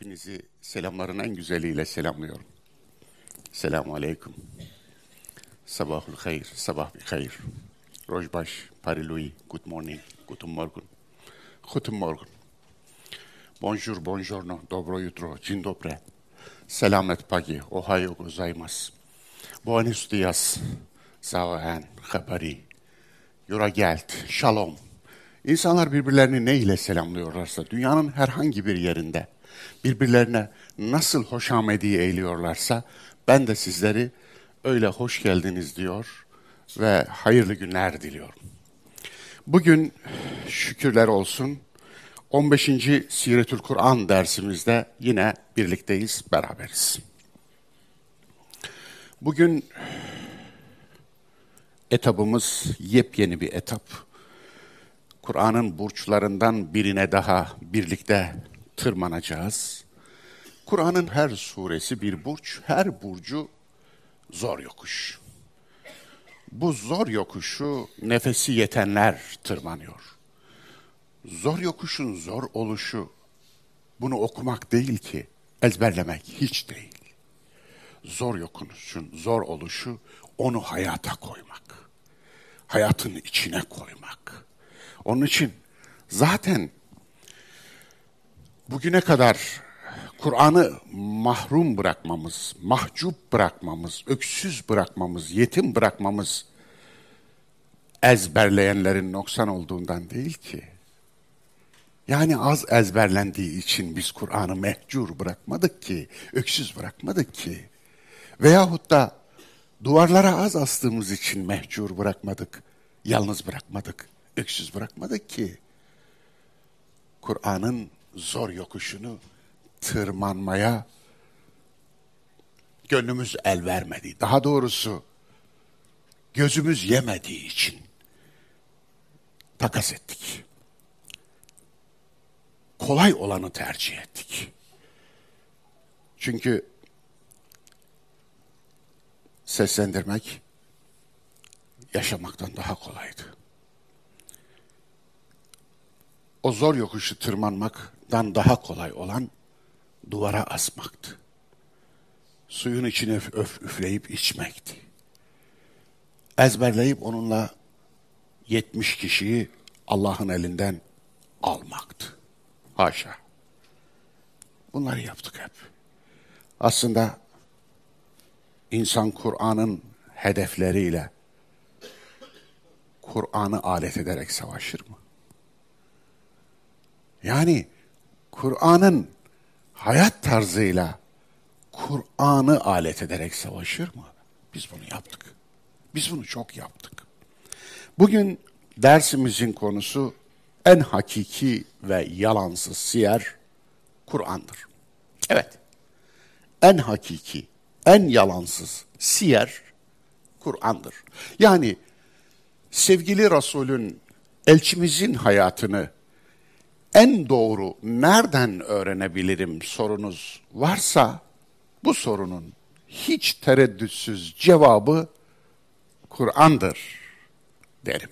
Hepinizi selamların en güzeliyle selamlıyorum. Selamun Aleyküm. Sabahul hayır, sabah bir hayır. Rojbaş, parilui, good morning, guten morgen. Guten morgen. Bonjour, buongiorno, dobro jutro, dzień dobry. Selamet pagi, ohayo gozaimasu. Buenos dias, zawahan, habari. Yura gelt, shalom. İnsanlar birbirlerini ne ile selamlıyorlarsa, dünyanın herhangi bir yerinde birbirlerine nasıl hoşamediği eğiliyorlarsa, ben de sizleri öyle hoş geldiniz diyor ve hayırlı günler diliyorum. Bugün şükürler olsun 15. Siretül Kur'an dersimizde yine birlikteyiz, beraberiz. Bugün etabımız yepyeni bir etap. Kur'an'ın burçlarından birine daha birlikte tırmanacağız. Kur'an'ın her suresi bir burç, her burcu zor yokuş. Bu zor yokuşu nefesi yetenler tırmanıyor. Zor yokuşun zor oluşu bunu okumak değil ki, ezberlemek hiç değil. Zor yokuşun zor oluşu onu hayata koymak. Hayatın içine koymak. Onun için zaten bugüne kadar Kur'an'ı mahrum bırakmamız, mahcup bırakmamız, öksüz bırakmamız, yetim bırakmamız ezberleyenlerin noksan olduğundan değil ki. Yani az ezberlendiği için biz Kur'an'ı mehcur bırakmadık ki, öksüz bırakmadık ki. Veyahut da duvarlara az astığımız için mehcur bırakmadık, yalnız bırakmadık, öksüz bırakmadık ki. Kur'an'ın zor yokuşunu tırmanmaya gönlümüz el vermedi. Daha doğrusu gözümüz yemediği için takas ettik. Kolay olanı tercih ettik. Çünkü seslendirmek yaşamaktan daha kolaydı. O zor yokuşu tırmanmaktan daha kolay olan duvara asmaktı. Suyun içine öf, üfleyip içmekti. Ezberleyip onunla 70 kişiyi Allah'ın elinden almaktı. Haşa. Bunları yaptık hep. Aslında insan Kur'an'ın hedefleriyle Kur'an'ı alet ederek savaşır mı? Yani Kur'an'ın hayat tarzıyla Kur'an'ı alet ederek savaşır mı? Biz bunu yaptık. Biz bunu çok yaptık. Bugün dersimizin konusu en hakiki ve yalansız siyer Kur'an'dır. Evet, en hakiki, en yalansız siyer Kur'an'dır. Yani sevgili Resul'ün, elçimizin hayatını en doğru nereden öğrenebilirim sorunuz varsa bu sorunun hiç tereddütsüz cevabı Kur'an'dır derim.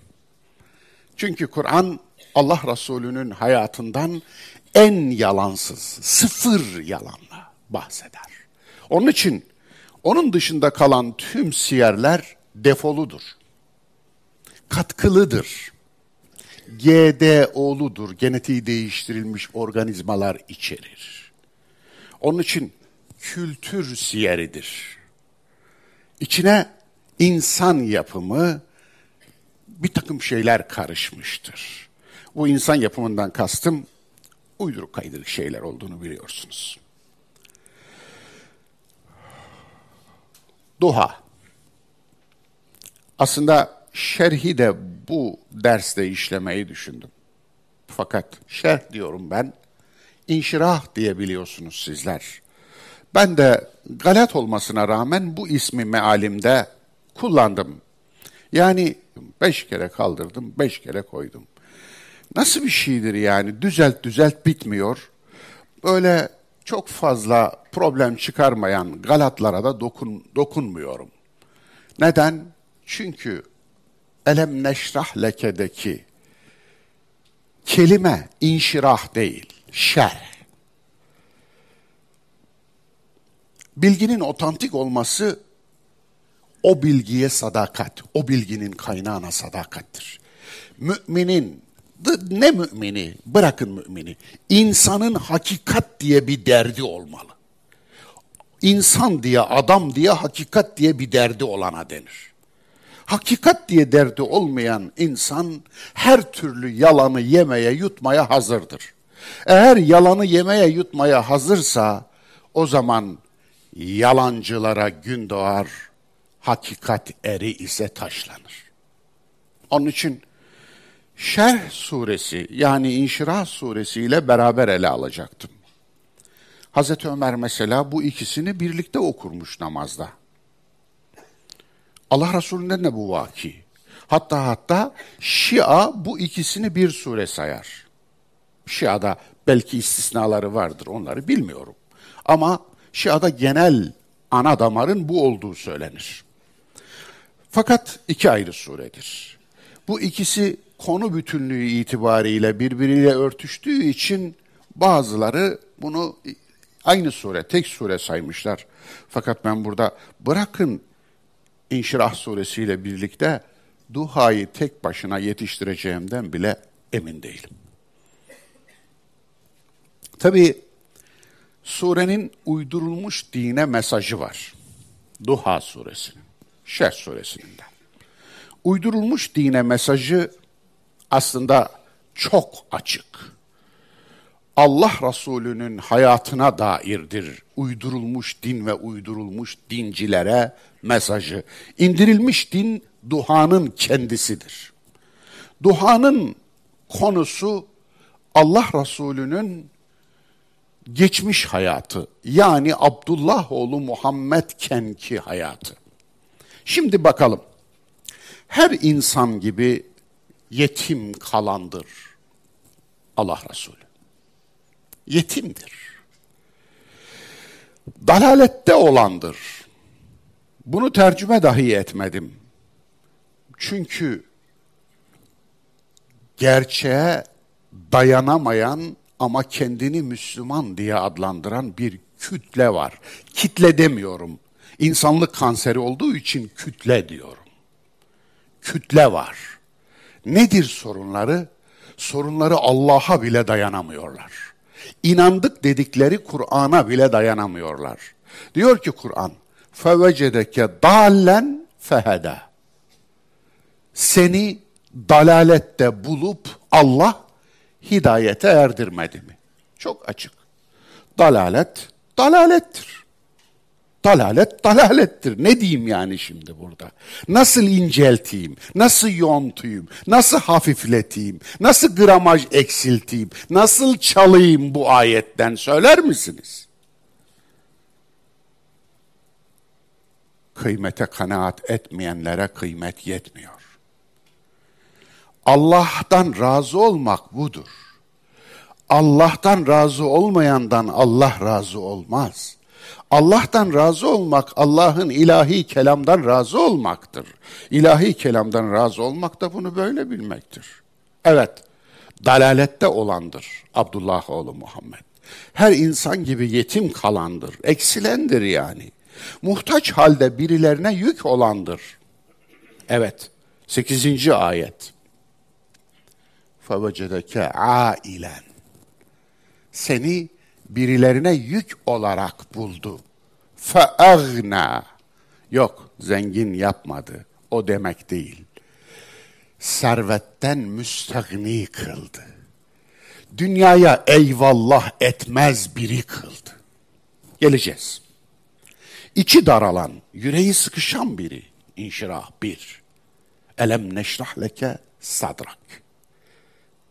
Çünkü Kur'an Allah Resulü'nün hayatından en yalansız, sıfır yalanla bahseder. Onun için onun dışında kalan tüm siyerler defoludur. Katkılıdır. GDO'ludur. Genetiği değiştirilmiş organizmalar içerir. Onun için kültür siyeridir. İçine insan yapımı bir takım şeyler karışmıştır. Bu insan yapımından kastım uyduruk kaydırık şeyler olduğunu biliyorsunuz. Duha. Aslında şerhi de bu derste işlemeyi düşündüm. Fakat şerh diyorum ben, inşirah diyebiliyorsunuz sizler. Ben de galat olmasına rağmen bu ismi mealimde kullandım. Yani beş kere kaldırdım, beş kere koydum. Nasıl bir şeydir yani? Düzelt düzelt bitmiyor. Böyle çok fazla problem çıkarmayan galatlara da dokun, dokunmuyorum. Neden? Çünkü Elem neşrah lekedeki Kelime inşirah değil, şerh. Bilginin otantik olması o bilgiye sadakat, o bilginin kaynağına sadakattir. Müminin, ne mümini, bırakın mümini, insanın hakikat diye bir derdi olmalı. İnsan diye, adam diye, hakikat diye bir derdi olana denir. Hakikat diye derdi olmayan insan her türlü yalanı yemeye, yutmaya hazırdır. Eğer yalanı yemeye, yutmaya hazırsa o zaman yalancılara gün doğar, hakikat eri ise taşlanır. Onun için Şerh suresi yani İnşirah suresi ile beraber ele alacaktım. Hazreti Ömer mesela bu ikisini birlikte okurmuş namazda. Allah Resulü'nde ne bu vaki? Hatta hatta Şia bu ikisini bir sure sayar. Şia'da belki istisnaları vardır onları bilmiyorum. Ama Şia'da genel ana damarın bu olduğu söylenir. Fakat iki ayrı suredir. Bu ikisi konu bütünlüğü itibariyle birbiriyle örtüştüğü için bazıları bunu aynı sure, tek sure saymışlar. Fakat ben burada bırakın İnşirah suresiyle birlikte duhayı tek başına yetiştireceğimden bile emin değilim. Tabi surenin uydurulmuş dine mesajı var. Duha suresinin, Şer suresinin de. Uydurulmuş dine mesajı aslında çok açık. Allah Resulü'nün hayatına dairdir uydurulmuş din ve uydurulmuş dincilere mesajı. İndirilmiş din duhanın kendisidir. Duhanın konusu Allah Resulü'nün geçmiş hayatı yani Abdullah oğlu Muhammed kenki hayatı. Şimdi bakalım. Her insan gibi yetim kalandır Allah Resulü. Yetimdir. Dalalette olandır. Bunu tercüme dahi etmedim. Çünkü gerçeğe dayanamayan ama kendini Müslüman diye adlandıran bir kütle var. Kitle demiyorum. İnsanlık kanseri olduğu için kütle diyorum. Kütle var Nedir sorunları? Sorunları Allah'a bile dayanamıyorlar. İnandık dedikleri Kur'an'a bile dayanamıyorlar. Diyor ki Kur'an, فَوَجَدَكَ دَالًا فَهَدَى Seni dalalette bulup Allah hidayete erdirmedi mi? Çok açık. Dalalet, dalalettir. Dalalet dalalettir. Ne diyeyim yani şimdi burada? Nasıl incelteyim? Nasıl yontuyum? Nasıl hafifleteyim? Nasıl gramaj eksilteyim? Nasıl çalayım bu ayetten söyler misiniz? Kıymete kanaat etmeyenlere kıymet yetmiyor. Allah'tan razı olmak budur. Allah'tan razı olmayandan Allah razı olmaz.'' Allah'tan razı olmak, Allah'ın ilahi kelamdan razı olmaktır. İlahi kelamdan razı olmak da bunu böyle bilmektir. Evet, dalalette olandır Abdullah oğlu Muhammed. Her insan gibi yetim kalandır, eksilendir yani. Muhtaç halde birilerine yük olandır. Evet, 8. ayet. فَوَجَدَكَ ailen. Seni birilerine yük olarak buldu. Feagna. Yok, zengin yapmadı. O demek değil. Servetten müstagni kıldı. Dünyaya eyvallah etmez biri kıldı. Geleceğiz. İçi daralan, yüreği sıkışan biri. İnşirah bir. Elem neşrah leke sadrak.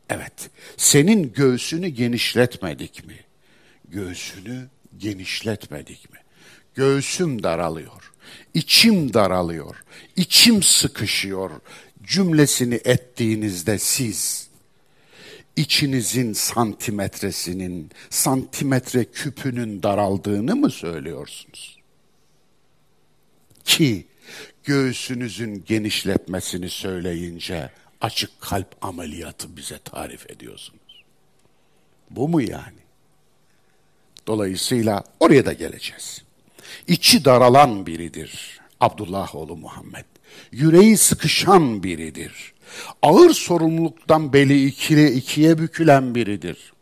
Evet, senin göğsünü genişletmedik mi? Göğsünü genişletmedik mi? Göğsüm daralıyor, içim daralıyor, içim sıkışıyor cümlesini ettiğinizde siz içinizin santimetresinin, santimetre küpünün daraldığını mı söylüyorsunuz? Ki göğsünüzün genişletmesini söyleyince açık kalp ameliyatı bize tarif ediyorsunuz. Bu mu yani? Dolayısıyla oraya da geleceğiz. İçi daralan biridir Abdullah oğlu Muhammed. Yüreği sıkışan biridir. Ağır sorumluluktan beli ikili ikiye bükülen biridir.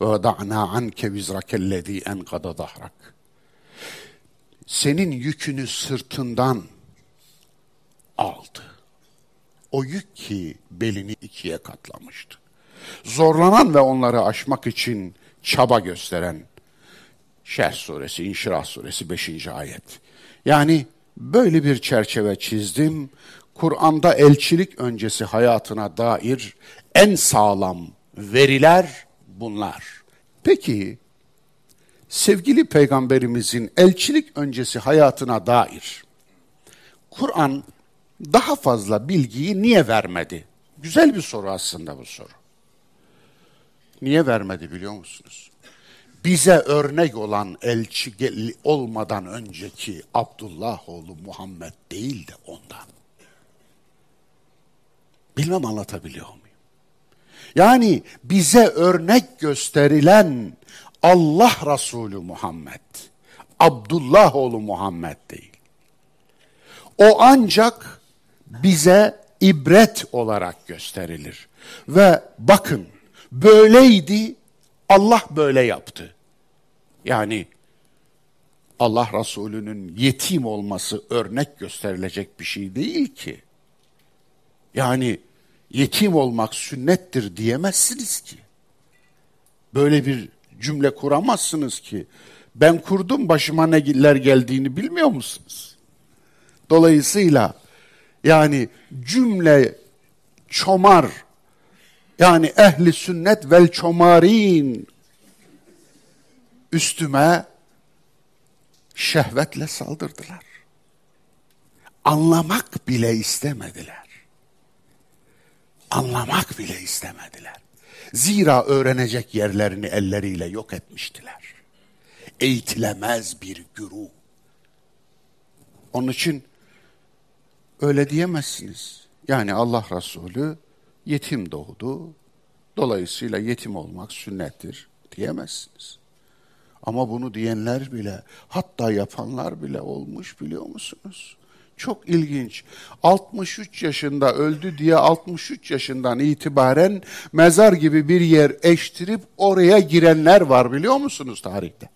Ve da'na anke vizrakellezî enkada dahrak. Senin yükünü sırtından aldı. O yük ki belini ikiye katlamıştı. Zorlanan ve onları aşmak için çaba gösteren Şerh suresi, İnşirah suresi 5. ayet. Yani böyle bir çerçeve çizdim. Kur'an'da elçilik öncesi hayatına dair en sağlam veriler bunlar. Peki sevgili peygamberimizin elçilik öncesi hayatına dair Kur'an daha fazla bilgiyi niye vermedi? Güzel bir soru aslında bu soru. Niye vermedi biliyor musunuz? Bize örnek olan elçi olmadan önceki Abdullah oğlu Muhammed değil de ondan. Bilmem anlatabiliyor muyum? Yani bize örnek gösterilen Allah Resulü Muhammed. Abdullah oğlu Muhammed değil. O ancak bize ibret olarak gösterilir. Ve bakın böyleydi Allah böyle yaptı. Yani Allah Resulü'nün yetim olması örnek gösterilecek bir şey değil ki. Yani yetim olmak sünnettir diyemezsiniz ki. Böyle bir cümle kuramazsınız ki. Ben kurdum başıma neler geldiğini bilmiyor musunuz? Dolayısıyla yani cümle çomar yani ehli sünnet vel çomarin üstüme şehvetle saldırdılar. Anlamak bile istemediler. Anlamak bile istemediler. Zira öğrenecek yerlerini elleriyle yok etmiştiler. Eğitilemez bir güruh. Onun için öyle diyemezsiniz. Yani Allah Resulü yetim doğdu. Dolayısıyla yetim olmak sünnettir diyemezsiniz. Ama bunu diyenler bile, hatta yapanlar bile olmuş biliyor musunuz? Çok ilginç. 63 yaşında öldü diye 63 yaşından itibaren mezar gibi bir yer eştirip oraya girenler var biliyor musunuz tarihte?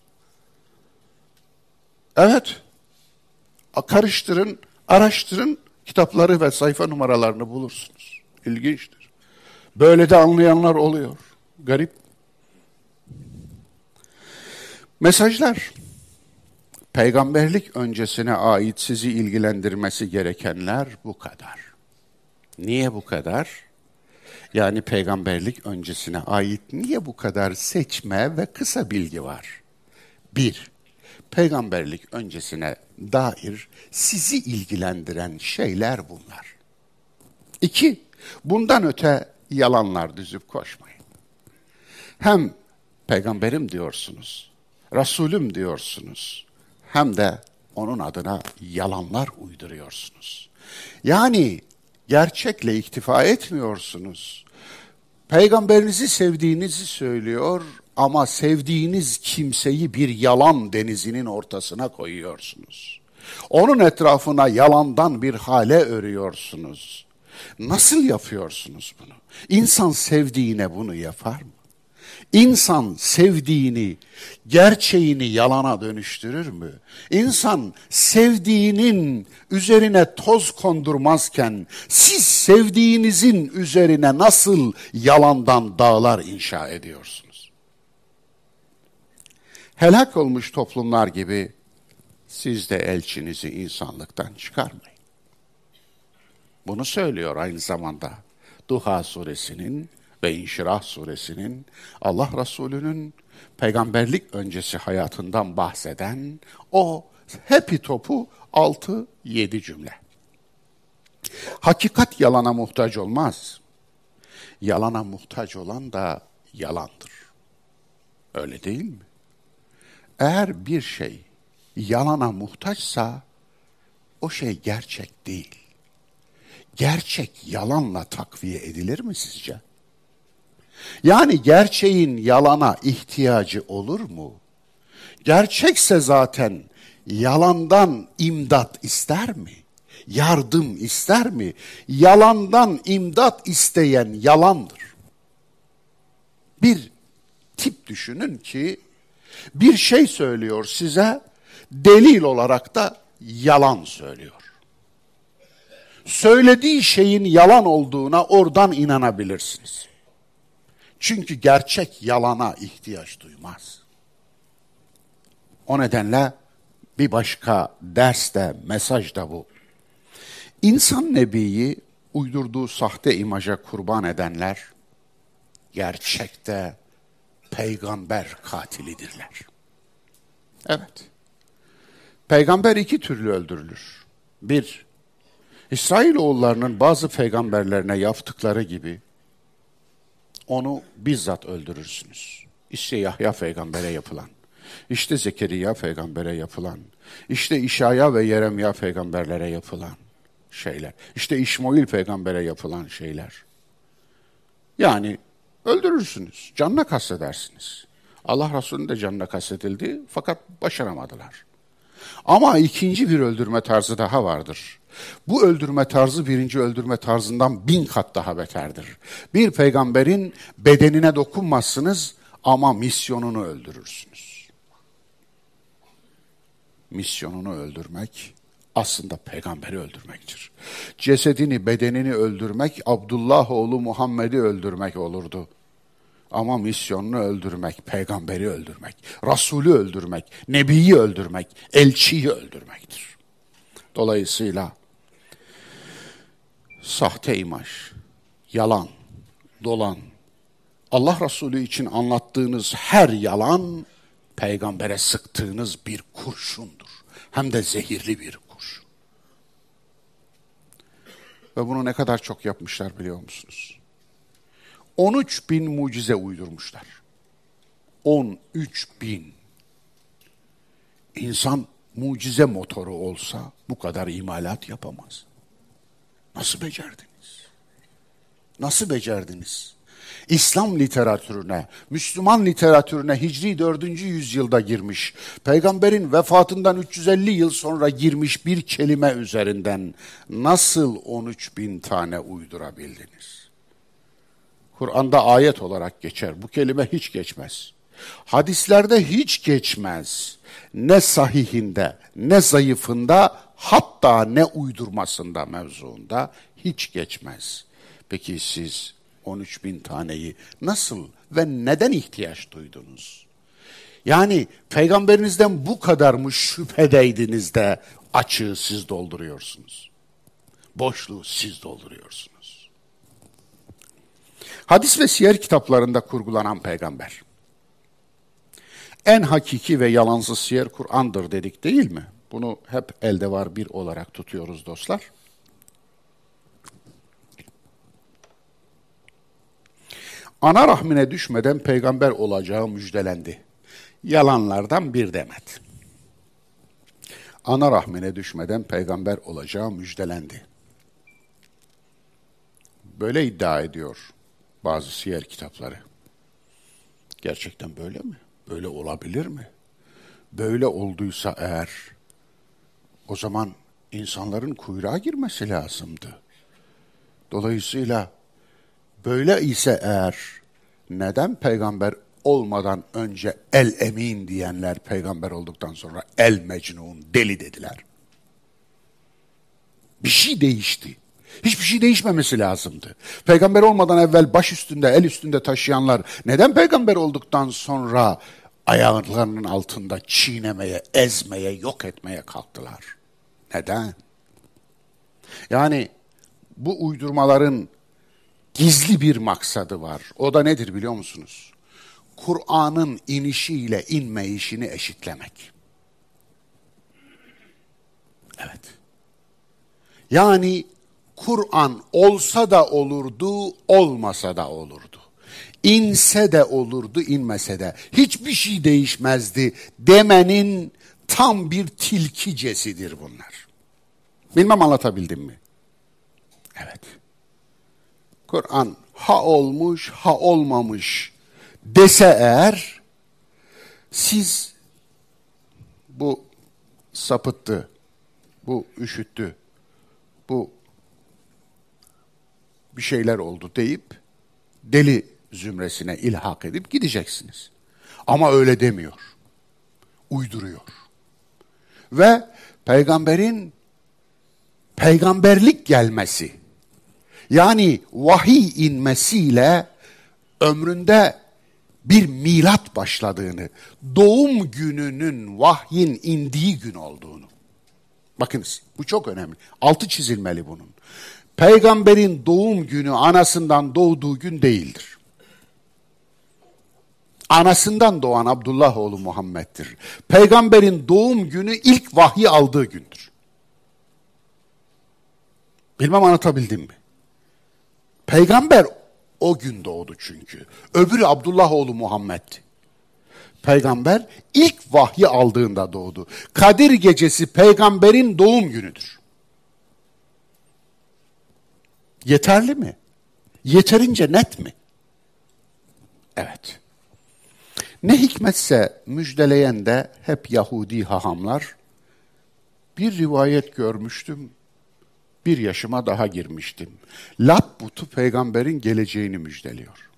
Evet. Karıştırın, araştırın, kitapları ve sayfa numaralarını bulursunuz. İlginçtir. Böyle de anlayanlar oluyor. Garip. Mesajlar. Peygamberlik öncesine ait sizi ilgilendirmesi gerekenler bu kadar. Niye bu kadar? Yani peygamberlik öncesine ait niye bu kadar seçme ve kısa bilgi var? Bir, peygamberlik öncesine dair sizi ilgilendiren şeyler bunlar. İki, bundan öte yalanlar düzüp koşmayın. Hem peygamberim diyorsunuz, Resulüm diyorsunuz, hem de onun adına yalanlar uyduruyorsunuz. Yani gerçekle iktifa etmiyorsunuz. Peygamberinizi sevdiğinizi söylüyor ama sevdiğiniz kimseyi bir yalan denizinin ortasına koyuyorsunuz. Onun etrafına yalandan bir hale örüyorsunuz. Nasıl yapıyorsunuz bunu? İnsan sevdiğine bunu yapar mı? İnsan sevdiğini, gerçeğini yalana dönüştürür mü? İnsan sevdiğinin üzerine toz kondurmazken siz sevdiğinizin üzerine nasıl yalandan dağlar inşa ediyorsunuz? Helak olmuş toplumlar gibi siz de elçinizi insanlıktan çıkarmayın. Bunu söylüyor aynı zamanda Duha suresinin ve İnşirah suresinin Allah Resulü'nün peygamberlik öncesi hayatından bahseden o hepi topu 6-7 cümle. Hakikat yalana muhtaç olmaz. Yalana muhtaç olan da yalandır. Öyle değil mi? Eğer bir şey yalana muhtaçsa o şey gerçek değil. Gerçek yalanla takviye edilir mi sizce? Yani gerçeğin yalana ihtiyacı olur mu? Gerçekse zaten yalandan imdat ister mi? Yardım ister mi? Yalandan imdat isteyen yalandır. Bir tip düşünün ki bir şey söylüyor size, delil olarak da yalan söylüyor. Söylediği şeyin yalan olduğuna oradan inanabilirsiniz. Çünkü gerçek yalana ihtiyaç duymaz. O nedenle bir başka ders de mesaj da bu. İnsan nebiyi uydurduğu sahte imaja kurban edenler gerçekte peygamber katilidirler. Evet. Peygamber iki türlü öldürülür. Bir, İsrailoğullarının bazı peygamberlerine yaptıkları gibi onu bizzat öldürürsünüz. İşte Yahya peygambere yapılan, işte Zekeriya peygambere yapılan, işte İşaya ve Yeremya peygamberlere yapılan şeyler. İşte İşmail peygambere yapılan şeyler. Yani öldürürsünüz, canına kastedersiniz. Allah Resulü'nün de canına kastedildi fakat başaramadılar. Ama ikinci bir öldürme tarzı daha vardır. Bu öldürme tarzı birinci öldürme tarzından bin kat daha beterdir. Bir peygamberin bedenine dokunmazsınız ama misyonunu öldürürsünüz. Misyonunu öldürmek aslında peygamberi öldürmektir. Cesedini, bedenini öldürmek Abdullah oğlu Muhammed'i öldürmek olurdu. Ama misyonunu öldürmek, peygamberi öldürmek, Resulü öldürmek, Nebiyi öldürmek, elçiyi öldürmektir. Dolayısıyla sahte imaj, yalan, dolan, Allah Resulü için anlattığınız her yalan peygambere sıktığınız bir kurşundur. Hem de zehirli bir kurşun. Ve bunu ne kadar çok yapmışlar biliyor musunuz? 13 bin mucize uydurmuşlar. 13 bin. İnsan mucize motoru olsa bu kadar imalat yapamaz. Nasıl becerdiniz? Nasıl becerdiniz? İslam literatürüne, Müslüman literatürüne Hicri 4. yüzyılda girmiş, peygamberin vefatından 350 yıl sonra girmiş bir kelime üzerinden nasıl 13 bin tane uydurabildiniz? Kur'an'da ayet olarak geçer. Bu kelime hiç geçmez. Hadislerde hiç geçmez. Ne sahihinde, ne zayıfında, hatta ne uydurmasında mevzuunda hiç geçmez. Peki siz 13 bin taneyi nasıl ve neden ihtiyaç duydunuz? Yani peygamberinizden bu kadar mı şüphedeydiniz de açığı siz dolduruyorsunuz? Boşluğu siz dolduruyorsunuz. Hadis ve siyer kitaplarında kurgulanan peygamber. En hakiki ve yalansız siyer Kur'an'dır dedik değil mi? Bunu hep elde var bir olarak tutuyoruz dostlar. Ana rahmine düşmeden peygamber olacağı müjdelendi. Yalanlardan bir demet. Ana rahmine düşmeden peygamber olacağı müjdelendi. Böyle iddia ediyor bazı siyer kitapları. Gerçekten böyle mi? Böyle olabilir mi? Böyle olduysa eğer o zaman insanların kuyruğa girmesi lazımdı. Dolayısıyla böyle ise eğer neden peygamber olmadan önce el emin diyenler peygamber olduktan sonra el mecnun deli dediler? Bir şey değişti. Hiçbir şey değişmemesi lazımdı. Peygamber olmadan evvel baş üstünde, el üstünde taşıyanlar neden peygamber olduktan sonra ayaklarının altında çiğnemeye, ezmeye, yok etmeye kalktılar? Neden? Yani bu uydurmaların gizli bir maksadı var. O da nedir biliyor musunuz? Kur'an'ın inişiyle inmeyişini eşitlemek. Evet. Yani Kur'an olsa da olurdu, olmasa da olurdu. İnse de olurdu, inmese de. Hiçbir şey değişmezdi demenin tam bir tilkicesidir bunlar. Bilmem anlatabildim mi? Evet. Kur'an ha olmuş ha olmamış dese eğer siz bu sapıttı, bu üşüttü, bu bir şeyler oldu deyip deli zümresine ilhak edip gideceksiniz. Ama öyle demiyor. Uyduruyor. Ve peygamberin peygamberlik gelmesi yani vahiy inmesiyle ömründe bir milat başladığını, doğum gününün vahyin indiği gün olduğunu. Bakınız bu çok önemli. Altı çizilmeli bunun. Peygamberin doğum günü anasından doğduğu gün değildir. Anasından doğan Abdullah oğlu Muhammed'dir. Peygamberin doğum günü ilk vahyi aldığı gündür. Bilmem anlatabildim mi? Peygamber o gün doğdu çünkü. Öbürü Abdullah oğlu Muhammed. Peygamber ilk vahyi aldığında doğdu. Kadir gecesi peygamberin doğum günüdür. Yeterli mi? Yeterince net mi? Evet. Ne hikmetse müjdeleyen de hep Yahudi hahamlar. Bir rivayet görmüştüm bir yaşıma daha girmiştim. Lat putu peygamberin geleceğini müjdeliyor.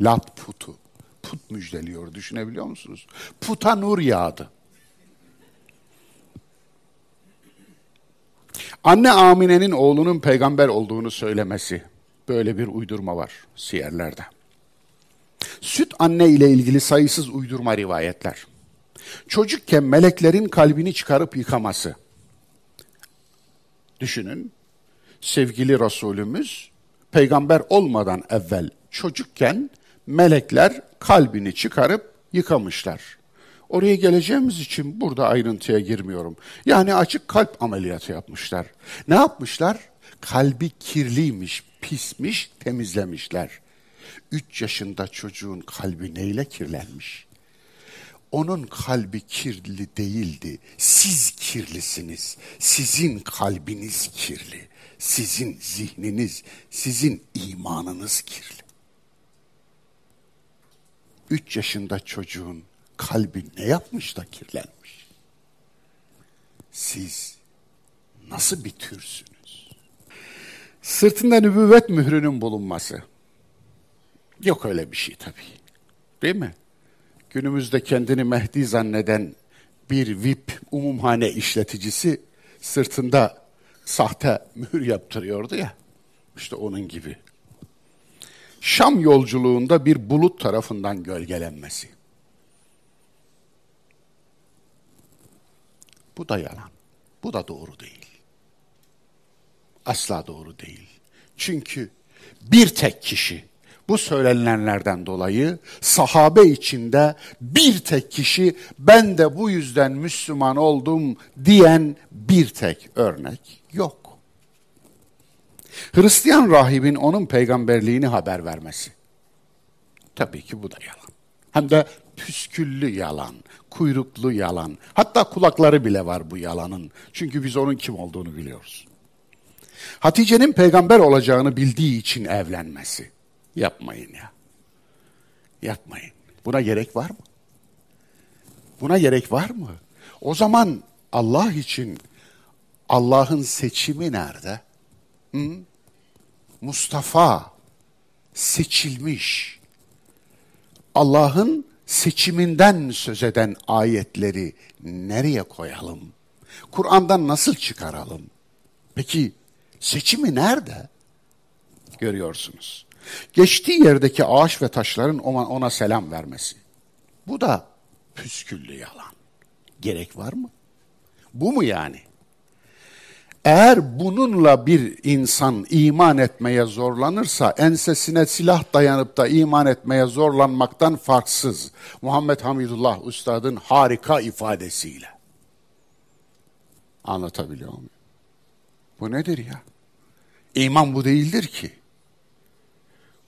Lat putu. Put müjdeliyor düşünebiliyor musunuz? Puta nur yağdı. Anne Amine'nin oğlunun peygamber olduğunu söylemesi. Böyle bir uydurma var siyerlerde. Süt anne ile ilgili sayısız uydurma rivayetler. Çocukken meleklerin kalbini çıkarıp yıkaması. Düşünün, sevgili Resulümüz peygamber olmadan evvel çocukken melekler kalbini çıkarıp yıkamışlar. Oraya geleceğimiz için burada ayrıntıya girmiyorum. Yani açık kalp ameliyatı yapmışlar. Ne yapmışlar? Kalbi kirliymiş, pismiş, temizlemişler. Üç yaşında çocuğun kalbi neyle kirlenmiş? Onun kalbi kirli değildi. Siz kirlisiniz. Sizin kalbiniz kirli. Sizin zihniniz, sizin imanınız kirli. Üç yaşında çocuğun kalbi ne yapmış da kirlenmiş? Siz nasıl bir türsünüz? Sırtında nübüvvet mührünün bulunması. Yok öyle bir şey tabii. Değil mi? Günümüzde kendini Mehdi zanneden bir VIP umumhane işleticisi sırtında sahte mühür yaptırıyordu ya. İşte onun gibi. Şam yolculuğunda bir bulut tarafından gölgelenmesi. Bu da yalan. Bu da doğru değil. Asla doğru değil. Çünkü bir tek kişi bu söylenenlerden dolayı sahabe içinde bir tek kişi ben de bu yüzden Müslüman oldum diyen bir tek örnek yok. Hristiyan rahibin onun peygamberliğini haber vermesi. Tabii ki bu da yalan. Hem de püsküllü yalan, kuyruklu yalan. Hatta kulakları bile var bu yalanın. Çünkü biz onun kim olduğunu biliyoruz. Hatice'nin peygamber olacağını bildiği için evlenmesi. Yapmayın ya. Yapmayın. Buna gerek var mı? Buna gerek var mı? O zaman Allah için Allah'ın seçimi nerede? Hı? Mustafa seçilmiş. Allah'ın seçiminden söz eden ayetleri nereye koyalım? Kur'an'dan nasıl çıkaralım? Peki seçimi nerede? Görüyorsunuz. Geçtiği yerdeki ağaç ve taşların ona, ona selam vermesi. Bu da püsküllü yalan. Gerek var mı? Bu mu yani? Eğer bununla bir insan iman etmeye zorlanırsa ensesine silah dayanıp da iman etmeye zorlanmaktan farksız. Muhammed Hamidullah Üstad'ın harika ifadesiyle. Anlatabiliyor muyum? Bu nedir ya? İman bu değildir ki.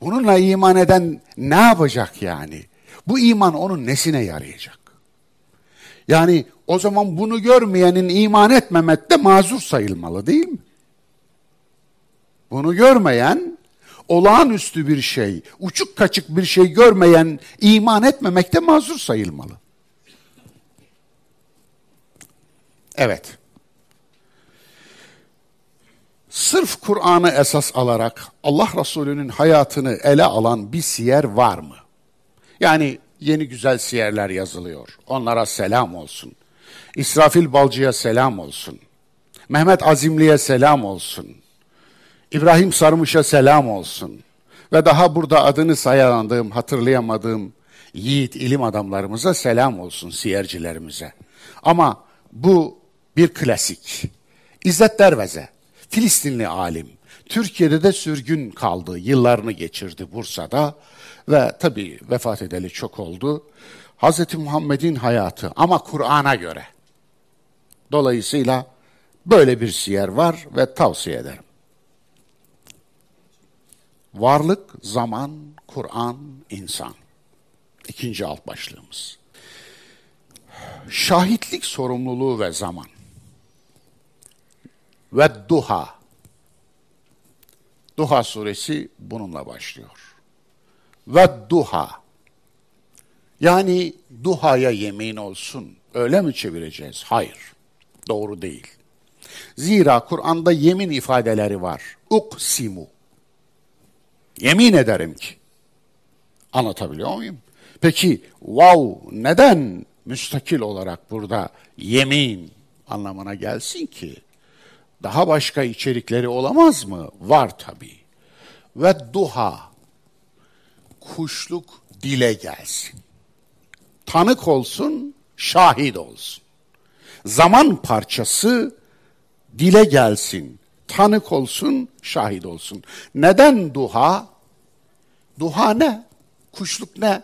Bununla iman eden ne yapacak yani? Bu iman onun nesine yarayacak? Yani o zaman bunu görmeyenin iman etmemekte mazur sayılmalı değil mi? Bunu görmeyen, olağanüstü bir şey, uçuk kaçık bir şey görmeyen iman etmemekte mazur sayılmalı. Evet. Sırf Kur'an'ı esas alarak Allah Resulü'nün hayatını ele alan bir siyer var mı? Yani yeni güzel siyerler yazılıyor. Onlara selam olsun. İsrafil Balcı'ya selam olsun. Mehmet Azimli'ye selam olsun. İbrahim Sarmış'a selam olsun. Ve daha burada adını sayandığım, hatırlayamadığım yiğit ilim adamlarımıza selam olsun, siyercilerimize. Ama bu bir klasik. İzzet Derveze, Filistinli alim. Türkiye'de de sürgün kaldı, yıllarını geçirdi Bursa'da ve tabii vefat edeli çok oldu. Hz. Muhammed'in hayatı ama Kur'an'a göre. Dolayısıyla böyle bir siyer var ve tavsiye ederim. Varlık, zaman, Kur'an, insan. İkinci alt başlığımız. Şahitlik sorumluluğu ve zaman. Ve duha. Duha suresi bununla başlıyor. Ve duha. Yani duhaya yemin olsun. Öyle mi çevireceğiz? Hayır. Doğru değil. Zira Kur'an'da yemin ifadeleri var. Uksimu. Yemin ederim ki. Anlatabiliyor muyum? Peki wow neden müstakil olarak burada yemin anlamına gelsin ki? Daha başka içerikleri olamaz mı? Var tabii. Ve duha kuşluk dile gelsin. Tanık olsun, şahit olsun. Zaman parçası dile gelsin, tanık olsun, şahit olsun. Neden duha? Duha ne? Kuşluk ne?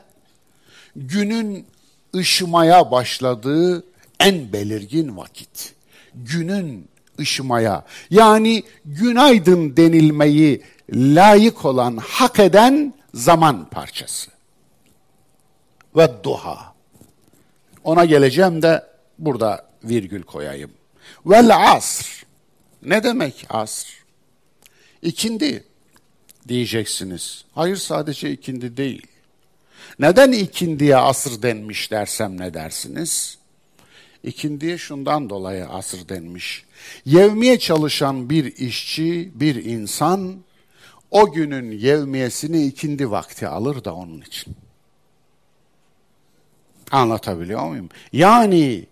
Günün ışımaya başladığı en belirgin vakit. Günün ışımaya yani günaydın denilmeyi layık olan, hak eden zaman parçası. Ve duha. Ona geleceğim de burada virgül koyayım. Vel asr. Ne demek asr? İkindi diyeceksiniz. Hayır sadece ikindi değil. Neden ikindiye asır denmiş dersem ne dersiniz? İkindiye şundan dolayı asır denmiş. Yevmiye çalışan bir işçi, bir insan o günün yevmiyesini ikindi vakti alır da onun için. Anlatabiliyor muyum? Yani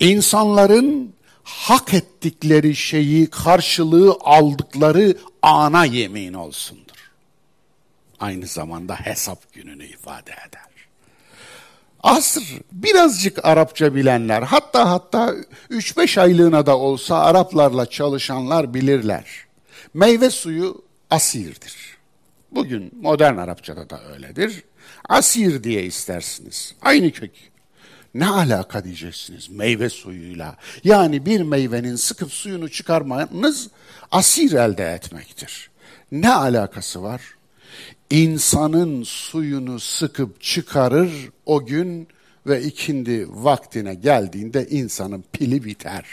insanların hak ettikleri şeyi karşılığı aldıkları ana yemin olsundur. Aynı zamanda hesap gününü ifade eder. Asr birazcık Arapça bilenler hatta hatta 3-5 aylığına da olsa Araplarla çalışanlar bilirler. Meyve suyu asirdir. Bugün modern Arapçada da öyledir. Asir diye istersiniz. Aynı kök. Ne alaka diyeceksiniz meyve suyuyla. Yani bir meyvenin sıkıp suyunu çıkarmanız asir elde etmektir. Ne alakası var? İnsanın suyunu sıkıp çıkarır o gün ve ikindi vaktine geldiğinde insanın pili biter.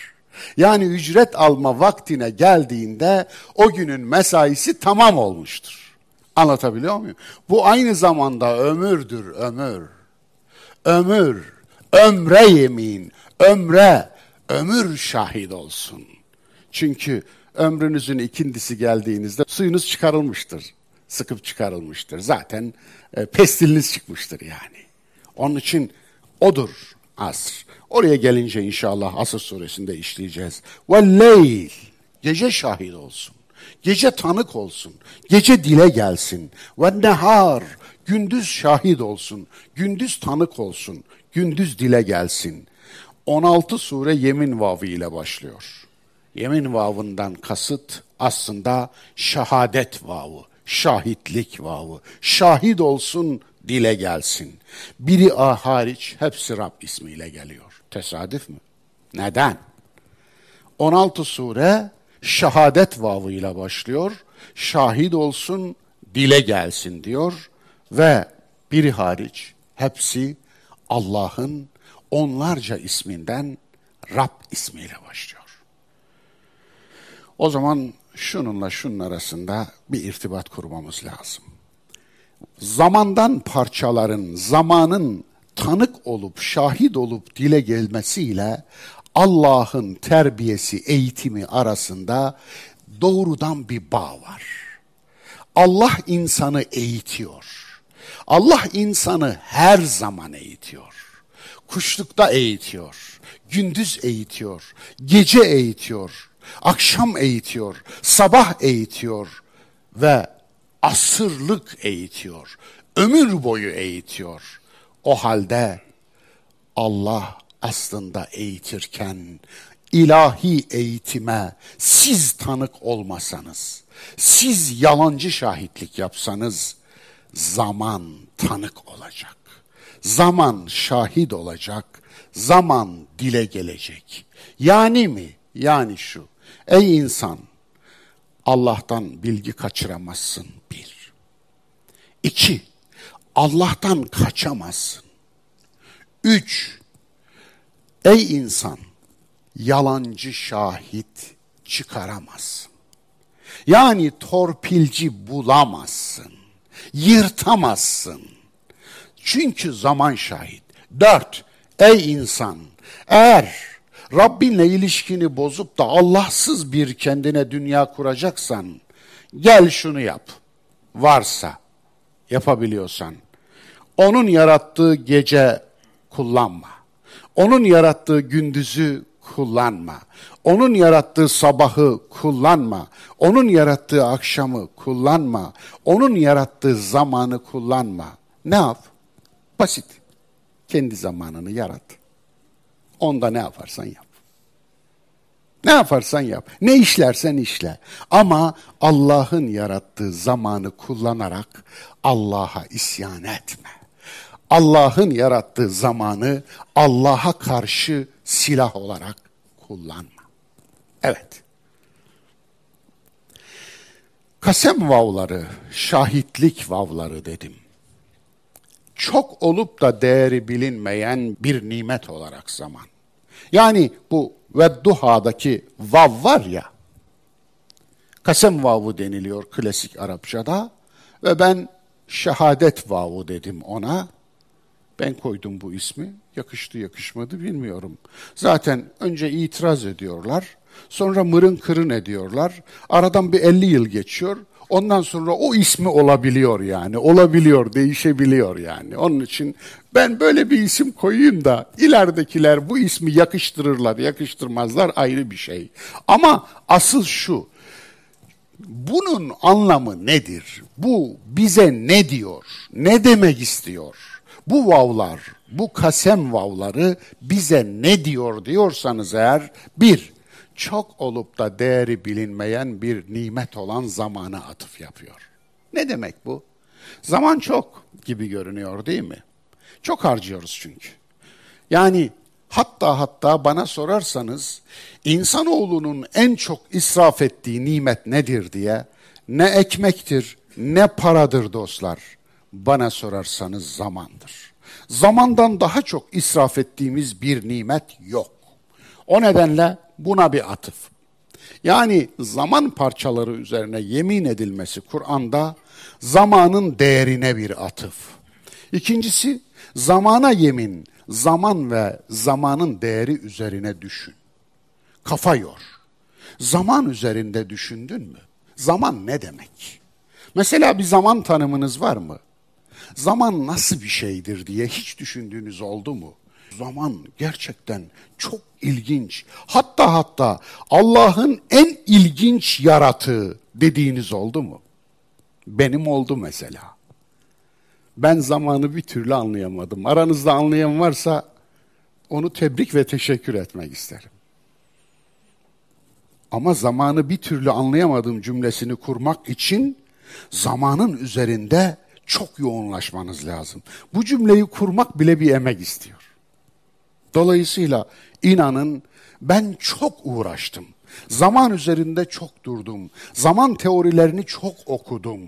Yani ücret alma vaktine geldiğinde o günün mesaisi tamam olmuştur. Anlatabiliyor muyum? Bu aynı zamanda ömürdür, ömür. Ömür ömre yemin, ömre, ömür şahit olsun. Çünkü ömrünüzün ikindisi geldiğinizde suyunuz çıkarılmıştır, sıkıp çıkarılmıştır. Zaten e, pestiliniz çıkmıştır yani. Onun için odur asr. Oraya gelince inşallah Asr suresinde işleyeceğiz. Ve leyl, gece şahit olsun. Gece tanık olsun. Gece dile gelsin. Ve nehar, gündüz şahit olsun. Gündüz tanık olsun gündüz dile gelsin. 16 sure yemin vavı ile başlıyor. Yemin vavından kasıt aslında şehadet vavı, şahitlik vavı. Şahit olsun, dile gelsin. Biri A hariç hepsi Rab ismiyle geliyor. Tesadüf mü? Neden? 16 sure şehadet vavıyla başlıyor. Şahit olsun, dile gelsin diyor ve biri hariç hepsi Allah'ın onlarca isminden Rab ismiyle başlıyor. O zaman şununla şunun arasında bir irtibat kurmamız lazım. Zamandan parçaların, zamanın tanık olup, şahit olup dile gelmesiyle Allah'ın terbiyesi, eğitimi arasında doğrudan bir bağ var. Allah insanı eğitiyor. Allah insanı her zaman eğitiyor. Kuşlukta eğitiyor, gündüz eğitiyor, gece eğitiyor, akşam eğitiyor, sabah eğitiyor ve asırlık eğitiyor, ömür boyu eğitiyor. O halde Allah aslında eğitirken ilahi eğitime siz tanık olmasanız, siz yalancı şahitlik yapsanız zaman tanık olacak. Zaman şahit olacak, zaman dile gelecek. Yani mi? Yani şu. Ey insan, Allah'tan bilgi kaçıramazsın bir. İki, Allah'tan kaçamazsın. Üç, ey insan, yalancı şahit çıkaramazsın. Yani torpilci bulamazsın, yırtamazsın. Çünkü zaman şahit. Dört, ey insan, eğer Rabbinle ilişkini bozup da Allahsız bir kendine dünya kuracaksan, gel şunu yap. Varsa, yapabiliyorsan. Onun yarattığı gece kullanma. Onun yarattığı gündüzü kullanma. Onun yarattığı sabahı kullanma. Onun yarattığı akşamı kullanma. Onun yarattığı zamanı kullanma. Ne yap? Basit. Kendi zamanını yarat. Onda ne yaparsan yap. Ne yaparsan yap. Ne işlersen işle. Ama Allah'ın yarattığı zamanı kullanarak Allah'a isyan etme. Allah'ın yarattığı zamanı Allah'a karşı silah olarak kullanma. Evet. Kasem vavları, şahitlik vavları dedim. Çok olup da değeri bilinmeyen bir nimet olarak zaman. Yani bu ve duhadaki vav var ya, kasem vavu deniliyor klasik Arapçada ve ben şehadet vavu dedim ona. Ben koydum bu ismi. Yakıştı yakışmadı bilmiyorum. Zaten önce itiraz ediyorlar. Sonra mırın kırın ediyorlar. Aradan bir 50 yıl geçiyor. Ondan sonra o ismi olabiliyor yani. Olabiliyor, değişebiliyor yani. Onun için ben böyle bir isim koyayım da ileridekiler bu ismi yakıştırırlar, yakıştırmazlar ayrı bir şey. Ama asıl şu. Bunun anlamı nedir? Bu bize ne diyor? Ne demek istiyor? Bu vavlar, bu kasem vavları bize ne diyor diyorsanız eğer bir, çok olup da değeri bilinmeyen bir nimet olan zamana atıf yapıyor. Ne demek bu? Zaman çok gibi görünüyor değil mi? Çok harcıyoruz çünkü. Yani hatta hatta bana sorarsanız insanoğlunun en çok israf ettiği nimet nedir diye ne ekmektir ne paradır dostlar. Bana sorarsanız zamandır. Zamandan daha çok israf ettiğimiz bir nimet yok. O nedenle buna bir atıf. Yani zaman parçaları üzerine yemin edilmesi Kur'an'da zamanın değerine bir atıf. İkincisi zamana yemin, zaman ve zamanın değeri üzerine düşün. Kafa yor. Zaman üzerinde düşündün mü? Zaman ne demek? Mesela bir zaman tanımınız var mı? Zaman nasıl bir şeydir diye hiç düşündüğünüz oldu mu? Zaman gerçekten çok ilginç. Hatta hatta Allah'ın en ilginç yaratığı dediğiniz oldu mu? Benim oldu mesela. Ben zamanı bir türlü anlayamadım. Aranızda anlayan varsa onu tebrik ve teşekkür etmek isterim. Ama zamanı bir türlü anlayamadığım cümlesini kurmak için zamanın üzerinde çok yoğunlaşmanız lazım. Bu cümleyi kurmak bile bir emek istiyor. Dolayısıyla inanın ben çok uğraştım. Zaman üzerinde çok durdum. Zaman teorilerini çok okudum.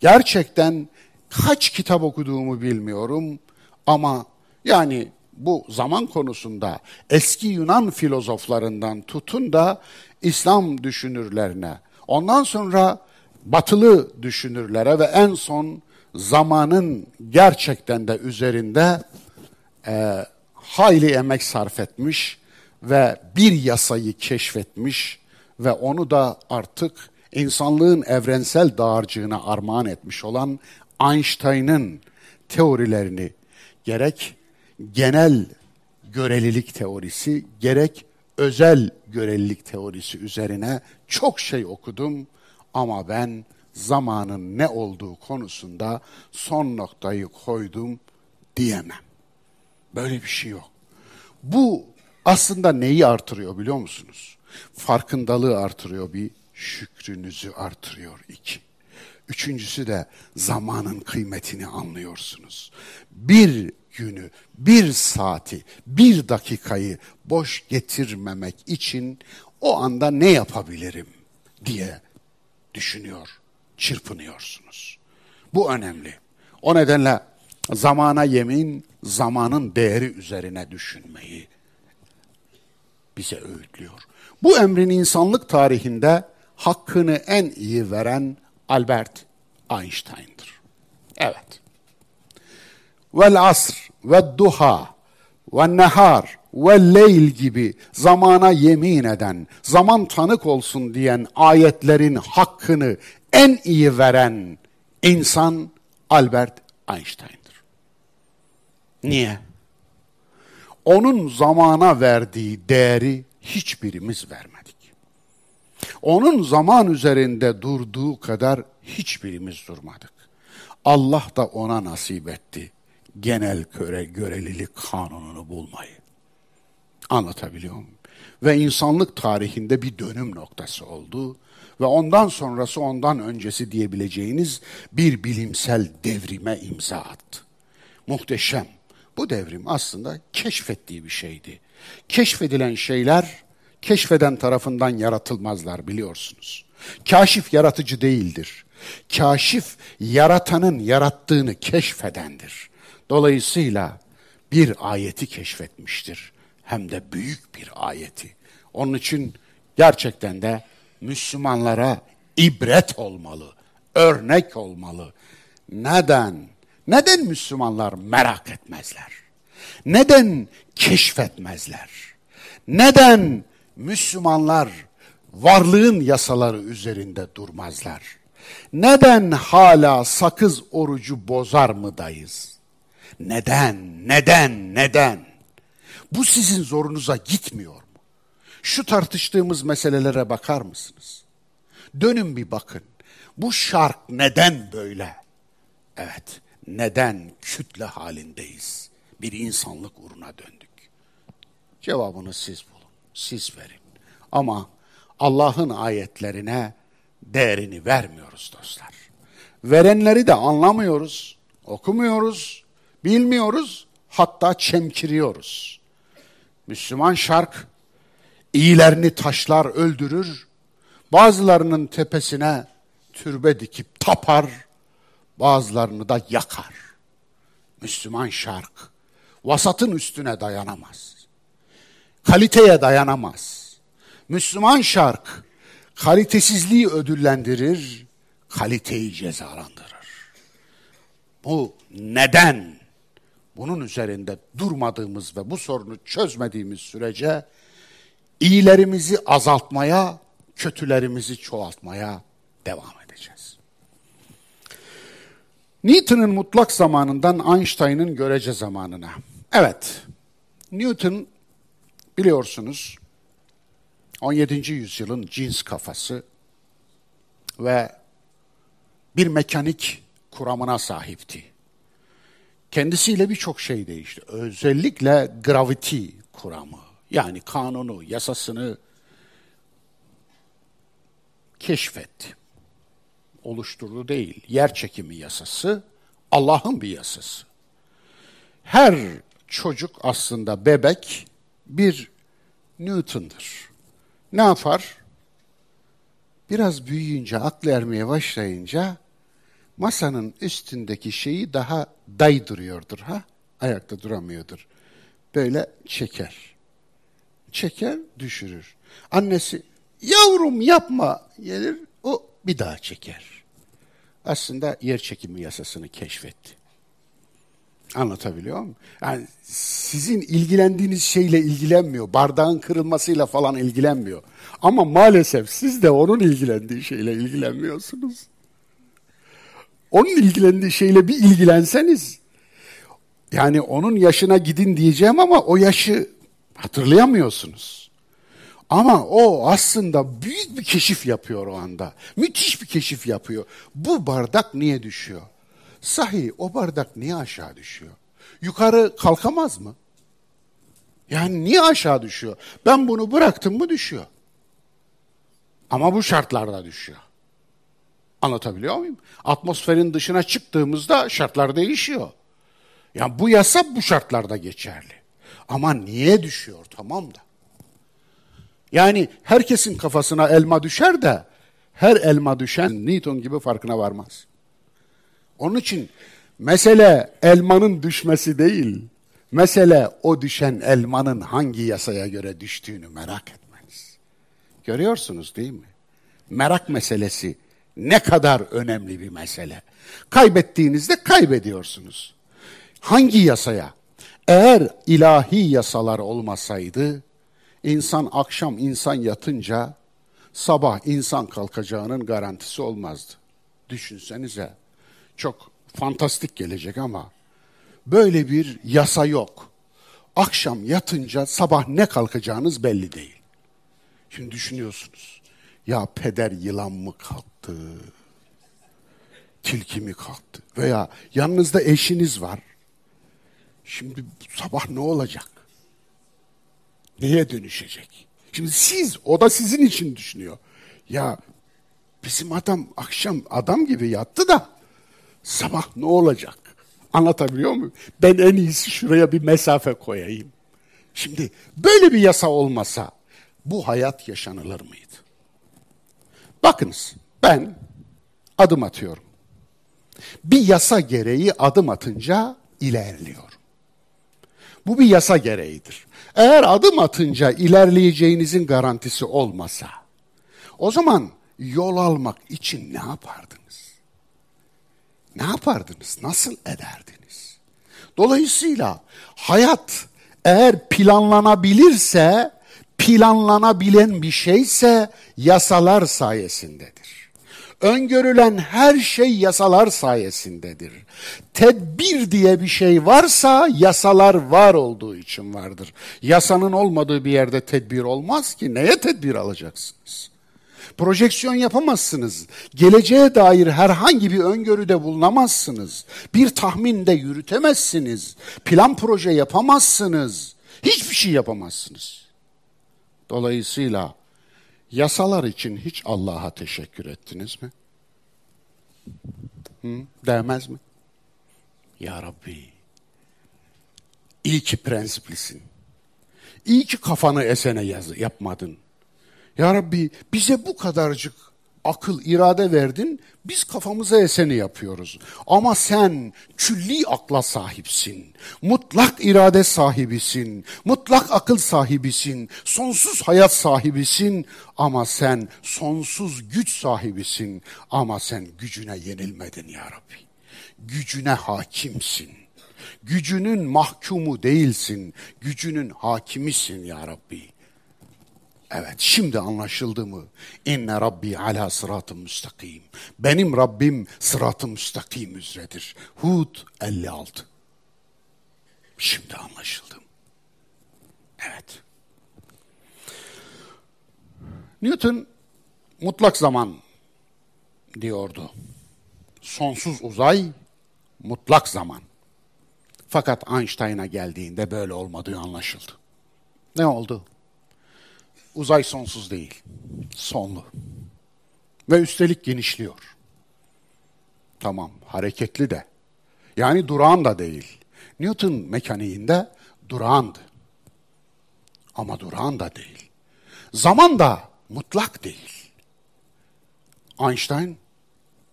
Gerçekten kaç kitap okuduğumu bilmiyorum ama yani bu zaman konusunda eski Yunan filozoflarından tutun da İslam düşünürlerine Ondan sonra batılı düşünürlere ve en son zamanın gerçekten de üzerinde e, hayli emek sarf etmiş ve bir yasayı keşfetmiş ve onu da artık insanlığın evrensel dağarcığına armağan etmiş olan Einstein'ın teorilerini gerek genel görelilik teorisi gerek özel görelilik teorisi üzerine çok şey okudum ama ben zamanın ne olduğu konusunda son noktayı koydum diyemem. Böyle bir şey yok. Bu aslında neyi artırıyor biliyor musunuz? Farkındalığı artırıyor bir, şükrünüzü artırıyor iki. Üçüncüsü de zamanın kıymetini anlıyorsunuz. Bir günü, bir saati, bir dakikayı boş getirmemek için o anda ne yapabilirim diye düşünüyor, çırpınıyorsunuz. Bu önemli. O nedenle zamana yemin, zamanın değeri üzerine düşünmeyi bize öğütlüyor. Bu emrin insanlık tarihinde hakkını en iyi veren Albert Einstein'dır. Evet. Vel asr ve duha ve nehar ve leyl gibi zamana yemin eden, zaman tanık olsun diyen ayetlerin hakkını en iyi veren insan Albert Einstein'dır. Niye? Onun zamana verdiği değeri hiçbirimiz vermedik. Onun zaman üzerinde durduğu kadar hiçbirimiz durmadık. Allah da ona nasip etti genel göre, görelilik kanununu bulmayı. Anlatabiliyor muyum? Ve insanlık tarihinde bir dönüm noktası oldu ve ondan sonrası ondan öncesi diyebileceğiniz bir bilimsel devrime imza attı. Muhteşem. Bu devrim aslında keşfettiği bir şeydi. Keşfedilen şeyler keşfeden tarafından yaratılmazlar biliyorsunuz. Kaşif yaratıcı değildir. Kaşif yaratanın yarattığını keşfedendir. Dolayısıyla bir ayeti keşfetmiştir. Hem de büyük bir ayeti. Onun için gerçekten de Müslümanlara ibret olmalı, örnek olmalı. Neden? Neden Müslümanlar merak etmezler? Neden keşfetmezler? Neden Müslümanlar varlığın yasaları üzerinde durmazlar? Neden hala sakız orucu bozar mıdayız? Neden, neden, neden? Bu sizin zorunuza gitmiyor mu? Şu tartıştığımız meselelere bakar mısınız? Dönün bir bakın. Bu şark neden böyle? Evet, neden kütle halindeyiz? Bir insanlık uğruna döndük. Cevabını siz bulun, siz verin. Ama Allah'ın ayetlerine değerini vermiyoruz dostlar. Verenleri de anlamıyoruz, okumuyoruz, bilmiyoruz, hatta çemkiriyoruz. Müslüman şark iyilerini taşlar öldürür, bazılarının tepesine türbe dikip tapar, bazılarını da yakar. Müslüman şark vasatın üstüne dayanamaz. Kaliteye dayanamaz. Müslüman şark kalitesizliği ödüllendirir, kaliteyi cezalandırır. Bu neden bunun üzerinde durmadığımız ve bu sorunu çözmediğimiz sürece iyilerimizi azaltmaya, kötülerimizi çoğaltmaya devam edeceğiz. Newton'un mutlak zamanından Einstein'ın görece zamanına. Evet, Newton biliyorsunuz 17. yüzyılın cins kafası ve bir mekanik kuramına sahipti. Kendisiyle birçok şey değişti. Özellikle gravity kuramı yani kanunu, yasasını keşfetti. Oluşturdu değil. Yer çekimi yasası Allah'ın bir yasası. Her çocuk aslında bebek bir Newton'dır. Ne yapar? Biraz büyüyünce, aklı ermeye başlayınca masanın üstündeki şeyi daha daydırıyordur ha. Ayakta duramıyordur. Böyle çeker. Çeker, düşürür. Annesi yavrum yapma gelir O bir daha çeker. Aslında yer çekimi yasasını keşfetti. Anlatabiliyor muyum? Yani sizin ilgilendiğiniz şeyle ilgilenmiyor. Bardağın kırılmasıyla falan ilgilenmiyor. Ama maalesef siz de onun ilgilendiği şeyle ilgilenmiyorsunuz. Onun ilgilendiği şeyle bir ilgilenseniz yani onun yaşına gidin diyeceğim ama o yaşı hatırlayamıyorsunuz. Ama o aslında büyük bir keşif yapıyor o anda. Müthiş bir keşif yapıyor. Bu bardak niye düşüyor? Sahi o bardak niye aşağı düşüyor? Yukarı kalkamaz mı? Yani niye aşağı düşüyor? Ben bunu bıraktım mı düşüyor. Ama bu şartlarda düşüyor. Anlatabiliyor muyum? Atmosferin dışına çıktığımızda şartlar değişiyor. Yani bu yasa bu şartlarda geçerli. Ama niye düşüyor tamam da. Yani herkesin kafasına elma düşer de her elma düşen Newton gibi farkına varmaz. Onun için mesele elmanın düşmesi değil. Mesele o düşen elmanın hangi yasaya göre düştüğünü merak etmeniz. Görüyorsunuz değil mi? Merak meselesi ne kadar önemli bir mesele. Kaybettiğinizde kaybediyorsunuz. Hangi yasaya? Eğer ilahi yasalar olmasaydı, insan akşam insan yatınca sabah insan kalkacağının garantisi olmazdı. Düşünsenize. Çok fantastik gelecek ama böyle bir yasa yok. Akşam yatınca sabah ne kalkacağınız belli değil. Şimdi düşünüyorsunuz. Ya peder yılan mı kalktı? Tilki mi kalktı? Veya yanınızda eşiniz var. Şimdi sabah ne olacak? Neye dönüşecek? Şimdi siz, o da sizin için düşünüyor. Ya bizim adam akşam adam gibi yattı da sabah ne olacak? Anlatabiliyor muyum? Ben en iyisi şuraya bir mesafe koyayım. Şimdi böyle bir yasa olmasa bu hayat yaşanılır mıydı? Bakınız ben adım atıyorum. Bir yasa gereği adım atınca ilerliyorum. Bu bir yasa gereğidir. Eğer adım atınca ilerleyeceğinizin garantisi olmasa, o zaman yol almak için ne yapardınız? Ne yapardınız? Nasıl ederdiniz? Dolayısıyla hayat eğer planlanabilirse, planlanabilen bir şeyse yasalar sayesindedir. Öngörülen her şey yasalar sayesindedir. Tedbir diye bir şey varsa yasalar var olduğu için vardır. Yasanın olmadığı bir yerde tedbir olmaz ki. Neye tedbir alacaksınız? Projeksiyon yapamazsınız. Geleceğe dair herhangi bir öngörüde bulunamazsınız. Bir tahminde yürütemezsiniz. Plan proje yapamazsınız. Hiçbir şey yapamazsınız. Dolayısıyla Yasalar için hiç Allah'a teşekkür ettiniz mi? Hı? Değmez mi? Ya Rabbi, iyi ki prensiplisin. İyi ki kafanı esene yaz, yapmadın. Ya Rabbi bize bu kadarcık akıl, irade verdin, biz kafamıza eseni yapıyoruz. Ama sen külli akla sahipsin, mutlak irade sahibisin, mutlak akıl sahibisin, sonsuz hayat sahibisin ama sen sonsuz güç sahibisin ama sen gücüne yenilmedin ya Rabbi. Gücüne hakimsin. Gücünün mahkumu değilsin, gücünün hakimisin ya Rabbi. Evet şimdi anlaşıldı mı? İnne Rabbi ala sıratı müstakim. Benim Rabbim sıratı müstakim üzeredir. Hud 56. Şimdi anlaşıldım. Evet. Newton mutlak zaman diyordu. Sonsuz uzay, mutlak zaman. Fakat Einstein'a geldiğinde böyle olmadığı anlaşıldı. Ne oldu? Uzay sonsuz değil, sonlu. Ve üstelik genişliyor. Tamam, hareketli de. Yani durağan da değil. Newton mekaniğinde durağandı. Ama durağan da değil. Zaman da mutlak değil. Einstein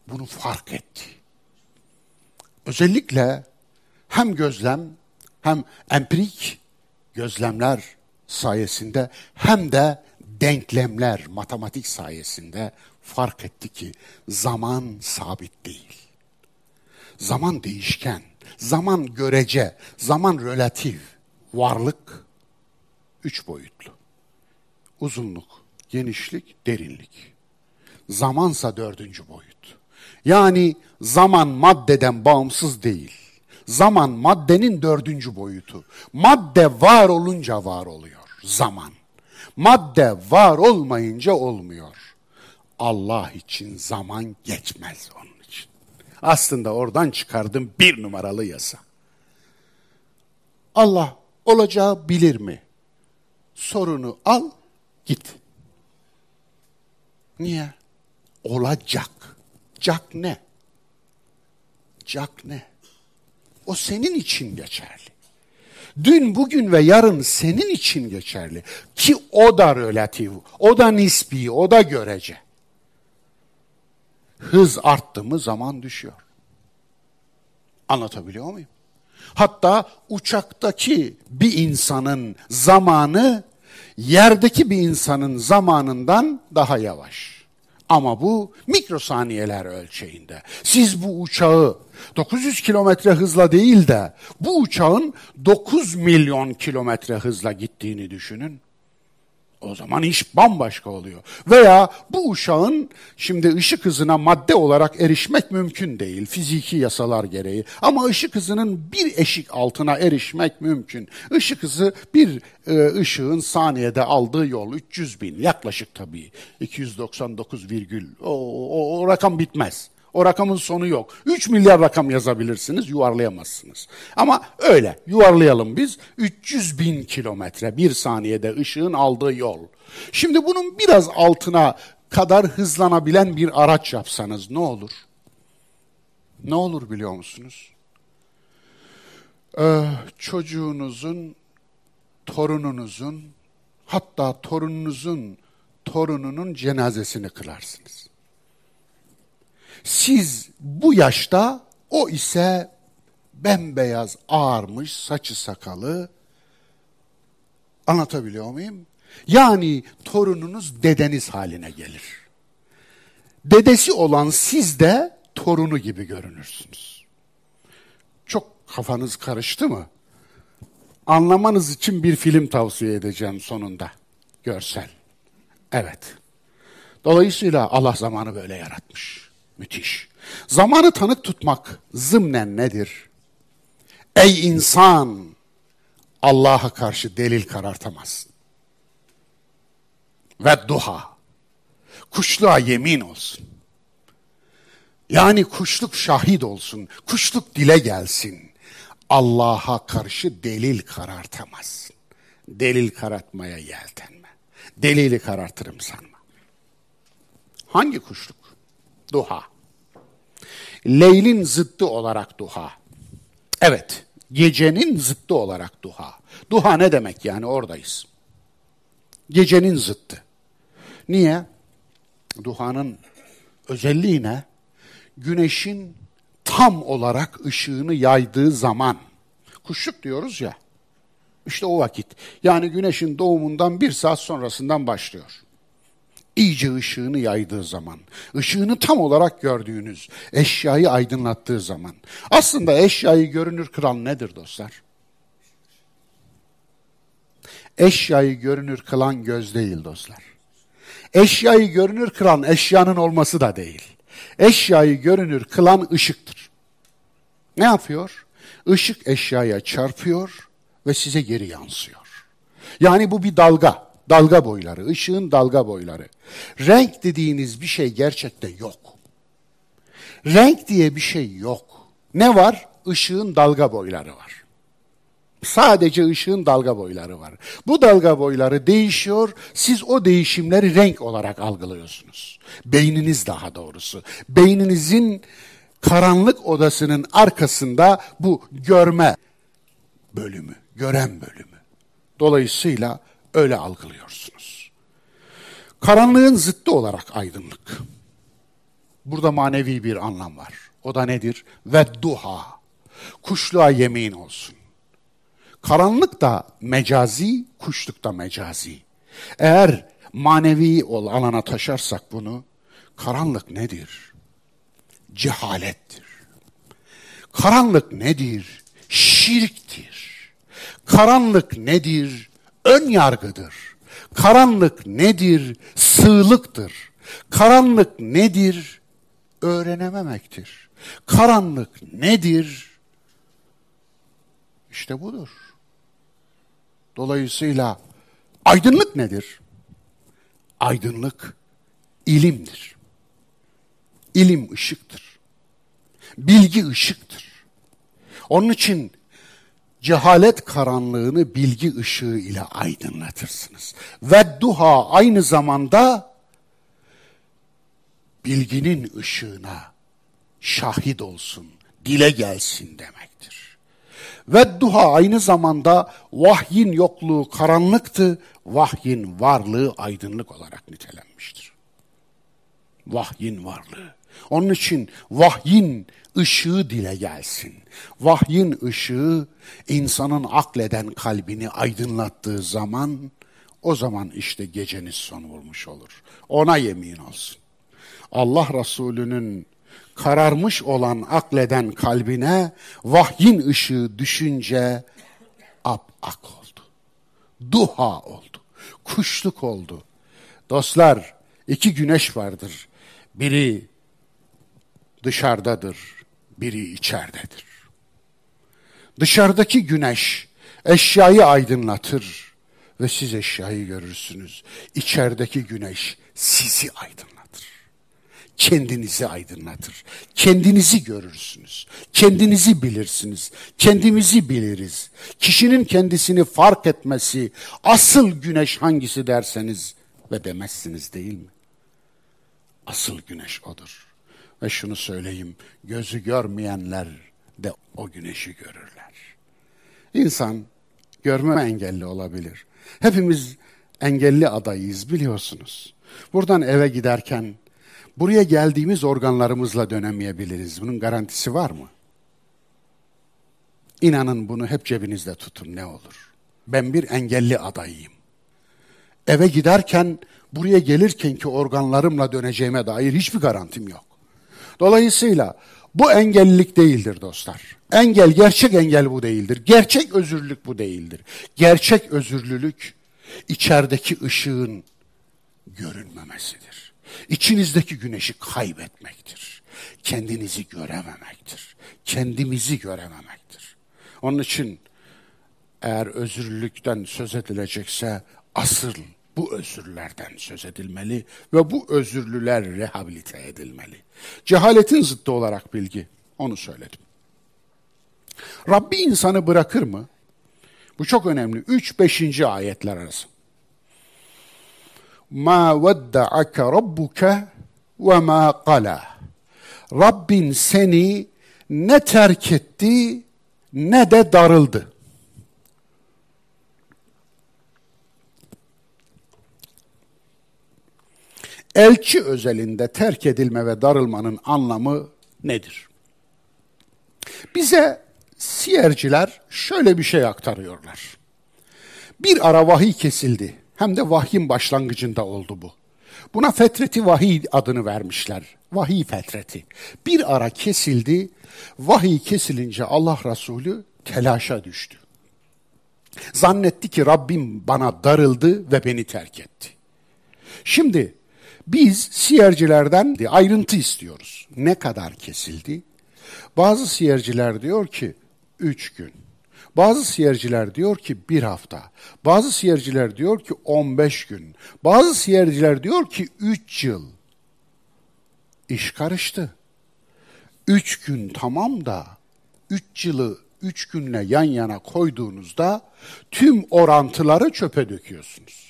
bunu fark etti. Özellikle hem gözlem hem empirik gözlemler sayesinde hem de denklemler, matematik sayesinde fark etti ki zaman sabit değil. Zaman değişken, zaman görece, zaman relatif, varlık üç boyutlu. Uzunluk, genişlik, derinlik. Zamansa dördüncü boyut. Yani zaman maddeden bağımsız değil. Zaman maddenin dördüncü boyutu. Madde var olunca var oluyor. Zaman. Madde var olmayınca olmuyor. Allah için zaman geçmez onun için. Aslında oradan çıkardım bir numaralı yasa. Allah olacağı bilir mi? Sorunu al, git. Niye? Olacak. Cak ne? Cak ne? O senin için geçerli. Dün, bugün ve yarın senin için geçerli. Ki o da relatif, o da nispi, o da görece. Hız arttı mı zaman düşüyor. Anlatabiliyor muyum? Hatta uçaktaki bir insanın zamanı yerdeki bir insanın zamanından daha yavaş. Ama bu mikrosaniyeler ölçeğinde. Siz bu uçağı 900 kilometre hızla değil de bu uçağın 9 milyon kilometre hızla gittiğini düşünün. O zaman iş bambaşka oluyor. Veya bu uşağın şimdi ışık hızına madde olarak erişmek mümkün değil fiziki yasalar gereği. Ama ışık hızının bir eşik altına erişmek mümkün. Işık hızı bir e, ışığın saniyede aldığı yol 300 bin yaklaşık tabii 299 virgül o, o, o rakam bitmez. O rakamın sonu yok. 3 milyar rakam yazabilirsiniz, yuvarlayamazsınız. Ama öyle, yuvarlayalım biz. 300 bin kilometre bir saniyede ışığın aldığı yol. Şimdi bunun biraz altına kadar hızlanabilen bir araç yapsanız ne olur? Ne olur biliyor musunuz? Ee, çocuğunuzun, torununuzun, hatta torununuzun torununun cenazesini kılarsınız. Siz bu yaşta o ise bembeyaz ağarmış saçı sakalı anlatabiliyor muyum? Yani torununuz dedeniz haline gelir. Dedesi olan siz de torunu gibi görünürsünüz. Çok kafanız karıştı mı? Anlamanız için bir film tavsiye edeceğim sonunda. Görsel. Evet. Dolayısıyla Allah zamanı böyle yaratmış. Müthiş. Zamanı tanık tutmak zımnen nedir? Ey insan! Allah'a karşı delil karartamazsın. Ve duha. Kuşluğa yemin olsun. Yani kuşluk şahit olsun. Kuşluk dile gelsin. Allah'a karşı delil karartamazsın. Delil karartmaya yeltenme. Delili karartırım sanma. Hangi kuşluk? Duha. Leylin zıttı olarak duha. Evet, gecenin zıttı olarak duha. Duha ne demek yani oradayız. Gecenin zıttı. Niye? Duhanın özelliği ne? Güneşin tam olarak ışığını yaydığı zaman. Kuşluk diyoruz ya. İşte o vakit. Yani güneşin doğumundan bir saat sonrasından başlıyor iyice ışığını yaydığı zaman, ışığını tam olarak gördüğünüz, eşyayı aydınlattığı zaman. Aslında eşyayı görünür kılan nedir dostlar? Eşyayı görünür kılan göz değil dostlar. Eşyayı görünür kılan eşyanın olması da değil. Eşyayı görünür kılan ışıktır. Ne yapıyor? Işık eşyaya çarpıyor ve size geri yansıyor. Yani bu bir dalga dalga boyları, ışığın dalga boyları. Renk dediğiniz bir şey gerçekte yok. Renk diye bir şey yok. Ne var? Işığın dalga boyları var. Sadece ışığın dalga boyları var. Bu dalga boyları değişiyor, siz o değişimleri renk olarak algılıyorsunuz. Beyniniz daha doğrusu. Beyninizin karanlık odasının arkasında bu görme bölümü, gören bölümü. Dolayısıyla Öyle algılıyorsunuz. Karanlığın zıttı olarak aydınlık. Burada manevi bir anlam var. O da nedir? Ve duha. Kuşluğa yemin olsun. Karanlık da mecazi, kuşluk da mecazi. Eğer manevi ol alana taşarsak bunu, karanlık nedir? Cehalettir. Karanlık nedir? Şirktir. Karanlık nedir? Ön yargıdır. Karanlık nedir? Sığlıktır. Karanlık nedir? Öğrenememektir. Karanlık nedir? İşte budur. Dolayısıyla aydınlık nedir? Aydınlık ilimdir. İlim ışıktır. Bilgi ışıktır. Onun için cehalet karanlığını bilgi ışığı ile aydınlatırsınız. Ve duha aynı zamanda bilginin ışığına şahit olsun, dile gelsin demektir. Ve duha aynı zamanda vahyin yokluğu karanlıktı, vahyin varlığı aydınlık olarak nitelenmiştir. Vahyin varlığı. Onun için vahyin ışığı dile gelsin. Vahyin ışığı insanın akleden kalbini aydınlattığı zaman o zaman işte geceniz son bulmuş olur. Ona yemin olsun. Allah Resulü'nün kararmış olan akleden kalbine vahyin ışığı düşünce ap ak oldu. Duha oldu. Kuşluk oldu. Dostlar iki güneş vardır. Biri dışarıdadır, biri içeridedir. Dışarıdaki güneş eşyayı aydınlatır ve siz eşyayı görürsünüz. İçerideki güneş sizi aydınlatır. Kendinizi aydınlatır. Kendinizi görürsünüz. Kendinizi bilirsiniz. Kendimizi biliriz. Kişinin kendisini fark etmesi asıl güneş hangisi derseniz ve demezsiniz değil mi? Asıl güneş odur. Ve şunu söyleyeyim, gözü görmeyenler de o güneşi görürler. İnsan görme engelli olabilir. Hepimiz engelli adayız biliyorsunuz. Buradan eve giderken buraya geldiğimiz organlarımızla dönemeyebiliriz. Bunun garantisi var mı? İnanın bunu hep cebinizde tutun ne olur. Ben bir engelli adayıyım. Eve giderken buraya gelirken ki organlarımla döneceğime dair hiçbir garantim yok. Dolayısıyla bu engellilik değildir dostlar. Engel, gerçek engel bu değildir. Gerçek özürlülük bu değildir. Gerçek özürlülük içerideki ışığın görünmemesidir. İçinizdeki güneşi kaybetmektir. Kendinizi görememektir. Kendimizi görememektir. Onun için eğer özürlülükten söz edilecekse asıl bu özürlerden söz edilmeli ve bu özürlüler rehabilite edilmeli. Cehaletin zıttı olarak bilgi, onu söyledim. Rabbi insanı bırakır mı? Bu çok önemli. 3-5. ayetler arası. Ma vedda'ake rabbuke ve ma qala. Rabbin seni ne terk etti ne de darıldı. Elçi özelinde terk edilme ve darılmanın anlamı nedir? Bize siyerciler şöyle bir şey aktarıyorlar. Bir ara vahiy kesildi. Hem de vahyin başlangıcında oldu bu. Buna fetreti vahiy adını vermişler. Vahiy fetreti. Bir ara kesildi. Vahiy kesilince Allah Resulü telaşa düştü. Zannetti ki Rabbim bana darıldı ve beni terk etti. Şimdi biz siyercilerden ayrıntı istiyoruz. Ne kadar kesildi? Bazı siyerciler diyor ki üç gün. Bazı siyerciler diyor ki bir hafta. Bazı siyerciler diyor ki on beş gün. Bazı siyerciler diyor ki üç yıl. İş karıştı. Üç gün tamam da üç yılı üç günle yan yana koyduğunuzda tüm orantıları çöpe döküyorsunuz.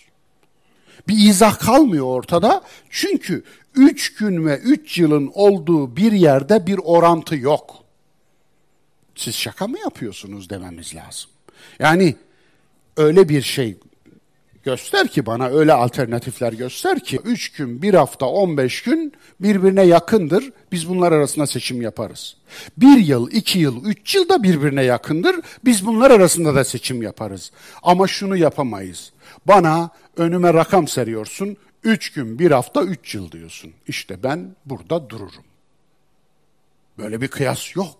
Bir izah kalmıyor ortada. Çünkü üç gün ve üç yılın olduğu bir yerde bir orantı yok. Siz şaka mı yapıyorsunuz dememiz lazım. Yani öyle bir şey Göster ki bana öyle alternatifler göster ki 3 gün, 1 hafta, 15 gün birbirine yakındır. Biz bunlar arasında seçim yaparız. 1 yıl, 2 yıl, 3 yıl da birbirine yakındır. Biz bunlar arasında da seçim yaparız. Ama şunu yapamayız. Bana önüme rakam seriyorsun. 3 gün, 1 hafta, 3 yıl diyorsun. İşte ben burada dururum. Böyle bir kıyas yok.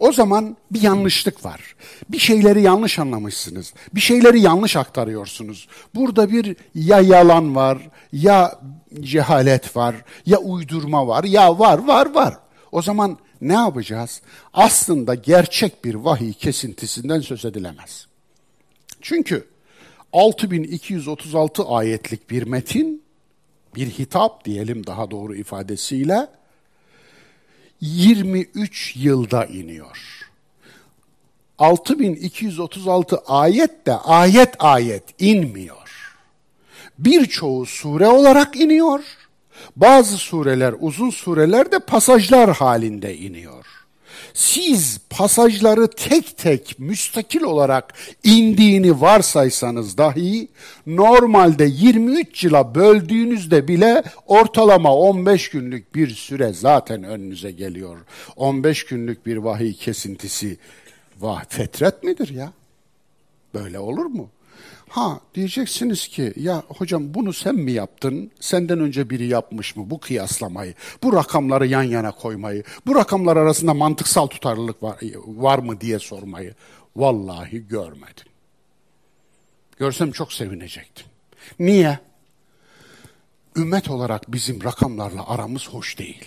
O zaman bir yanlışlık var. Bir şeyleri yanlış anlamışsınız. Bir şeyleri yanlış aktarıyorsunuz. Burada bir ya yalan var, ya cehalet var, ya uydurma var, ya var var var. O zaman ne yapacağız? Aslında gerçek bir vahiy kesintisinden söz edilemez. Çünkü 6236 ayetlik bir metin, bir hitap diyelim daha doğru ifadesiyle 23 yılda iniyor. 6236 ayet de ayet ayet inmiyor. Birçoğu sure olarak iniyor. Bazı sureler uzun sureler de pasajlar halinde iniyor siz pasajları tek tek müstakil olarak indiğini varsaysanız dahi normalde 23 yıla böldüğünüzde bile ortalama 15 günlük bir süre zaten önünüze geliyor. 15 günlük bir vahiy kesintisi vah fetret midir ya? Böyle olur mu? Ha diyeceksiniz ki ya hocam bunu sen mi yaptın? Senden önce biri yapmış mı bu kıyaslamayı? Bu rakamları yan yana koymayı? Bu rakamlar arasında mantıksal tutarlılık var, var mı diye sormayı? Vallahi görmedim. Görsem çok sevinecektim. Niye? Ümmet olarak bizim rakamlarla aramız hoş değil.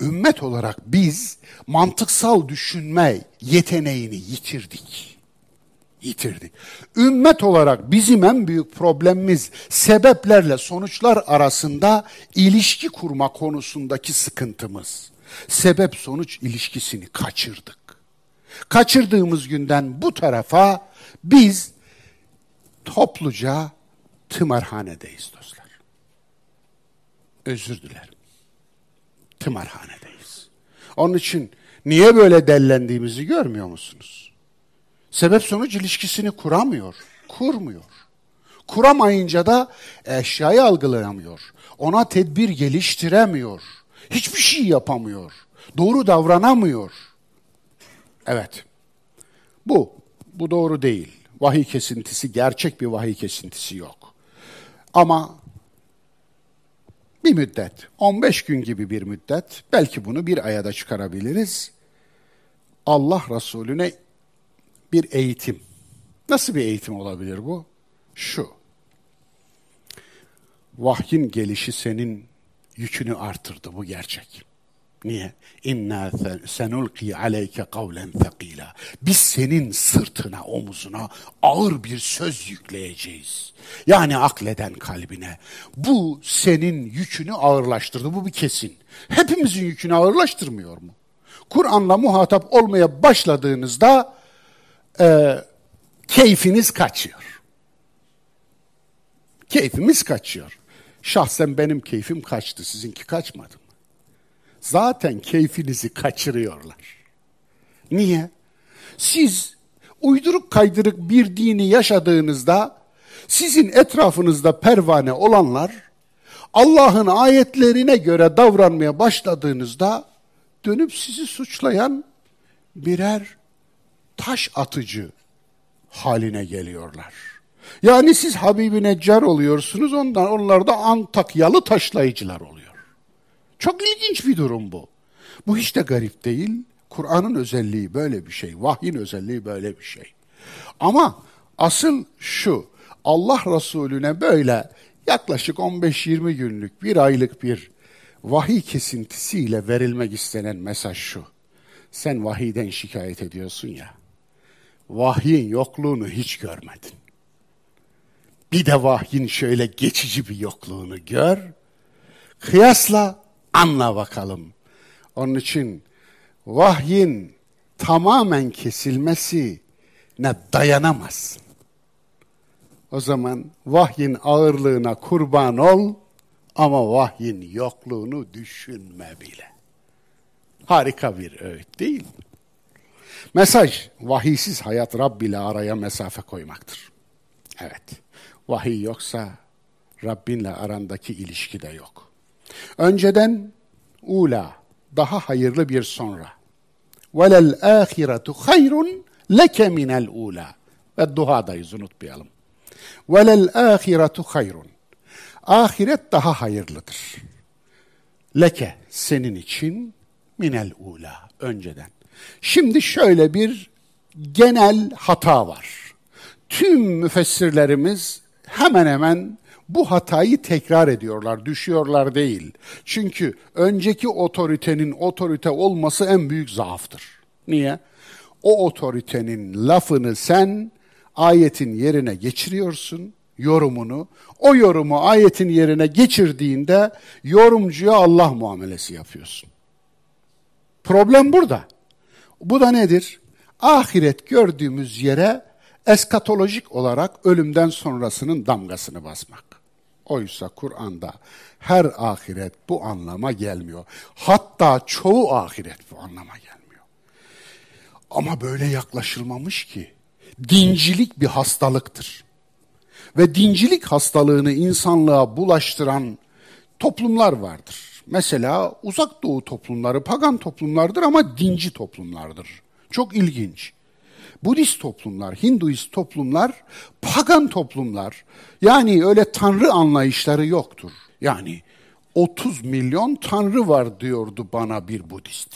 Ümmet olarak biz mantıksal düşünme yeteneğini yitirdik yitirdi. Ümmet olarak bizim en büyük problemimiz sebeplerle sonuçlar arasında ilişki kurma konusundaki sıkıntımız. Sebep sonuç ilişkisini kaçırdık. Kaçırdığımız günden bu tarafa biz topluca tımarhanedeyiz dostlar. Özür dilerim. Tımarhanedeyiz. Onun için niye böyle dellendiğimizi görmüyor musunuz? Sebep sonuç ilişkisini kuramıyor, kurmuyor. Kuramayınca da eşyayı algılayamıyor. Ona tedbir geliştiremiyor. Hiçbir şey yapamıyor. Doğru davranamıyor. Evet. Bu. Bu doğru değil. Vahiy kesintisi, gerçek bir vahiy kesintisi yok. Ama bir müddet, 15 gün gibi bir müddet, belki bunu bir aya da çıkarabiliriz. Allah Resulüne bir eğitim. Nasıl bir eğitim olabilir bu? Şu. Vahyin gelişi senin yükünü artırdı bu gerçek. Niye? İnna senulqi aleyke kavlen thaqila. Biz senin sırtına, omuzuna ağır bir söz yükleyeceğiz. Yani akleden kalbine. Bu senin yükünü ağırlaştırdı. Bu bir kesin. Hepimizin yükünü ağırlaştırmıyor mu? Kur'an'la muhatap olmaya başladığınızda e, keyfiniz kaçıyor. Keyfimiz kaçıyor. Şahsen benim keyfim kaçtı, sizinki kaçmadı mı? Zaten keyfinizi kaçırıyorlar. Niye? Siz uyduruk kaydırık bir dini yaşadığınızda sizin etrafınızda pervane olanlar Allah'ın ayetlerine göre davranmaya başladığınızda dönüp sizi suçlayan birer taş atıcı haline geliyorlar. Yani siz Habibi Neccar oluyorsunuz, ondan onlar da Antakyalı taşlayıcılar oluyor. Çok ilginç bir durum bu. Bu hiç de garip değil. Kur'an'ın özelliği böyle bir şey, vahyin özelliği böyle bir şey. Ama asıl şu, Allah Resulüne böyle yaklaşık 15-20 günlük, bir aylık bir vahiy kesintisiyle verilmek istenen mesaj şu. Sen vahiyden şikayet ediyorsun ya vahyin yokluğunu hiç görmedin. Bir de vahyin şöyle geçici bir yokluğunu gör. Kıyasla anla bakalım. Onun için vahyin tamamen kesilmesi ne dayanamazsın. O zaman vahyin ağırlığına kurban ol ama vahyin yokluğunu düşünme bile. Harika bir öğüt değil mi? Mesaj, vahiysiz hayat Rabb ile araya mesafe koymaktır. Evet, Vahiy yoksa Rabbinle arandaki ilişki de yok. Önceden ula, daha hayırlı bir sonra. Velel ahiretu hayrun leke minel ula. Ve duhadayız unutmayalım. Velel ahiretu hayrun. Ahiret daha hayırlıdır. Leke senin için minel ula önceden. Şimdi şöyle bir genel hata var. Tüm müfessirlerimiz hemen hemen bu hatayı tekrar ediyorlar, düşüyorlar değil. Çünkü önceki otoritenin otorite olması en büyük zaaftır. Niye? O otoritenin lafını sen ayetin yerine geçiriyorsun, yorumunu. O yorumu ayetin yerine geçirdiğinde yorumcuya Allah muamelesi yapıyorsun. Problem burada. Bu da nedir? Ahiret gördüğümüz yere eskatolojik olarak ölümden sonrasının damgasını basmak. Oysa Kur'an'da her ahiret bu anlama gelmiyor. Hatta çoğu ahiret bu anlama gelmiyor. Ama böyle yaklaşılmamış ki dincilik bir hastalıktır. Ve dincilik hastalığını insanlığa bulaştıran toplumlar vardır. Mesela uzak doğu toplumları pagan toplumlardır ama dinci toplumlardır. Çok ilginç. Budist toplumlar, Hinduist toplumlar, pagan toplumlar. Yani öyle tanrı anlayışları yoktur. Yani 30 milyon tanrı var diyordu bana bir Budist.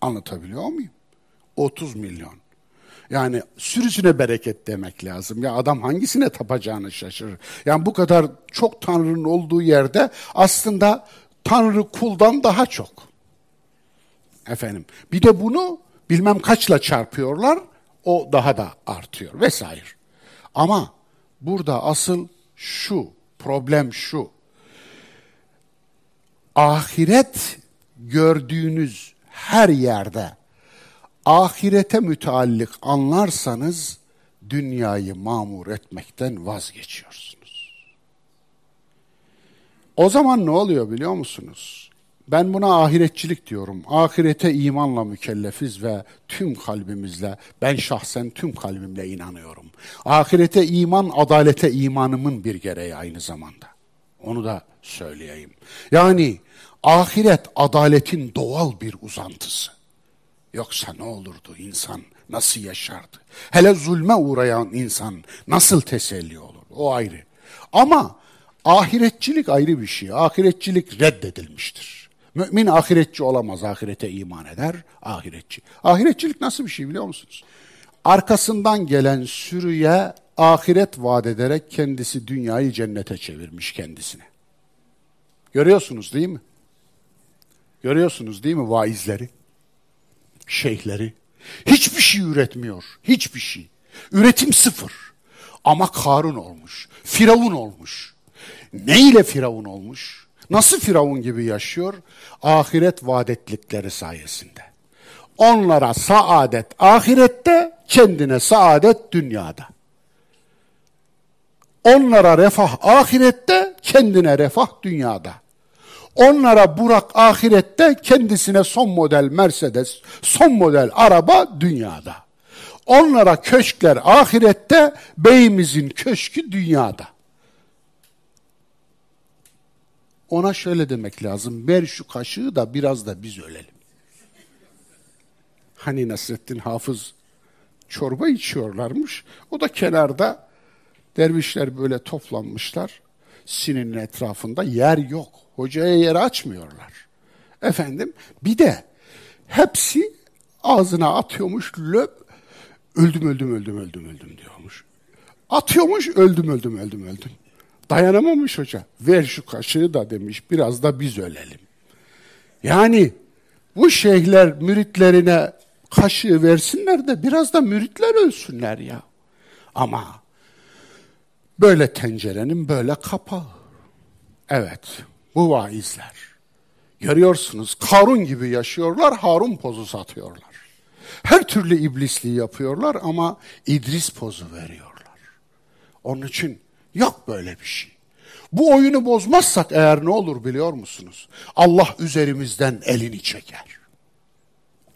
Anlatabiliyor muyum? 30 milyon. Yani sürüsüne bereket demek lazım. Ya adam hangisine tapacağını şaşırır. Yani bu kadar çok tanrının olduğu yerde aslında tanrı kuldan daha çok. Efendim. Bir de bunu bilmem kaçla çarpıyorlar o daha da artıyor vesaire. Ama burada asıl şu, problem şu. Ahiret gördüğünüz her yerde ahirete müteallik anlarsanız dünyayı mamur etmekten vazgeçiyorsunuz. O zaman ne oluyor biliyor musunuz? Ben buna ahiretçilik diyorum. Ahirete imanla mükellefiz ve tüm kalbimizle, ben şahsen tüm kalbimle inanıyorum. Ahirete iman, adalete imanımın bir gereği aynı zamanda. Onu da söyleyeyim. Yani ahiret adaletin doğal bir uzantısı. Yoksa ne olurdu insan? Nasıl yaşardı? Hele zulme uğrayan insan nasıl teselli olur? O ayrı. Ama ahiretçilik ayrı bir şey. Ahiretçilik reddedilmiştir. Mümin ahiretçi olamaz. Ahirete iman eder, ahiretçi. Ahiretçilik nasıl bir şey biliyor musunuz? Arkasından gelen sürüye ahiret vaat ederek kendisi dünyayı cennete çevirmiş kendisine. Görüyorsunuz değil mi? Görüyorsunuz değil mi vaizleri? Şeyhleri. Hiçbir şey üretmiyor. Hiçbir şey. Üretim sıfır. Ama Karun olmuş. Firavun olmuş. Ne ile Firavun olmuş? Nasıl Firavun gibi yaşıyor? Ahiret vaadetlikleri sayesinde. Onlara saadet ahirette, kendine saadet dünyada. Onlara refah ahirette, kendine refah dünyada. Onlara Burak ahirette, kendisine son model Mercedes, son model araba dünyada. Onlara köşkler ahirette, beyimizin köşkü dünyada. Ona şöyle demek lazım. Ver şu kaşığı da biraz da biz ölelim. Hani Nasrettin Hafız çorba içiyorlarmış. O da kenarda dervişler böyle toplanmışlar. Sininin etrafında yer yok. Hocaya yer açmıyorlar. Efendim bir de hepsi ağzına atıyormuş löp öldüm öldüm öldüm öldüm öldüm diyormuş. Atıyormuş öldüm öldüm öldüm öldüm. Dayanamamış hoca. Ver şu kaşığı da demiş. Biraz da biz ölelim. Yani bu şeyhler müritlerine kaşığı versinler de biraz da müritler ölsünler ya. Ama böyle tencerenin böyle kapağı. Evet, bu vaizler. Görüyorsunuz Karun gibi yaşıyorlar, Harun pozu satıyorlar. Her türlü iblisliği yapıyorlar ama İdris pozu veriyorlar. Onun için Yok böyle bir şey. Bu oyunu bozmazsak eğer ne olur biliyor musunuz? Allah üzerimizden elini çeker.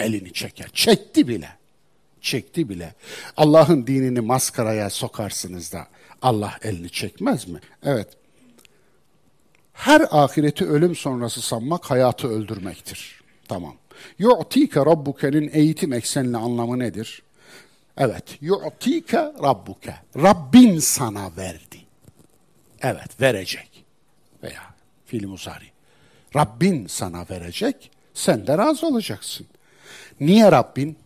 Elini çeker. Çekti bile. çekti bile. Allah'ın dinini maskaraya sokarsınız da Allah elini çekmez mi? Evet. Her ahireti ölüm sonrası sanmak hayatı öldürmektir. Tamam. Yu'tike rabbuke'nin eğitim eksenli anlamı nedir? Evet. Yu'tike rabbuke. Rabbin sana verdi. Evet verecek. Veya fiil musari. Rabbin sana verecek. Sen de razı olacaksın. Niye Rabbin?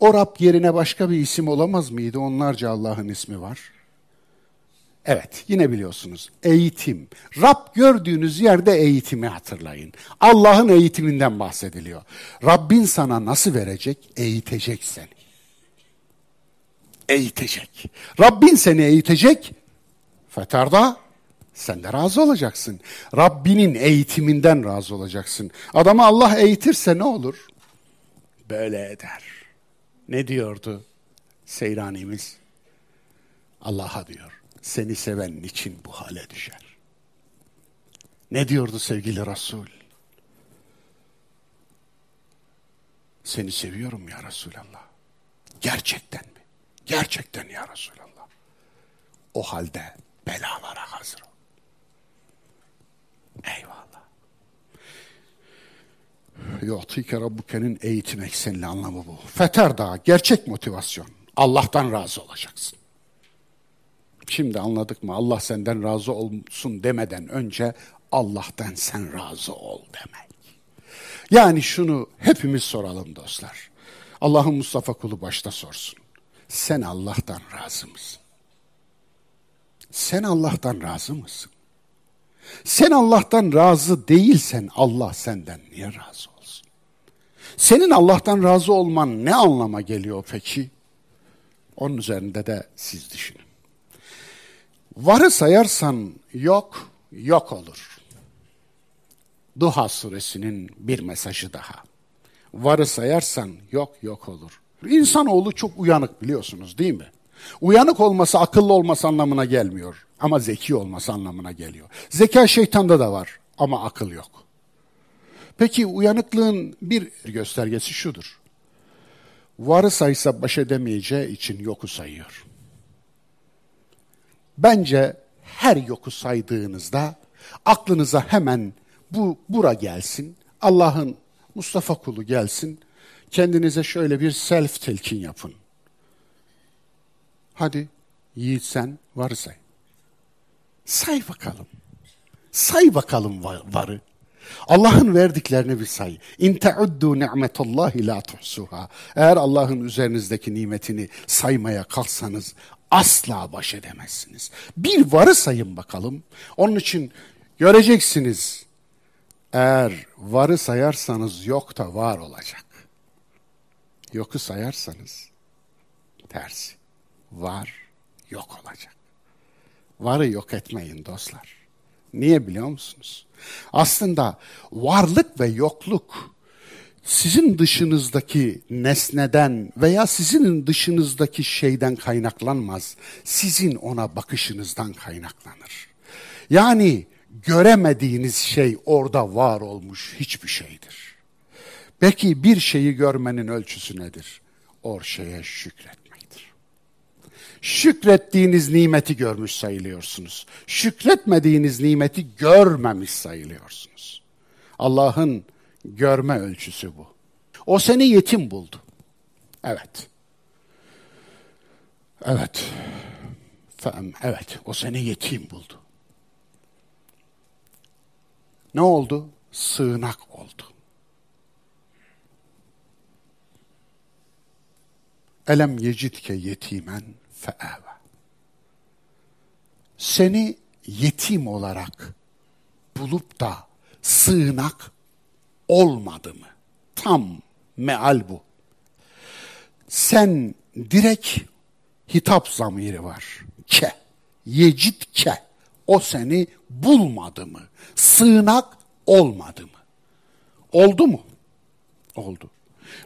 O Rab yerine başka bir isim olamaz mıydı? Onlarca Allah'ın ismi var. Evet, yine biliyorsunuz. Eğitim. Rab gördüğünüz yerde eğitimi hatırlayın. Allah'ın eğitiminden bahsediliyor. Rabbin sana nasıl verecek? Eğitecek seni. Eğitecek. Rabbin seni eğitecek. Fetarda sen de razı olacaksın. Rabbinin eğitiminden razı olacaksın. Adamı Allah eğitirse ne olur? Böyle eder. Ne diyordu Seyranimiz? Allah'a diyor seni seven için bu hale düşer. Ne diyordu sevgili Resul? Seni seviyorum ya Resulallah. Gerçekten mi? Gerçekten ya Resulallah. O halde belalara hazır ol. Eyvallah. Yu'tike Rabbuke'nin eğitim eksenli anlamı bu. Feter Dağı, gerçek motivasyon. Allah'tan razı olacaksın. Şimdi anladık mı? Allah senden razı olsun demeden önce Allah'tan sen razı ol demek. Yani şunu hepimiz soralım dostlar. Allah'ın Mustafa kulu başta sorsun. Sen Allah'tan razı mısın? Sen Allah'tan razı mısın? Sen Allah'tan razı değilsen Allah senden niye razı olsun? Senin Allah'tan razı olman ne anlama geliyor peki? Onun üzerinde de siz düşünün. Varı sayarsan yok, yok olur. Duha suresinin bir mesajı daha. Varı sayarsan yok, yok olur. İnsanoğlu çok uyanık biliyorsunuz değil mi? Uyanık olması akıllı olması anlamına gelmiyor. Ama zeki olması anlamına geliyor. Zeka şeytanda da var ama akıl yok. Peki uyanıklığın bir göstergesi şudur. Varı saysa baş edemeyeceği için yoku sayıyor. Bence her yoku saydığınızda aklınıza hemen bu bura gelsin. Allah'ın Mustafa kulu gelsin. Kendinize şöyle bir self telkin yapın. Hadi yiğit sen varı say. Bakalım. Say bakalım varı. Allah'ın verdiklerini bir say. İn teuddu ni'metallahi la tuhsuha. Eğer Allah'ın üzerinizdeki nimetini saymaya kalksanız asla baş edemezsiniz. Bir varı sayın bakalım. Onun için göreceksiniz. Eğer varı sayarsanız yok da var olacak. Yoku sayarsanız tersi. Var yok olacak. Varı yok etmeyin dostlar. Niye biliyor musunuz? Aslında varlık ve yokluk sizin dışınızdaki nesneden veya sizin dışınızdaki şeyden kaynaklanmaz. Sizin ona bakışınızdan kaynaklanır. Yani göremediğiniz şey orada var olmuş hiçbir şeydir. Peki bir şeyi görmenin ölçüsü nedir? O şeye şükretmektir. Şükrettiğiniz nimeti görmüş sayılıyorsunuz. Şükretmediğiniz nimeti görmemiş sayılıyorsunuz. Allah'ın Görme ölçüsü bu. O seni yetim buldu. Evet. Evet. Evet, o seni yetim buldu. Ne oldu? Sığınak oldu. Elem yecidke yetimen fe'eve. Seni yetim olarak bulup da sığınak olmadı mı? Tam meal bu. Sen direkt hitap zamiri var. Ke. Yecit ke. O seni bulmadı mı? Sığınak olmadı mı? Oldu mu? Oldu.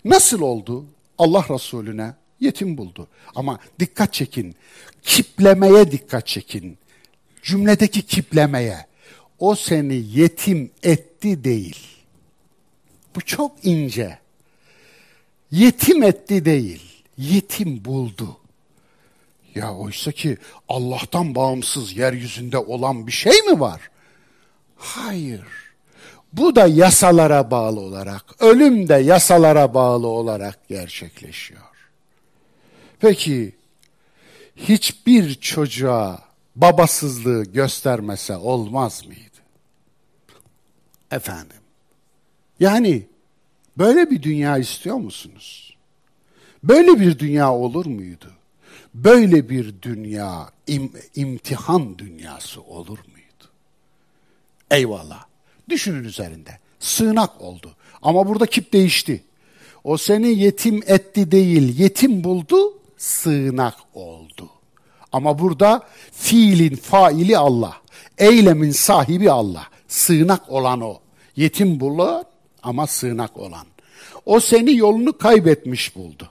Nasıl oldu? Allah Resulüne yetim buldu. Ama dikkat çekin. Kiplemeye dikkat çekin. Cümledeki kiplemeye. O seni yetim etti değil bu çok ince. yetim etti değil, yetim buldu. Ya oysa ki Allah'tan bağımsız yeryüzünde olan bir şey mi var? Hayır. Bu da yasalara bağlı olarak, ölüm de yasalara bağlı olarak gerçekleşiyor. Peki hiçbir çocuğa babasızlığı göstermese olmaz mıydı? Efendim. Yani böyle bir dünya istiyor musunuz? Böyle bir dünya olur muydu? Böyle bir dünya im, imtihan dünyası olur muydu? Eyvallah. Düşünün üzerinde. Sığınak oldu. Ama burada kip değişti. O seni yetim etti değil, yetim buldu, sığınak oldu. Ama burada fiilin faili Allah. Eylemin sahibi Allah. Sığınak olan o. Yetim bulan ama sığınak olan. O seni yolunu kaybetmiş buldu.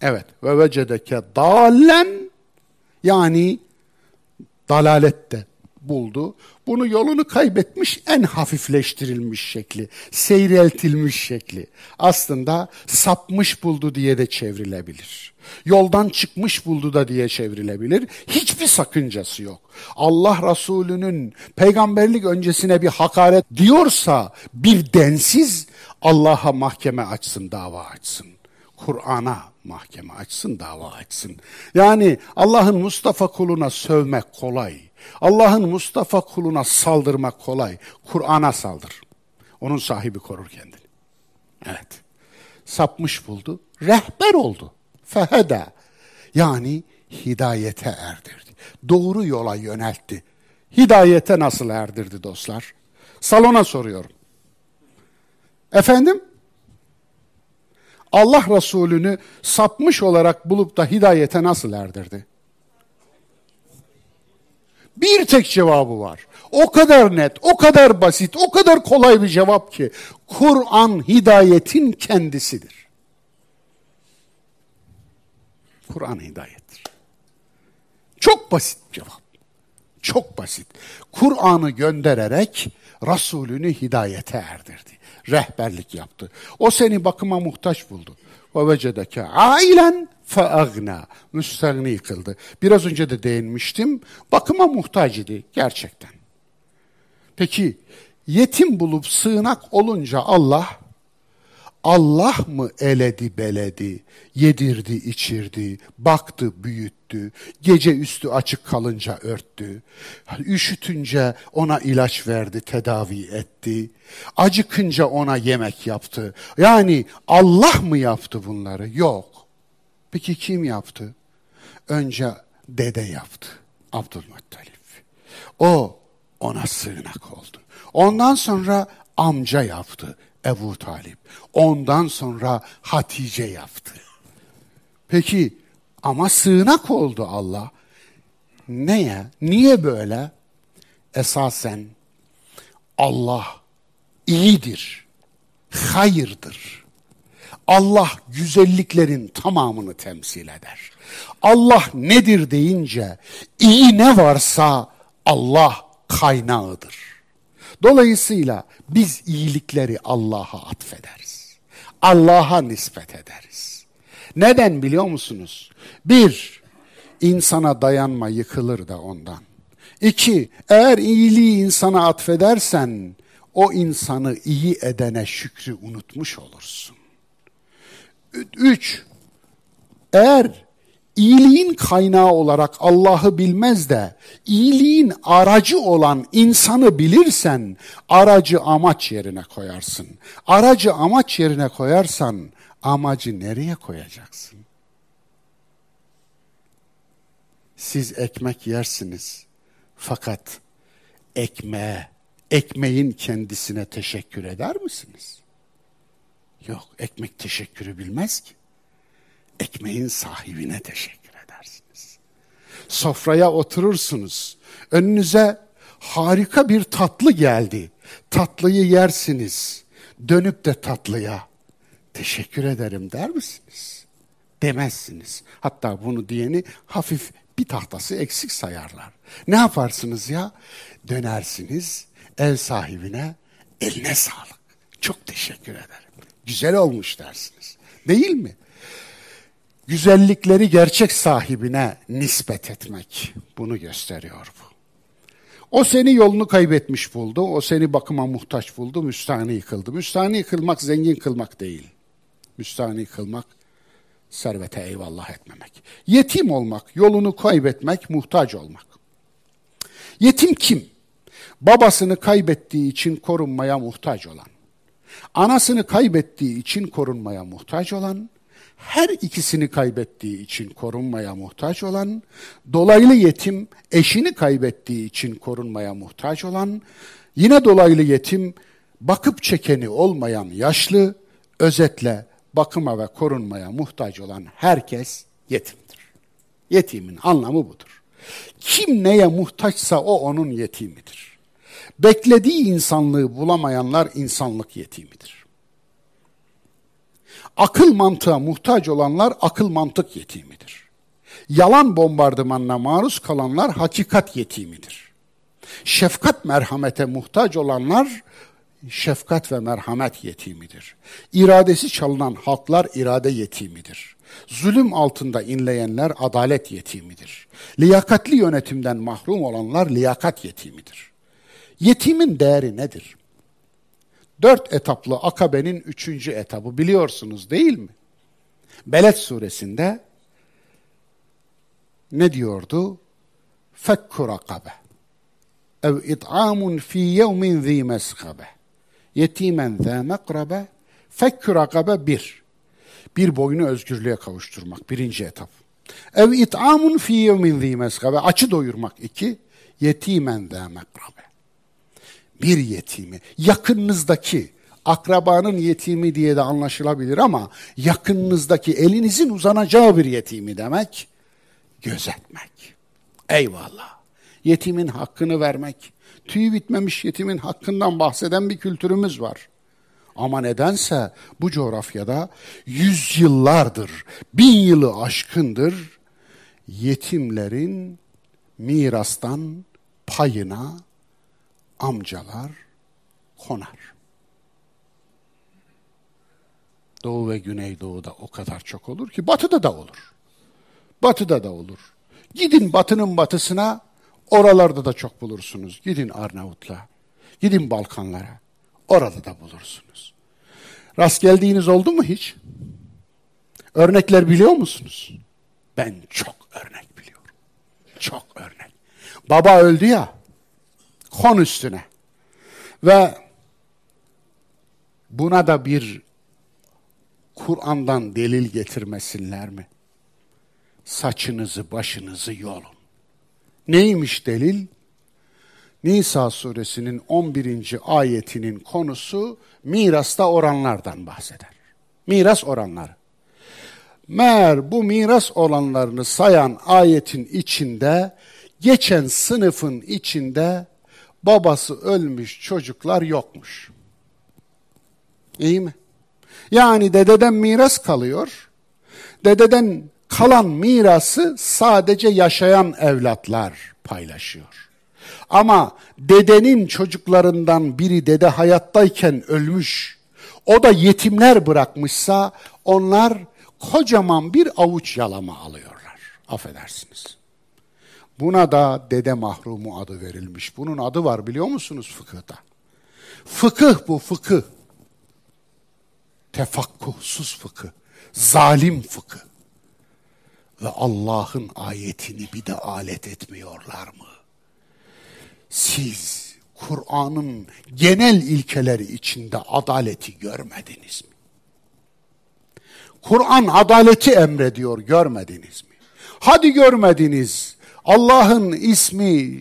Evet. Ve vecedeke dalen yani dalalette buldu. Bunu yolunu kaybetmiş en hafifleştirilmiş şekli, seyreltilmiş şekli. Aslında sapmış buldu diye de çevrilebilir. Yoldan çıkmış buldu da diye çevrilebilir. Hiçbir sakıncası yok. Allah Resulü'nün peygamberlik öncesine bir hakaret diyorsa bir densiz Allah'a mahkeme açsın, dava açsın. Kur'an'a mahkeme açsın, dava açsın. Yani Allah'ın Mustafa kuluna sövmek kolay. Allah'ın Mustafa kuluna saldırmak kolay. Kur'an'a saldır. Onun sahibi korur kendini. Evet. Sapmış buldu. Rehber oldu. Fehede. Yani hidayete erdirdi. Doğru yola yöneltti. Hidayete nasıl erdirdi dostlar? Salona soruyorum. Efendim? Allah Resulü'nü sapmış olarak bulup da hidayete nasıl erdirdi? Bir tek cevabı var. O kadar net, o kadar basit, o kadar kolay bir cevap ki Kur'an hidayetin kendisidir. Kur'an hidayettir. Çok basit cevap. Çok basit. Kur'an'ı göndererek Resulünü hidayete erdirdi. Rehberlik yaptı. O seni bakıma muhtaç buldu. Ve vecedeke ailen feagna. Müstegni kıldı. Biraz önce de değinmiştim. Bakıma muhtaç idi gerçekten. Peki yetim bulup sığınak olunca Allah Allah mı eledi beledi, yedirdi içirdi, baktı büyüttü, gece üstü açık kalınca örttü, üşütünce ona ilaç verdi, tedavi etti, acıkınca ona yemek yaptı. Yani Allah mı yaptı bunları? Yok. Peki kim yaptı? Önce dede yaptı, Abdülmuttalip. O ona sığınak oldu. Ondan sonra amca yaptı, Ebu Talip. Ondan sonra Hatice yaptı. Peki ama sığınak oldu Allah. Neye? Niye böyle? Esasen Allah iyidir, hayırdır. Allah güzelliklerin tamamını temsil eder. Allah nedir deyince iyi ne varsa Allah kaynağıdır. Dolayısıyla biz iyilikleri Allah'a atfederiz. Allah'a nispet ederiz. Neden biliyor musunuz? Bir, insana dayanma yıkılır da ondan. İki, eğer iyiliği insana atfedersen, o insanı iyi edene şükrü unutmuş olursun. Üç, eğer iyiliğin kaynağı olarak Allah'ı bilmez de iyiliğin aracı olan insanı bilirsen aracı amaç yerine koyarsın. Aracı amaç yerine koyarsan amacı nereye koyacaksın? Siz ekmek yersiniz fakat ekmeğe, ekmeğin kendisine teşekkür eder misiniz? Yok, ekmek teşekkürü bilmez ki ekmeğin sahibine teşekkür edersiniz. Sofraya oturursunuz. Önünüze harika bir tatlı geldi. Tatlıyı yersiniz. Dönüp de tatlıya teşekkür ederim der misiniz? Demezsiniz. Hatta bunu diyeni hafif bir tahtası eksik sayarlar. Ne yaparsınız ya? Dönersiniz ev sahibine eline sağlık. Çok teşekkür ederim Güzel olmuş dersiniz. Değil mi? Güzellikleri gerçek sahibine nispet etmek bunu gösteriyor bu. O seni yolunu kaybetmiş buldu, o seni bakıma muhtaç buldu, müstahni yıkıldı. Müstahni kılmak zengin kılmak değil. Müstahni kılmak servete eyvallah etmemek. Yetim olmak, yolunu kaybetmek, muhtaç olmak. Yetim kim? Babasını kaybettiği için korunmaya muhtaç olan. Anasını kaybettiği için korunmaya muhtaç olan, her ikisini kaybettiği için korunmaya muhtaç olan, dolaylı yetim eşini kaybettiği için korunmaya muhtaç olan, yine dolaylı yetim bakıp çekeni olmayan yaşlı, özetle bakıma ve korunmaya muhtaç olan herkes yetimdir. Yetimin anlamı budur. Kim neye muhtaçsa o onun yetimidir. Beklediği insanlığı bulamayanlar insanlık yetimidir. Akıl mantığa muhtaç olanlar akıl mantık yetimidir. Yalan bombardımanına maruz kalanlar hakikat yetimidir. Şefkat merhamete muhtaç olanlar şefkat ve merhamet yetimidir. İradesi çalınan halklar irade yetimidir. Zulüm altında inleyenler adalet yetimidir. Liyakatli yönetimden mahrum olanlar liyakat yetimidir. Yetimin değeri nedir? Dört etaplı akabenin üçüncü etabı biliyorsunuz değil mi? Beled suresinde ne diyordu? Fekku rakabe ev it'amun fi yevmin zi meskabe yetimen zâ mekrabe fekkü rakabe bir. Bir boyunu özgürlüğe kavuşturmak birinci etap. Ev it'amun fi yevmin zî meskabe açı doyurmak iki. Yetimen zâ mekrabe. Bir yetimi yakınınızdaki akrabanın yetimi diye de anlaşılabilir ama yakınınızdaki elinizin uzanacağı bir yetimi demek gözetmek. Eyvallah. Yetimin hakkını vermek, tüyü bitmemiş yetimin hakkından bahseden bir kültürümüz var. Ama nedense bu coğrafyada yüzyıllardır, bin yılı aşkındır yetimlerin mirastan payına amcalar konar. Doğu ve Güneydoğu'da o kadar çok olur ki batıda da olur. Batıda da olur. Gidin batının batısına Oralarda da çok bulursunuz. Gidin Arnavutla, gidin Balkanlara. Orada da bulursunuz. Rast geldiğiniz oldu mu hiç? Örnekler biliyor musunuz? Ben çok örnek biliyorum. Çok örnek. Baba öldü ya, kon üstüne. Ve buna da bir Kur'an'dan delil getirmesinler mi? Saçınızı başınızı yolun. Neymiş delil? Nisa suresinin 11. ayetinin konusu mirasta oranlardan bahseder. Miras oranları. Meğer bu miras olanlarını sayan ayetin içinde geçen sınıfın içinde babası ölmüş çocuklar yokmuş. İyi mi? Yani dededen miras kalıyor. Dededen kalan mirası sadece yaşayan evlatlar paylaşıyor. Ama dedenin çocuklarından biri dede hayattayken ölmüş, o da yetimler bırakmışsa onlar kocaman bir avuç yalama alıyorlar. Affedersiniz. Buna da dede mahrumu adı verilmiş. Bunun adı var biliyor musunuz fıkıhta? Fıkıh bu fıkıh. Tefakkuhsuz fıkıh. Zalim fıkıh ve Allah'ın ayetini bir de alet etmiyorlar mı? Siz Kur'an'ın genel ilkeleri içinde adaleti görmediniz mi? Kur'an adaleti emrediyor görmediniz mi? Hadi görmediniz. Allah'ın ismi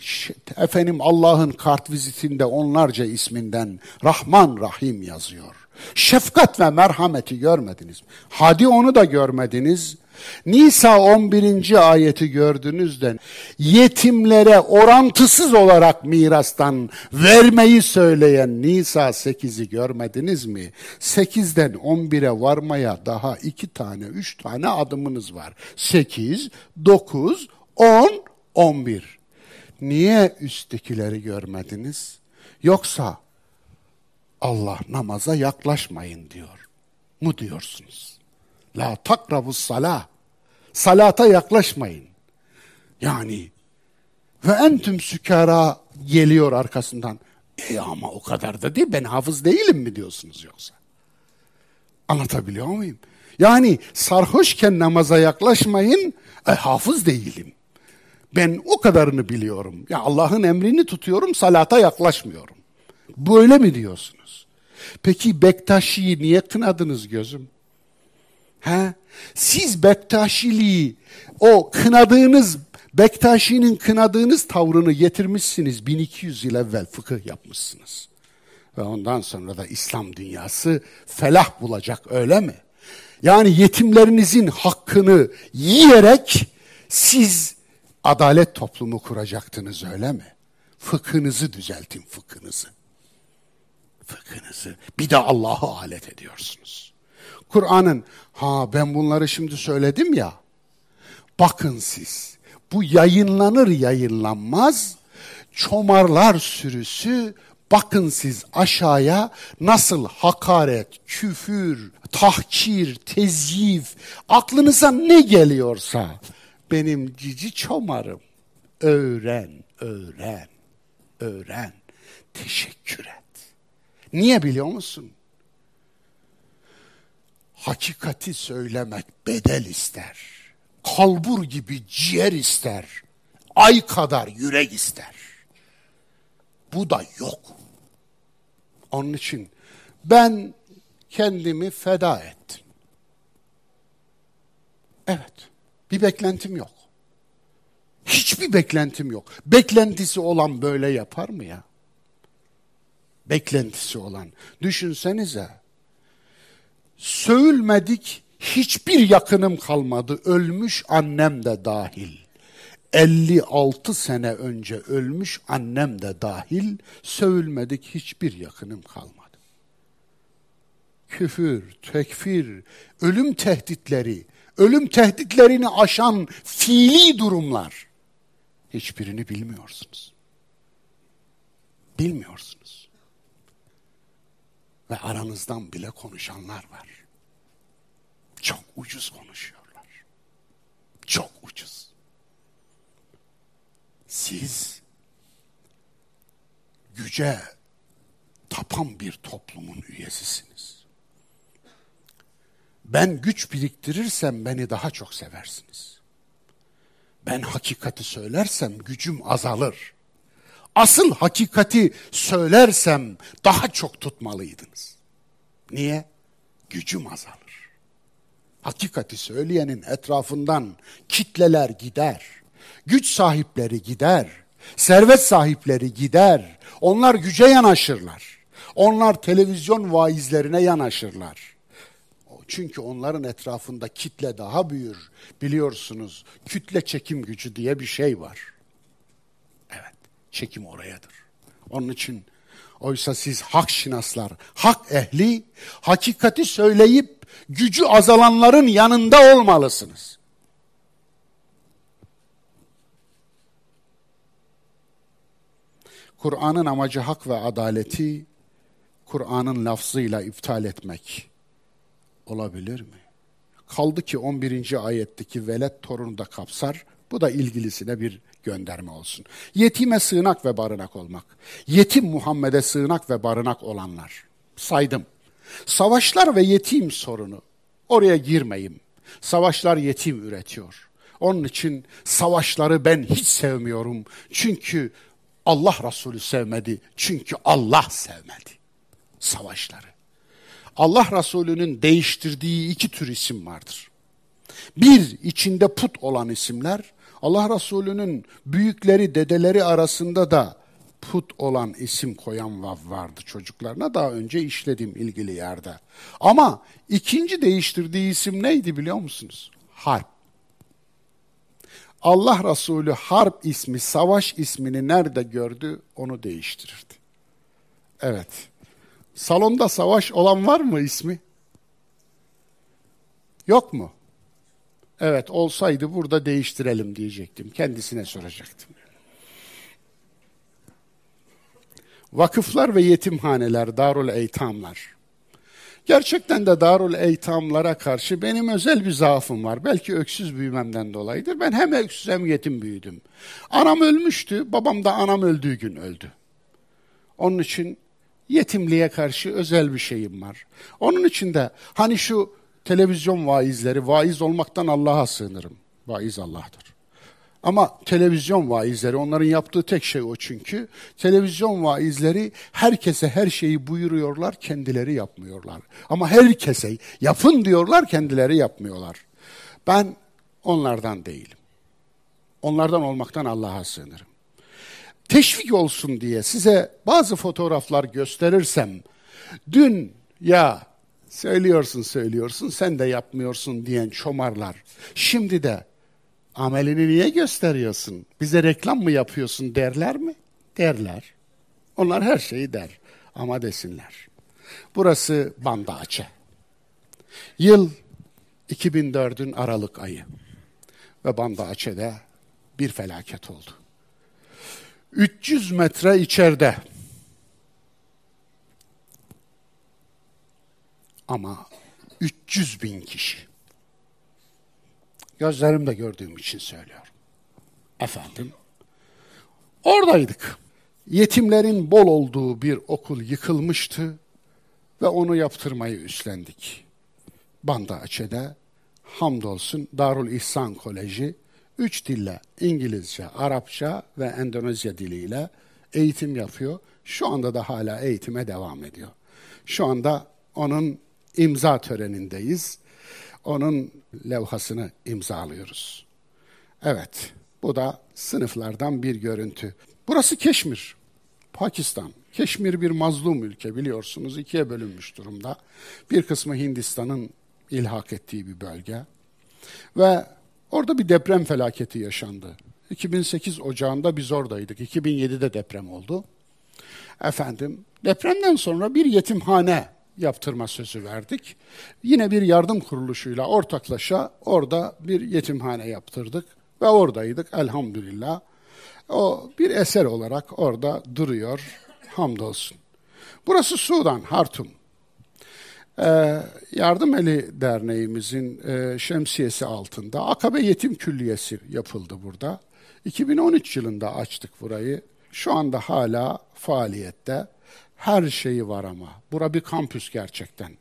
efendim Allah'ın kart vizitinde onlarca isminden Rahman Rahim yazıyor. Şefkat ve merhameti görmediniz mi? Hadi onu da görmediniz. Nisa 11. ayeti gördüğünüzde yetimlere orantısız olarak mirastan vermeyi söyleyen Nisa 8'i görmediniz mi? 8'den 11'e varmaya daha 2 tane 3 tane adımınız var. 8, 9, 10, 11. Niye üsttekileri görmediniz? Yoksa Allah namaza yaklaşmayın diyor. mu diyorsunuz? La takrabus salah. Salata yaklaşmayın. Yani ve entüm sükara geliyor arkasından. E ama o kadar da değil ben hafız değilim mi diyorsunuz yoksa? Anlatabiliyor muyum? Yani sarhoşken namaza yaklaşmayın, e, hafız değilim. Ben o kadarını biliyorum. Ya Allah'ın emrini tutuyorum, salata yaklaşmıyorum. Böyle mi diyorsunuz? Peki Bektaşi'yi niye kınadınız gözüm? He? Siz Bektaşiliği, o kınadığınız, Bektaşi'nin kınadığınız tavrını getirmişsiniz. 1200 yıl evvel fıkıh yapmışsınız. Ve ondan sonra da İslam dünyası felah bulacak öyle mi? Yani yetimlerinizin hakkını yiyerek siz adalet toplumu kuracaktınız öyle mi? Fıkhınızı düzeltin fıkhınızı. Fıkhınızı. Bir de Allah'ı alet ediyorsunuz. Kur'an'ın ha ben bunları şimdi söyledim ya. Bakın siz bu yayınlanır yayınlanmaz çomarlar sürüsü bakın siz aşağıya nasıl hakaret, küfür, tahkir, tezyif, aklınıza ne geliyorsa benim cici çomarım. Öğren, öğren, öğren. Teşekkür et. Niye biliyor musun? Hakikati söylemek bedel ister. Kalbur gibi ciğer ister. Ay kadar yürek ister. Bu da yok. Onun için ben kendimi feda ettim. Evet. Bir beklentim yok. Hiçbir beklentim yok. Beklentisi olan böyle yapar mı ya? Beklentisi olan. Düşünsenize. Söğülmedik hiçbir yakınım kalmadı. Ölmüş annem de dahil. 56 sene önce ölmüş annem de dahil sövülmedik hiçbir yakınım kalmadı. Küfür, tekfir, ölüm tehditleri, ölüm tehditlerini aşan fiili durumlar hiçbirini bilmiyorsunuz. Bilmiyorsunuz. Ve aranızdan bile konuşanlar var. Çok ucuz konuşuyorlar. Çok ucuz. Siz güce tapan bir toplumun üyesisiniz. Ben güç biriktirirsem beni daha çok seversiniz. Ben hakikati söylersem gücüm azalır. Asıl hakikati söylersem daha çok tutmalıydınız. Niye? Gücüm azalır. Hakikati söyleyenin etrafından kitleler gider. Güç sahipleri gider. Servet sahipleri gider. Onlar güce yanaşırlar. Onlar televizyon vaizlerine yanaşırlar. Çünkü onların etrafında kitle daha büyür. Biliyorsunuz kütle çekim gücü diye bir şey var. Evet, çekim orayadır. Onun için oysa siz hak şinaslar, hak ehli, hakikati söyleyip gücü azalanların yanında olmalısınız. Kur'an'ın amacı hak ve adaleti Kur'an'ın lafzıyla iptal etmek olabilir mi? Kaldı ki 11. ayetteki velet torunu da kapsar. Bu da ilgilisine bir gönderme olsun. Yetime sığınak ve barınak olmak. Yetim Muhammed'e sığınak ve barınak olanlar. Saydım. Savaşlar ve yetim sorunu. Oraya girmeyeyim. Savaşlar yetim üretiyor. Onun için savaşları ben hiç sevmiyorum. Çünkü Allah Resulü sevmedi. Çünkü Allah sevmedi savaşları. Allah Resulü'nün değiştirdiği iki tür isim vardır. Bir, içinde put olan isimler, Allah Resulü'nün büyükleri, dedeleri arasında da put olan isim koyan vardı çocuklarına daha önce işledim ilgili yerde. Ama ikinci değiştirdiği isim neydi biliyor musunuz? Harp. Allah Resulü harp ismi, savaş ismini nerede gördü onu değiştirirdi. Evet. Salonda savaş olan var mı ismi? Yok mu? Evet olsaydı burada değiştirelim diyecektim. Kendisine soracaktım. Vakıflar ve yetimhaneler, darul eytamlar. Gerçekten de Darul Eytamlara karşı benim özel bir zaafım var. Belki öksüz büyümemden dolayıdır. Ben hem öksüz hem yetim büyüdüm. Anam ölmüştü, babam da anam öldüğü gün öldü. Onun için yetimliğe karşı özel bir şeyim var. Onun için de hani şu televizyon vaizleri, vaiz olmaktan Allah'a sığınırım. Vaiz Allah'tır. Ama televizyon vaizleri, onların yaptığı tek şey o çünkü. Televizyon vaizleri herkese her şeyi buyuruyorlar, kendileri yapmıyorlar. Ama herkese yapın diyorlar, kendileri yapmıyorlar. Ben onlardan değilim. Onlardan olmaktan Allah'a sığınırım. Teşvik olsun diye size bazı fotoğraflar gösterirsem, dün ya söylüyorsun söylüyorsun sen de yapmıyorsun diyen çomarlar, şimdi de amelini niye gösteriyorsun? Bize reklam mı yapıyorsun derler mi? Derler. Onlar her şeyi der ama desinler. Burası Banda Açı. Yıl 2004'ün Aralık ayı ve Banda Açı'da bir felaket oldu. 300 metre içeride ama 300 bin kişi Gözlerimle gördüğüm için söylüyorum. Efendim, oradaydık. Yetimlerin bol olduğu bir okul yıkılmıştı ve onu yaptırmayı üstlendik. Banda Açe'de hamdolsun Darul İhsan Koleji üç dille İngilizce, Arapça ve Endonezya diliyle eğitim yapıyor. Şu anda da hala eğitime devam ediyor. Şu anda onun imza törenindeyiz onun levhasını imzalıyoruz. Evet, bu da sınıflardan bir görüntü. Burası Keşmir, Pakistan. Keşmir bir mazlum ülke biliyorsunuz, ikiye bölünmüş durumda. Bir kısmı Hindistan'ın ilhak ettiği bir bölge. Ve orada bir deprem felaketi yaşandı. 2008 Ocağı'nda biz oradaydık. 2007'de deprem oldu. Efendim, depremden sonra bir yetimhane yaptırma sözü verdik. Yine bir yardım kuruluşuyla ortaklaşa orada bir yetimhane yaptırdık ve oradaydık elhamdülillah. O bir eser olarak orada duruyor hamdolsun. Burası Sudan, Hartum. Ee, Yardım Eli Derneğimizin e, şemsiyesi altında Akabe Yetim Külliyesi yapıldı burada. 2013 yılında açtık burayı. Şu anda hala faaliyette. Her şeyi var ama. Bura bir kampüs gerçekten.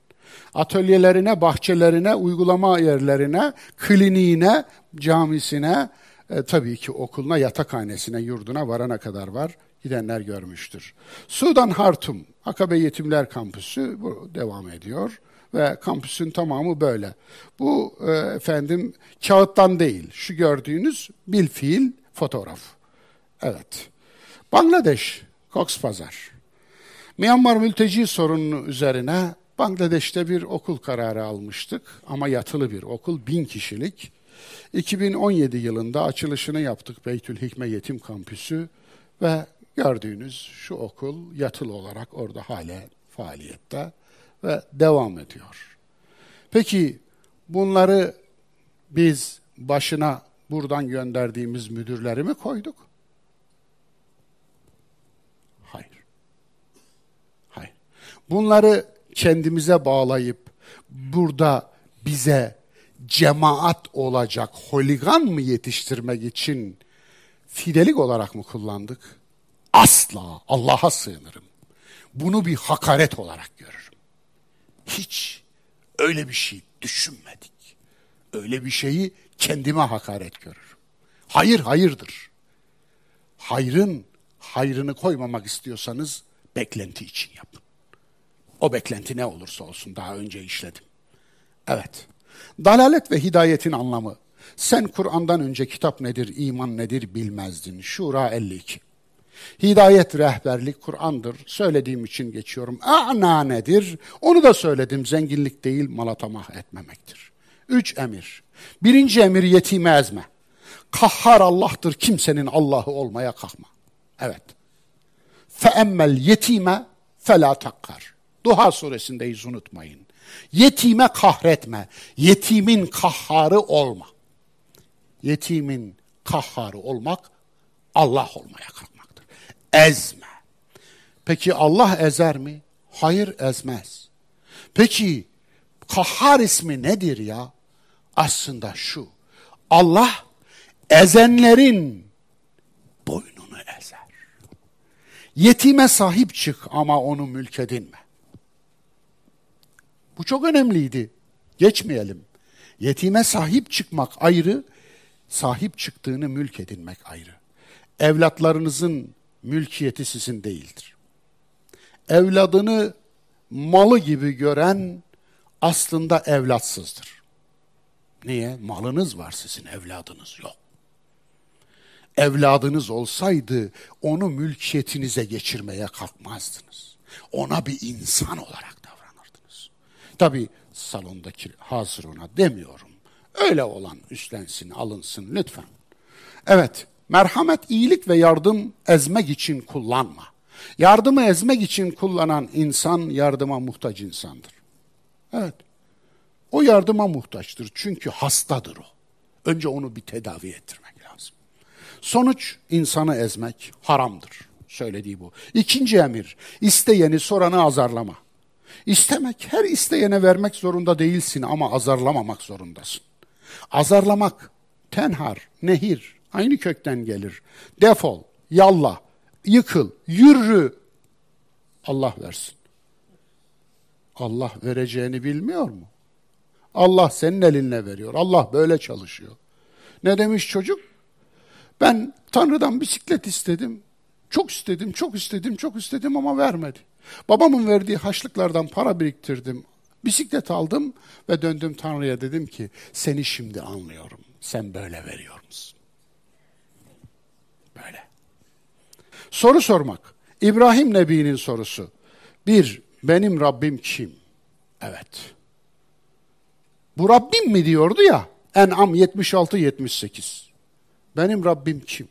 Atölyelerine, bahçelerine, uygulama yerlerine, kliniğine, camisine, e, tabii ki okuluna, yatakhanesine, yurduna varana kadar var. Gidenler görmüştür. Sudan Hartum, Akabe Yetimler Kampüsü bu devam ediyor ve kampüsün tamamı böyle. Bu e, efendim kağıttan değil, şu gördüğünüz bil fiil fotoğraf. Evet. Bangladeş, Cox Pazar. Myanmar mülteci sorununu üzerine Bangladeş'te bir okul kararı almıştık ama yatılı bir okul, bin kişilik. 2017 yılında açılışını yaptık Beytül Hikme Yetim Kampüsü ve gördüğünüz şu okul yatılı olarak orada hala faaliyette ve devam ediyor. Peki bunları biz başına buradan gönderdiğimiz müdürleri mi koyduk? Bunları kendimize bağlayıp burada bize cemaat olacak holigan mı yetiştirmek için fidelik olarak mı kullandık? Asla Allah'a sığınırım. Bunu bir hakaret olarak görürüm. Hiç öyle bir şey düşünmedik. Öyle bir şeyi kendime hakaret görürüm. Hayır hayırdır. Hayrın hayrını koymamak istiyorsanız beklenti için yapın. O beklenti ne olursa olsun daha önce işledim. Evet. Dalalet ve hidayetin anlamı. Sen Kur'an'dan önce kitap nedir, iman nedir bilmezdin. Şura 52. Hidayet, rehberlik Kur'an'dır. Söylediğim için geçiyorum. A'na nedir? Onu da söyledim. Zenginlik değil, malatamah etmemektir. Üç emir. Birinci emir yetime ezme. Kahhar Allah'tır. Kimsenin Allah'ı olmaya kalkma. Evet. Feemmel yetime fela takkar. Duha suresindeyiz unutmayın. Yetime kahretme. Yetimin kahharı olma. Yetimin kahharı olmak Allah olmaya kalkmaktır. Ezme. Peki Allah ezer mi? Hayır ezmez. Peki kahhar ismi nedir ya? Aslında şu. Allah ezenlerin boynunu ezer. Yetime sahip çık ama onu mülk edinme. Bu çok önemliydi. Geçmeyelim. Yetime sahip çıkmak ayrı, sahip çıktığını mülk edinmek ayrı. Evlatlarınızın mülkiyeti sizin değildir. Evladını malı gibi gören aslında evlatsızdır. Niye? Malınız var sizin, evladınız yok. Evladınız olsaydı onu mülkiyetinize geçirmeye kalkmazdınız. Ona bir insan olarak davranırdınız. Tabi salondaki hazır ona demiyorum. Öyle olan üstlensin, alınsın lütfen. Evet, merhamet, iyilik ve yardım ezmek için kullanma. Yardımı ezmek için kullanan insan yardıma muhtaç insandır. Evet. O yardıma muhtaçtır çünkü hastadır o. Önce onu bir tedavi ettirmek lazım. Sonuç insanı ezmek haramdır. Söylediği bu. İkinci emir, isteyeni soranı azarlama. İstemek her isteyene vermek zorunda değilsin ama azarlamamak zorundasın. Azarlamak, tenhar, nehir aynı kökten gelir. Defol, yalla, yıkıl, yürü. Allah versin. Allah vereceğini bilmiyor mu? Allah senin elinle veriyor. Allah böyle çalışıyor. Ne demiş çocuk? Ben Tanrı'dan bisiklet istedim. Çok istedim, çok istedim, çok istedim ama vermedi. Babamın verdiği haçlıklardan para biriktirdim. Bisiklet aldım ve döndüm Tanrı'ya dedim ki seni şimdi anlıyorum. Sen böyle veriyor musun? Soru sormak. İbrahim Nebi'nin sorusu. Bir, benim Rabbim kim? Evet. Bu Rabbim mi diyordu ya? En'am 76-78. Benim Rabbim kim?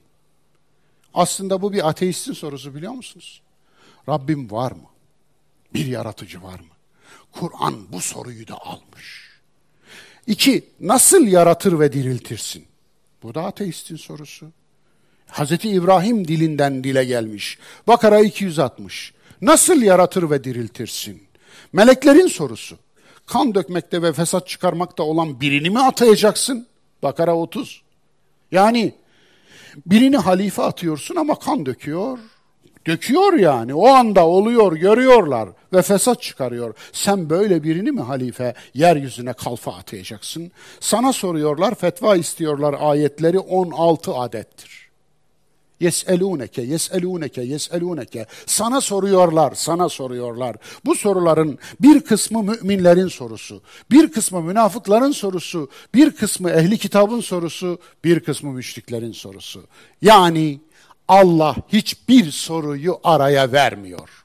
Aslında bu bir ateistin sorusu biliyor musunuz? Rabbim var mı? Bir yaratıcı var mı? Kur'an bu soruyu da almış. İki, nasıl yaratır ve diriltirsin? Bu da ateistin sorusu. Hazreti İbrahim dilinden dile gelmiş. Bakara 260. Nasıl yaratır ve diriltirsin? Meleklerin sorusu. Kan dökmekte ve fesat çıkarmakta olan birini mi atayacaksın? Bakara 30. Yani birini halife atıyorsun ama kan döküyor. Döküyor yani. O anda oluyor, görüyorlar ve fesat çıkarıyor. Sen böyle birini mi halife yeryüzüne kalfa atayacaksın? Sana soruyorlar, fetva istiyorlar. Ayetleri 16 adettir. Yeselûneke, yeselûneke, yeselûneke. Sana soruyorlar, sana soruyorlar. Bu soruların bir kısmı müminlerin sorusu, bir kısmı münafıkların sorusu, bir kısmı ehli kitabın sorusu, bir kısmı müşriklerin sorusu. Yani Allah hiçbir soruyu araya vermiyor.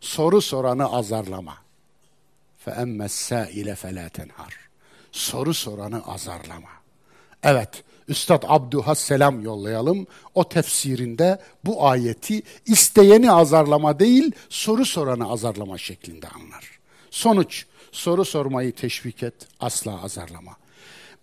Soru soranı azarlama. فَاَمَّ السَّائِلَ فَلَا تَنْهَرْ Soru soranı azarlama. Evet, Üstad Abduhas selam yollayalım. O tefsirinde bu ayeti isteyeni azarlama değil, soru soranı azarlama şeklinde anlar. Sonuç, soru sormayı teşvik et, asla azarlama.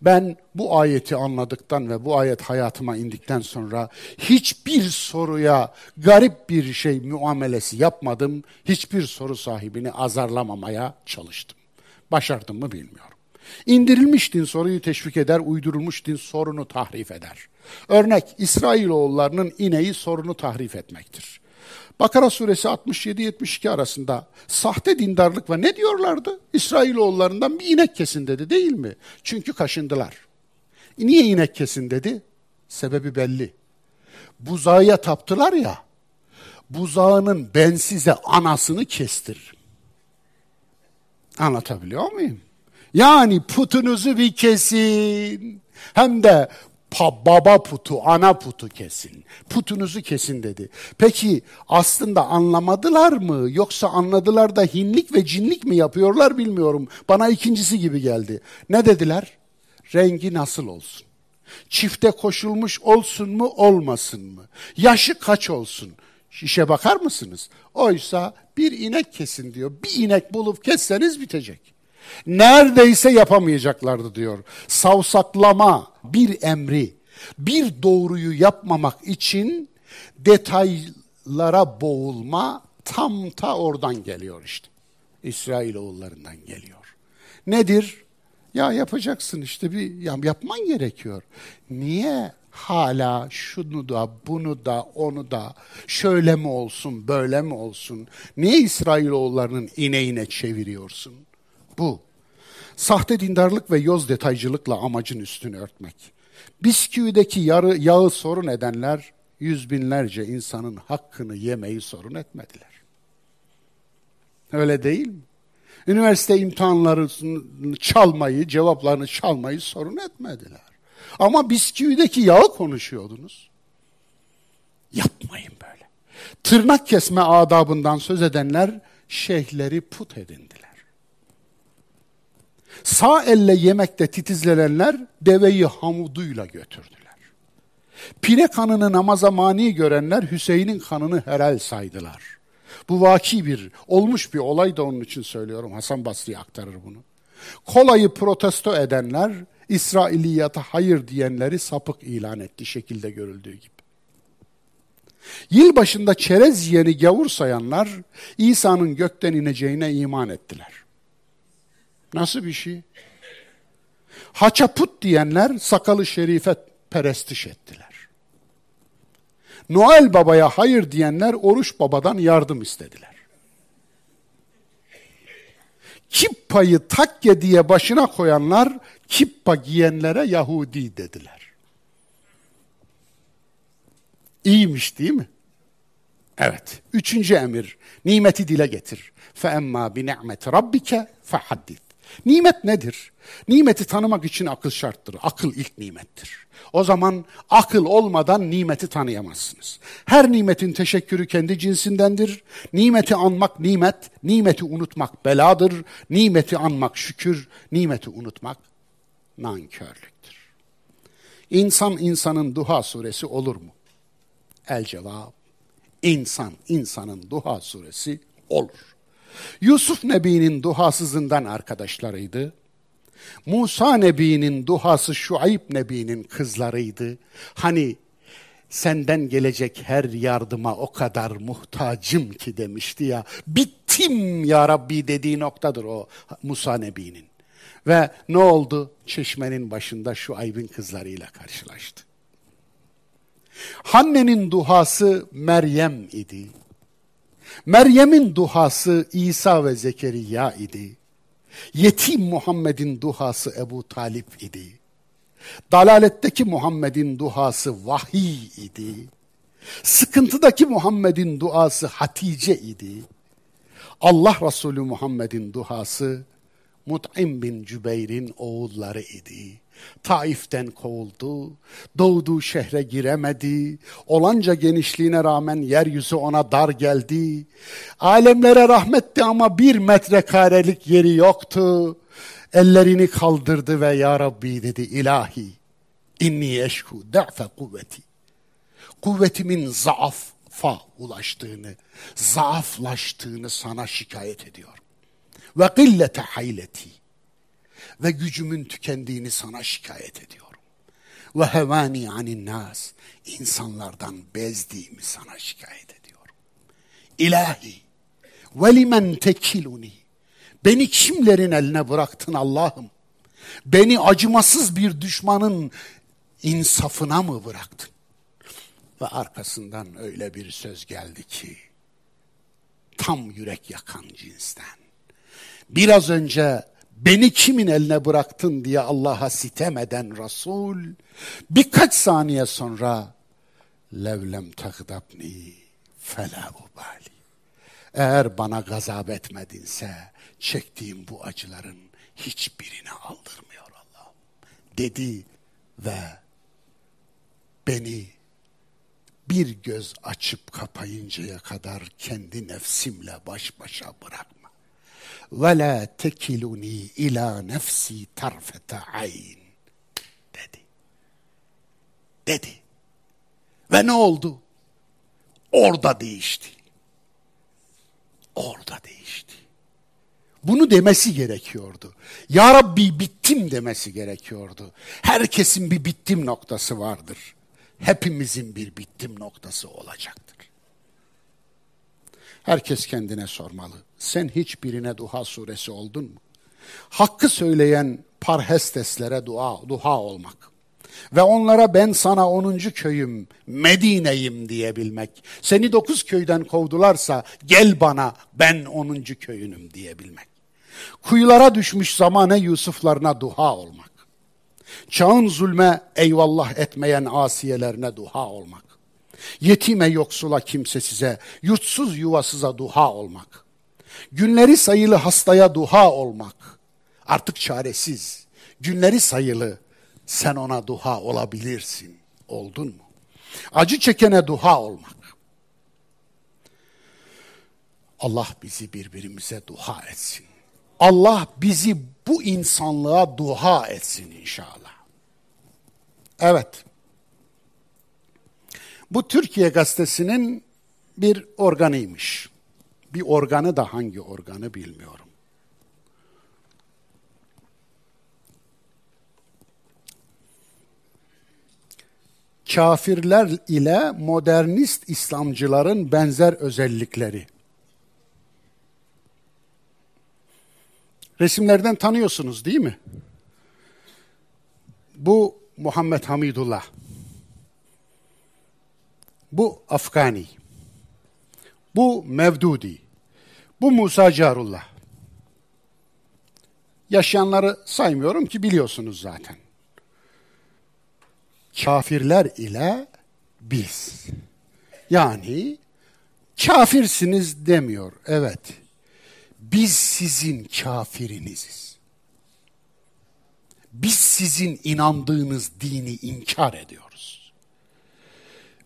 Ben bu ayeti anladıktan ve bu ayet hayatıma indikten sonra hiçbir soruya garip bir şey muamelesi yapmadım. Hiçbir soru sahibini azarlamamaya çalıştım. Başardım mı bilmiyorum. İndirilmiş din soruyu teşvik eder, uydurulmuş din sorunu tahrif eder. Örnek İsrailoğullarının ineği sorunu tahrif etmektir. Bakara suresi 67-72 arasında sahte dindarlık ve ne diyorlardı? İsrailoğullarından bir inek kesin dedi değil mi? Çünkü kaşındılar. Niye inek kesin dedi? Sebebi belli. Buzağıya taptılar ya, buzağının ben size anasını kestiririm. Anlatabiliyor muyum? Yani putunuzu bir kesin. Hem de pa, baba putu, ana putu kesin. Putunuzu kesin dedi. Peki aslında anlamadılar mı? Yoksa anladılar da hinlik ve cinlik mi yapıyorlar bilmiyorum. Bana ikincisi gibi geldi. Ne dediler? Rengi nasıl olsun? Çifte koşulmuş olsun mu olmasın mı? Yaşı kaç olsun? İşe bakar mısınız? Oysa bir inek kesin diyor. Bir inek bulup kesseniz bitecek. Neredeyse yapamayacaklardı diyor. Savsaklama bir emri, bir doğruyu yapmamak için detaylara boğulma tam ta oradan geliyor işte. İsrailoğullarından geliyor. Nedir? Ya yapacaksın işte bir ya yapman gerekiyor. Niye hala şunu da bunu da onu da şöyle mi olsun böyle mi olsun? Niye İsrailoğullarının ineğine çeviriyorsun? Bu. Sahte dindarlık ve yoz detaycılıkla amacın üstünü örtmek. Bisküvideki yarı, yağı sorun edenler yüz binlerce insanın hakkını yemeyi sorun etmediler. Öyle değil mi? Üniversite imtihanlarını çalmayı, cevaplarını çalmayı sorun etmediler. Ama bisküvideki yağı konuşuyordunuz. Yapmayın böyle. Tırnak kesme adabından söz edenler şeyhleri put edindiler. Sağ elle yemekte titizlenenler deveyi hamuduyla götürdüler. Pire kanını namaza mani görenler Hüseyin'in kanını helal saydılar. Bu vaki bir, olmuş bir olay da onun için söylüyorum. Hasan Basri aktarır bunu. Kolayı protesto edenler İsrailiyata hayır diyenleri sapık ilan etti şekilde görüldüğü gibi. Yılbaşında çerez yiyeni gavur sayanlar İsa'nın gökten ineceğine iman ettiler. Nasıl bir şey? Haçaput diyenler sakalı şerife perestiş ettiler. Noel Baba'ya hayır diyenler Oruç Baba'dan yardım istediler. Kippa'yı takke diye başına koyanlar kippa giyenlere Yahudi dediler. İyiymiş değil mi? Evet. Üçüncü emir. Nimeti dile getir. Bi ni'meti rabbike fehaddith. Nimet nedir? Nimeti tanımak için akıl şarttır. Akıl ilk nimettir. O zaman akıl olmadan nimeti tanıyamazsınız. Her nimetin teşekkürü kendi cinsindendir. Nimeti anmak nimet, nimeti unutmak beladır. Nimeti anmak şükür, nimeti unutmak nankörlüktür. İnsan insanın duha suresi olur mu? El cevap, insan insanın duha suresi olur. Yusuf Nebi'nin duhasızından arkadaşlarıydı. Musa Nebi'nin duhası Şuayb Nebi'nin kızlarıydı. Hani senden gelecek her yardıma o kadar muhtacım ki demişti ya. Bittim ya Rabbi dediği noktadır o Musa Nebi'nin. Ve ne oldu? Çeşmenin başında Şuayb'in kızlarıyla karşılaştı. Hanne'nin duhası Meryem idi. Meryem'in duhası İsa ve Zekeriya idi. Yetim Muhammed'in duhası Ebu Talip idi. Dalaletteki Muhammed'in duhası vahiy idi. Sıkıntıdaki Muhammed'in duası Hatice idi. Allah Resulü Muhammed'in duası Mut'im bin Cübeyr'in oğulları idi. Taif'ten kovuldu, doğduğu şehre giremedi, olanca genişliğine rağmen yeryüzü ona dar geldi. Alemlere rahmetti ama bir metrekarelik yeri yoktu. Ellerini kaldırdı ve Ya Rabbi dedi ilahi inni eşku da'fe kuvveti. Kuvvetimin zaafa ulaştığını, zaaflaştığını sana şikayet ediyorum. Ve gillete hayleti ve gücümün tükendiğini sana şikayet ediyorum. Ve hevani anin nas insanlardan bezdiğimi sana şikayet ediyorum. İlahi ve limen tekiluni beni kimlerin eline bıraktın Allah'ım? Beni acımasız bir düşmanın insafına mı bıraktın? Ve arkasından öyle bir söz geldi ki tam yürek yakan cinsten. Biraz önce beni kimin eline bıraktın diye Allah'a sitem eden Resul birkaç saniye sonra levlem takdabni fela ubali. Eğer bana gazap etmedinse çektiğim bu acıların hiçbirini aldırmıyor Allah'ım dedi ve beni bir göz açıp kapayıncaya kadar kendi nefsimle baş başa bırakma ve la tekiluni ila nefsi tarfete ayn dedi. Dedi. Ve ne oldu? Orada değişti. Orada değişti. Bunu demesi gerekiyordu. Ya Rabbi bittim demesi gerekiyordu. Herkesin bir bittim noktası vardır. Hepimizin bir bittim noktası olacaktır. Herkes kendine sormalı. Sen hiçbirine duha suresi oldun mu? Hakkı söyleyen parhesteslere dua, duha olmak. Ve onlara ben sana onuncu köyüm, Medine'yim diyebilmek. Seni dokuz köyden kovdularsa gel bana ben onuncu köyünüm diyebilmek. Kuyulara düşmüş zamane Yusuflarına duha olmak. Çağın zulme eyvallah etmeyen asiyelerine duha olmak. Yetime yoksula kimsesize, yurtsuz yuvasıza duha olmak. Günleri sayılı hastaya duha olmak. Artık çaresiz, günleri sayılı, sen ona duha olabilirsin. Oldun mu? Acı çekene duha olmak. Allah bizi birbirimize duha etsin. Allah bizi bu insanlığa duha etsin inşallah. Evet. Bu Türkiye gazetesinin bir organıymış. Bir organı da hangi organı bilmiyorum. Kafirler ile modernist İslamcıların benzer özellikleri. Resimlerden tanıyorsunuz değil mi? Bu Muhammed Hamidullah. Bu Afgani. Bu Mevdudi. Bu Musa Carullah. Yaşayanları saymıyorum ki biliyorsunuz zaten. Kafirler ile biz. Yani kafirsiniz demiyor. Evet. Biz sizin kafiriniziz. Biz sizin inandığınız dini inkar ediyoruz.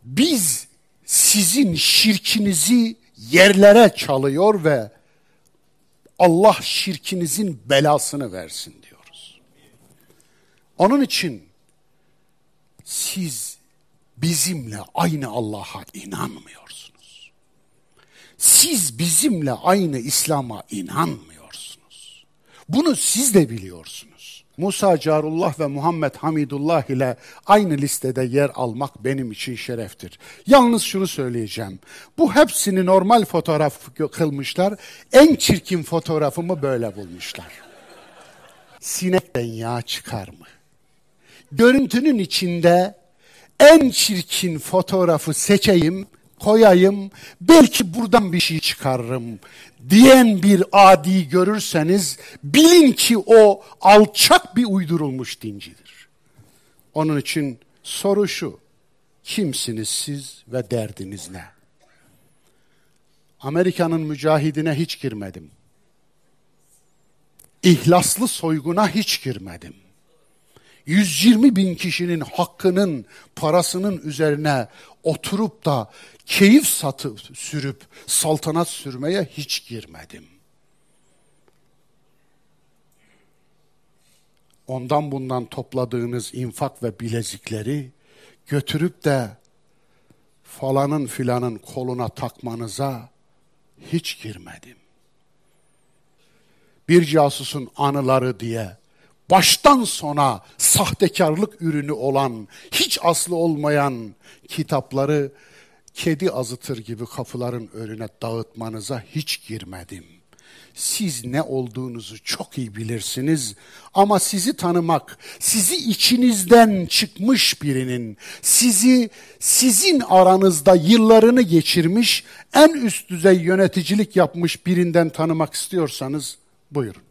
Biz sizin şirkinizi yerlere çalıyor ve Allah şirkinizin belasını versin diyoruz. Onun için siz bizimle aynı Allah'a inanmıyorsunuz. Siz bizimle aynı İslam'a inanmıyorsunuz. Bunu siz de biliyorsunuz. Musa Carullah ve Muhammed Hamidullah ile aynı listede yer almak benim için şereftir. Yalnız şunu söyleyeceğim. Bu hepsini normal fotoğraf kılmışlar. En çirkin fotoğrafımı böyle bulmuşlar. Sinekten yağ çıkar mı? Görüntünün içinde en çirkin fotoğrafı seçeyim, koyayım, belki buradan bir şey çıkarırım diyen bir adi görürseniz bilin ki o alçak bir uydurulmuş dincidir. Onun için soru şu, kimsiniz siz ve derdiniz ne? Amerika'nın mücahidine hiç girmedim. İhlaslı soyguna hiç girmedim. 120 bin kişinin hakkının, parasının üzerine oturup da keyif satıp sürüp saltanat sürmeye hiç girmedim. Ondan bundan topladığınız infak ve bilezikleri götürüp de falanın filanın koluna takmanıza hiç girmedim. Bir casusun anıları diye baştan sona sahtekarlık ürünü olan, hiç aslı olmayan kitapları kedi azıtır gibi kapıların önüne dağıtmanıza hiç girmedim. Siz ne olduğunuzu çok iyi bilirsiniz ama sizi tanımak, sizi içinizden çıkmış birinin, sizi sizin aranızda yıllarını geçirmiş, en üst düzey yöneticilik yapmış birinden tanımak istiyorsanız buyurun.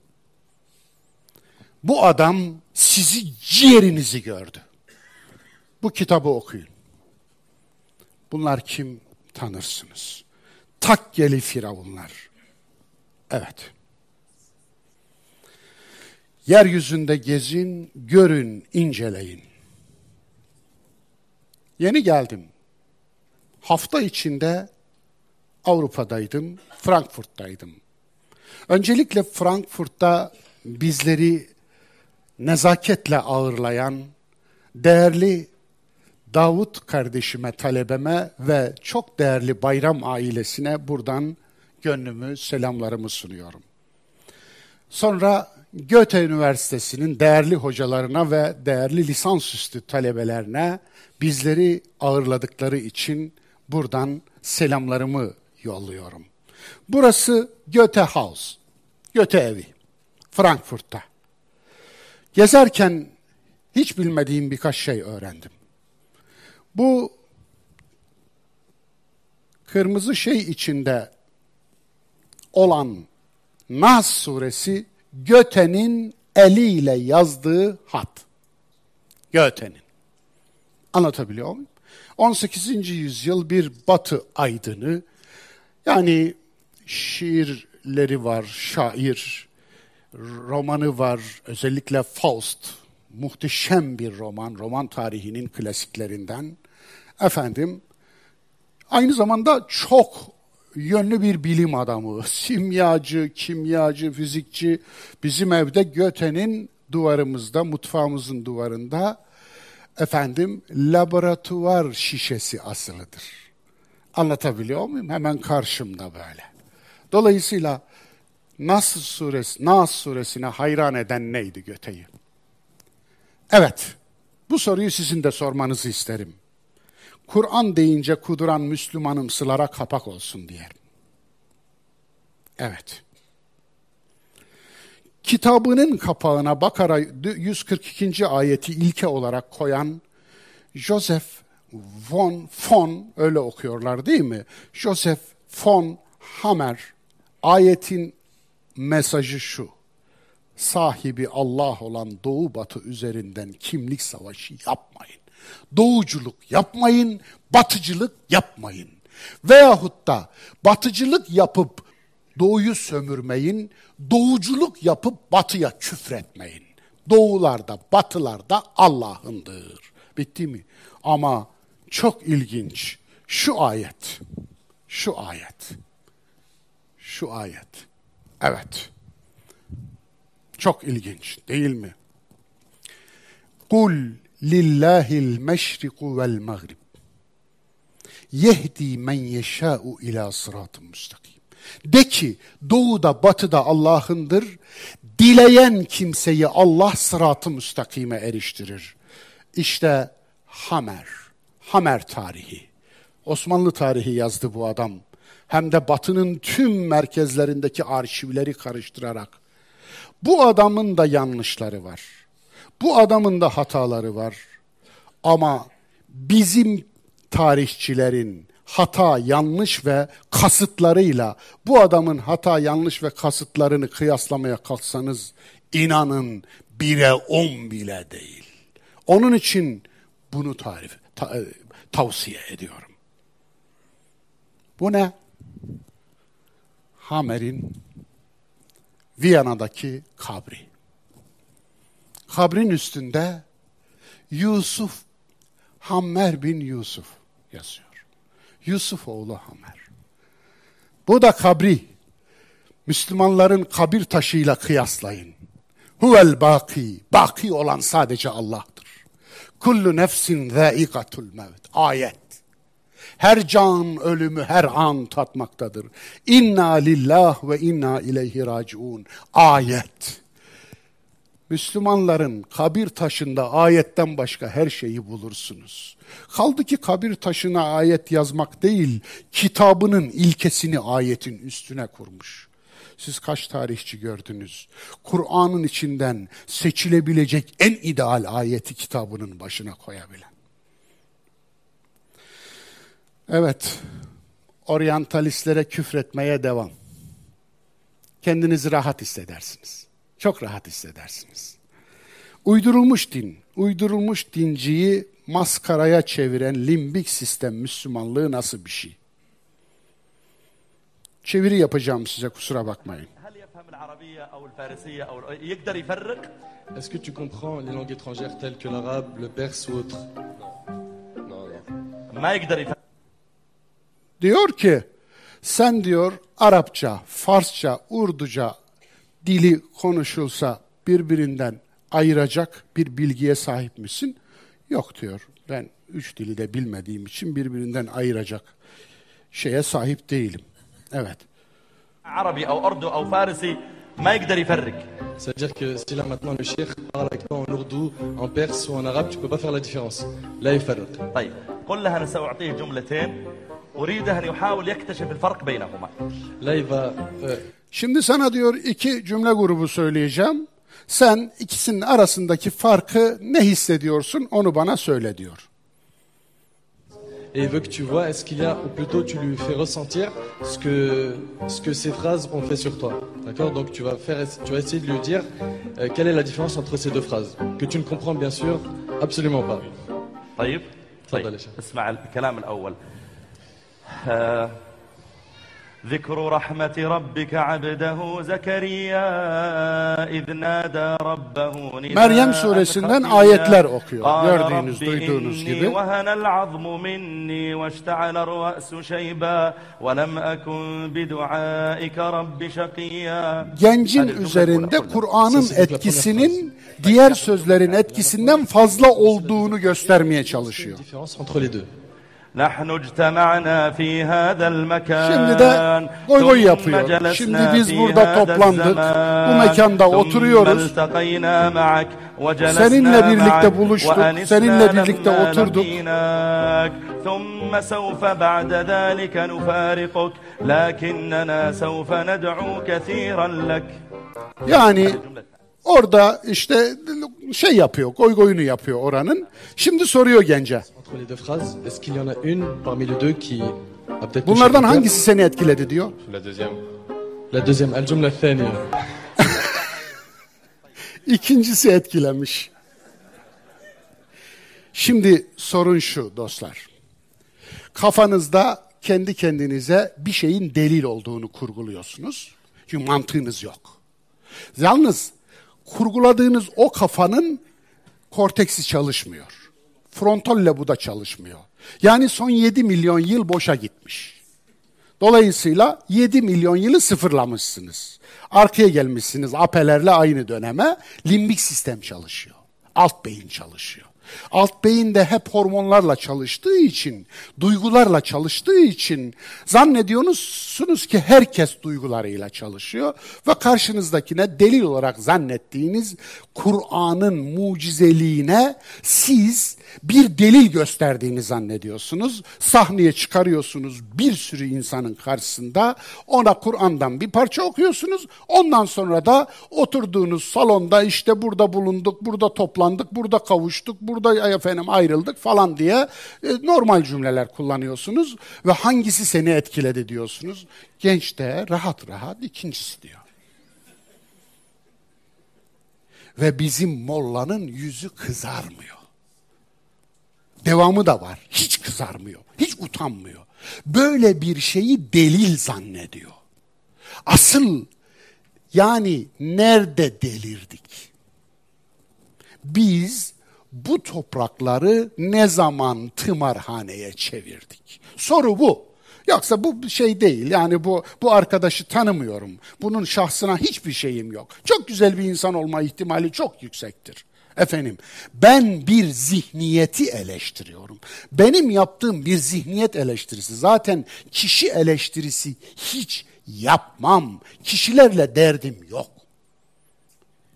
Bu adam sizi ciğerinizi gördü. Bu kitabı okuyun. Bunlar kim tanırsınız? Takkeli firavunlar. Evet. Yeryüzünde gezin, görün, inceleyin. Yeni geldim. Hafta içinde Avrupa'daydım, Frankfurt'taydım. Öncelikle Frankfurt'ta bizleri nezaketle ağırlayan değerli Davut kardeşime, talebeme ve çok değerli Bayram ailesine buradan gönlümü, selamlarımı sunuyorum. Sonra Göte Üniversitesi'nin değerli hocalarına ve değerli lisansüstü talebelerine bizleri ağırladıkları için buradan selamlarımı yolluyorum. Burası Goethe House, Goethe evi, Frankfurt'ta. Gezerken hiç bilmediğim birkaç şey öğrendim. Bu kırmızı şey içinde olan Nas suresi Göte'nin eliyle yazdığı hat. Göte'nin. Anlatabiliyor muyum? 18. yüzyıl bir batı aydını yani şiirleri var, şair, romanı var. Özellikle Faust muhteşem bir roman, roman tarihinin klasiklerinden. Efendim, aynı zamanda çok yönlü bir bilim adamı, simyacı, kimyacı, fizikçi. Bizim evde Göte'nin duvarımızda, mutfağımızın duvarında efendim laboratuvar şişesi asılıdır. Anlatabiliyor muyum? Hemen karşımda böyle. Dolayısıyla Nas suresi, Nas suresine hayran eden neydi Göte'yi? Evet, bu soruyu sizin de sormanızı isterim. Kur'an deyince kuduran Müslümanımsılara kapak olsun diyelim. Evet. Kitabının kapağına Bakara 142. ayeti ilke olarak koyan Joseph von von öyle okuyorlar değil mi? Joseph von Hammer ayetin mesajı şu. Sahibi Allah olan Doğu Batı üzerinden kimlik savaşı yapmayın. Doğuculuk yapmayın, batıcılık yapmayın. Veyahut da batıcılık yapıp doğuyu sömürmeyin, doğuculuk yapıp batıya küfretmeyin. Doğularda, batılarda Allah'ındır. Bitti mi? Ama çok ilginç şu ayet, şu ayet, şu ayet. Evet. Çok ilginç değil mi? Kul lillahil meşriku vel mağrib. Yehdi men yeşâ'u ila sıratın müstakim. De ki doğuda batıda Allah'ındır. Dileyen kimseyi Allah sıratı müstakime eriştirir. İşte Hamer, Hamer tarihi. Osmanlı tarihi yazdı bu adam. Hem de batının tüm merkezlerindeki arşivleri karıştırarak. Bu adamın da yanlışları var. Bu adamın da hataları var. Ama bizim tarihçilerin hata, yanlış ve kasıtlarıyla bu adamın hata, yanlış ve kasıtlarını kıyaslamaya kalksanız inanın bire on bile değil. Onun için bunu tarif, ta, e, tavsiye ediyorum. Bu ne? Hamer'in Viyana'daki kabri. Kabrin üstünde Yusuf, Hammer bin Yusuf yazıyor. Yusuf oğlu Hamer. Bu da kabri. Müslümanların kabir taşıyla kıyaslayın. Huvel baki. Baki olan sadece Allah'tır. Kullu nefsin zâikatul mevt. Ayet. Her can ölümü her an tatmaktadır. İnna lillah ve inna ileyhi raciun. Ayet. Müslümanların kabir taşında ayetten başka her şeyi bulursunuz. Kaldı ki kabir taşına ayet yazmak değil, kitabının ilkesini ayetin üstüne kurmuş. Siz kaç tarihçi gördünüz? Kur'an'ın içinden seçilebilecek en ideal ayeti kitabının başına koyabilen. Evet, oryantalistlere küfretmeye devam. Kendinizi rahat hissedersiniz. Çok rahat hissedersiniz. Uydurulmuş din, uydurulmuş dinciyi maskaraya çeviren limbik sistem Müslümanlığı nasıl bir şey? Çeviri yapacağım size kusura bakmayın. Est-ce que tu comprends les langues étrangères telles que l'arabe, le perse ou autre Diyor ki sen diyor Arapça, Farsça, Urduca dili konuşulsa birbirinden ayıracak bir bilgiye sahip misin? Yok diyor. Ben üç dili de bilmediğim için birbirinden ayıracak şeye sahip değilim. Evet. عربي او اردو او فارسي ما يقدر يفرق C'est-à-dire que si là maintenant le cheikh parle avec toi en ourdou, en perse ou en arabe, tu peux pas faire la différence. Là, il فرق. طيب قل لها انا ساعطيه جملتين أريده أن يحاول يكتشف الفرق بينهما Là, il va euh, Şimdi sana diyor iki cümle grubu söyleyeceğim. Sen ikisinin arasındaki farkı ne hissediyorsun onu bana söyle diyor. et il veut que tu vois est-ce qu'il y a, ou plutôt tu lui fais ressentir ce que, ce que ces phrases ont fait sur toi. D'accord Donc tu vas, faire, tu vas essayer de lui dire euh, quelle est la différence entre ces deux phrases, que tu ne comprends bien sûr absolument pas. طيب تفضل يا طيب شيخ. اسمع الكلام الأول آه ذكر رحمة ربك عبده زكريا إذ نادى ربه نداء Meryem suresinden خفيا. ayetler okuyor. قال Gördüğünüz, رب duyduğunuz إني gibi. وهن العظم مني واشتعل الرأس شيبا ولم أكن بدعائك رب شقيا Gencin Hadi, cümle üzerinde kur, kur. Kur'an'ın Sesi dikkat etkisinin diğer sözlerin etkisinden fazla olduğunu göstermeye çalışıyor. Différence entre les deux. نحن اجتمعنا في هذا المكان Şimdi de goy goy ثم yapıyor. جلسنا Şimdi biz في burada هذا toplandık. الزمان. Bu mekanda ثم oturuyoruz. التقينا معك وجلسنا Seninle birlikte معك buluştuk, وأنسنا seninle birlikte لما oturduk. لقيناك. ثم سوف بعد ذلك نفارقك لكننا سوف ندعو كثيرا لك Yani orada işte şey yapıyor, goy goyunu yapıyor oranın. Şimdi soruyor gence. Bunlardan hangisi seni etkiledi diyor. La deuxième. La deuxième. El. İkincisi etkilenmiş. Şimdi sorun şu dostlar. Kafanızda kendi kendinize bir şeyin delil olduğunu kurguluyorsunuz. Çünkü mantığınız yok. Yalnız kurguladığınız o kafanın korteksi çalışmıyor. Frontal lobu da çalışmıyor. Yani son 7 milyon yıl boşa gitmiş. Dolayısıyla 7 milyon yılı sıfırlamışsınız. Arkaya gelmişsiniz apelerle aynı döneme. Limbik sistem çalışıyor. Alt beyin çalışıyor. Alt beyin de hep hormonlarla çalıştığı için, duygularla çalıştığı için zannediyorsunuz ki herkes duygularıyla çalışıyor ve karşınızdakine delil olarak zannettiğiniz Kur'an'ın mucizeliğine siz bir delil gösterdiğini zannediyorsunuz. Sahneye çıkarıyorsunuz bir sürü insanın karşısında. Ona Kur'an'dan bir parça okuyorsunuz. Ondan sonra da oturduğunuz salonda işte burada bulunduk, burada toplandık, burada kavuştuk, burada efendim ayrıldık falan diye e, normal cümleler kullanıyorsunuz ve hangisi seni etkiledi diyorsunuz. Genç de rahat rahat ikincisi diyor. Ve bizim mollanın yüzü kızarmıyor. Devamı da var. Hiç kızarmıyor. Hiç utanmıyor. Böyle bir şeyi delil zannediyor. Asıl yani nerede delirdik? Biz bu toprakları ne zaman tımarhaneye çevirdik? Soru bu. Yoksa bu şey değil. Yani bu bu arkadaşı tanımıyorum. Bunun şahsına hiçbir şeyim yok. Çok güzel bir insan olma ihtimali çok yüksektir. Efendim, ben bir zihniyeti eleştiriyorum. Benim yaptığım bir zihniyet eleştirisi. Zaten kişi eleştirisi hiç yapmam. Kişilerle derdim yok.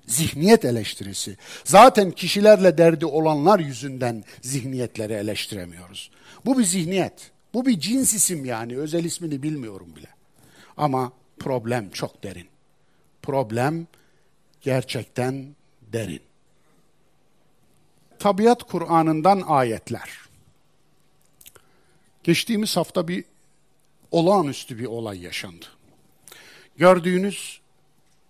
Zihniyet eleştirisi. Zaten kişilerle derdi olanlar yüzünden zihniyetleri eleştiremiyoruz. Bu bir zihniyet. Bu bir cins isim yani. Özel ismini bilmiyorum bile. Ama problem çok derin. Problem gerçekten derin. Tabiat Kur'an'ından ayetler. Geçtiğimiz hafta bir olağanüstü bir olay yaşandı. Gördüğünüz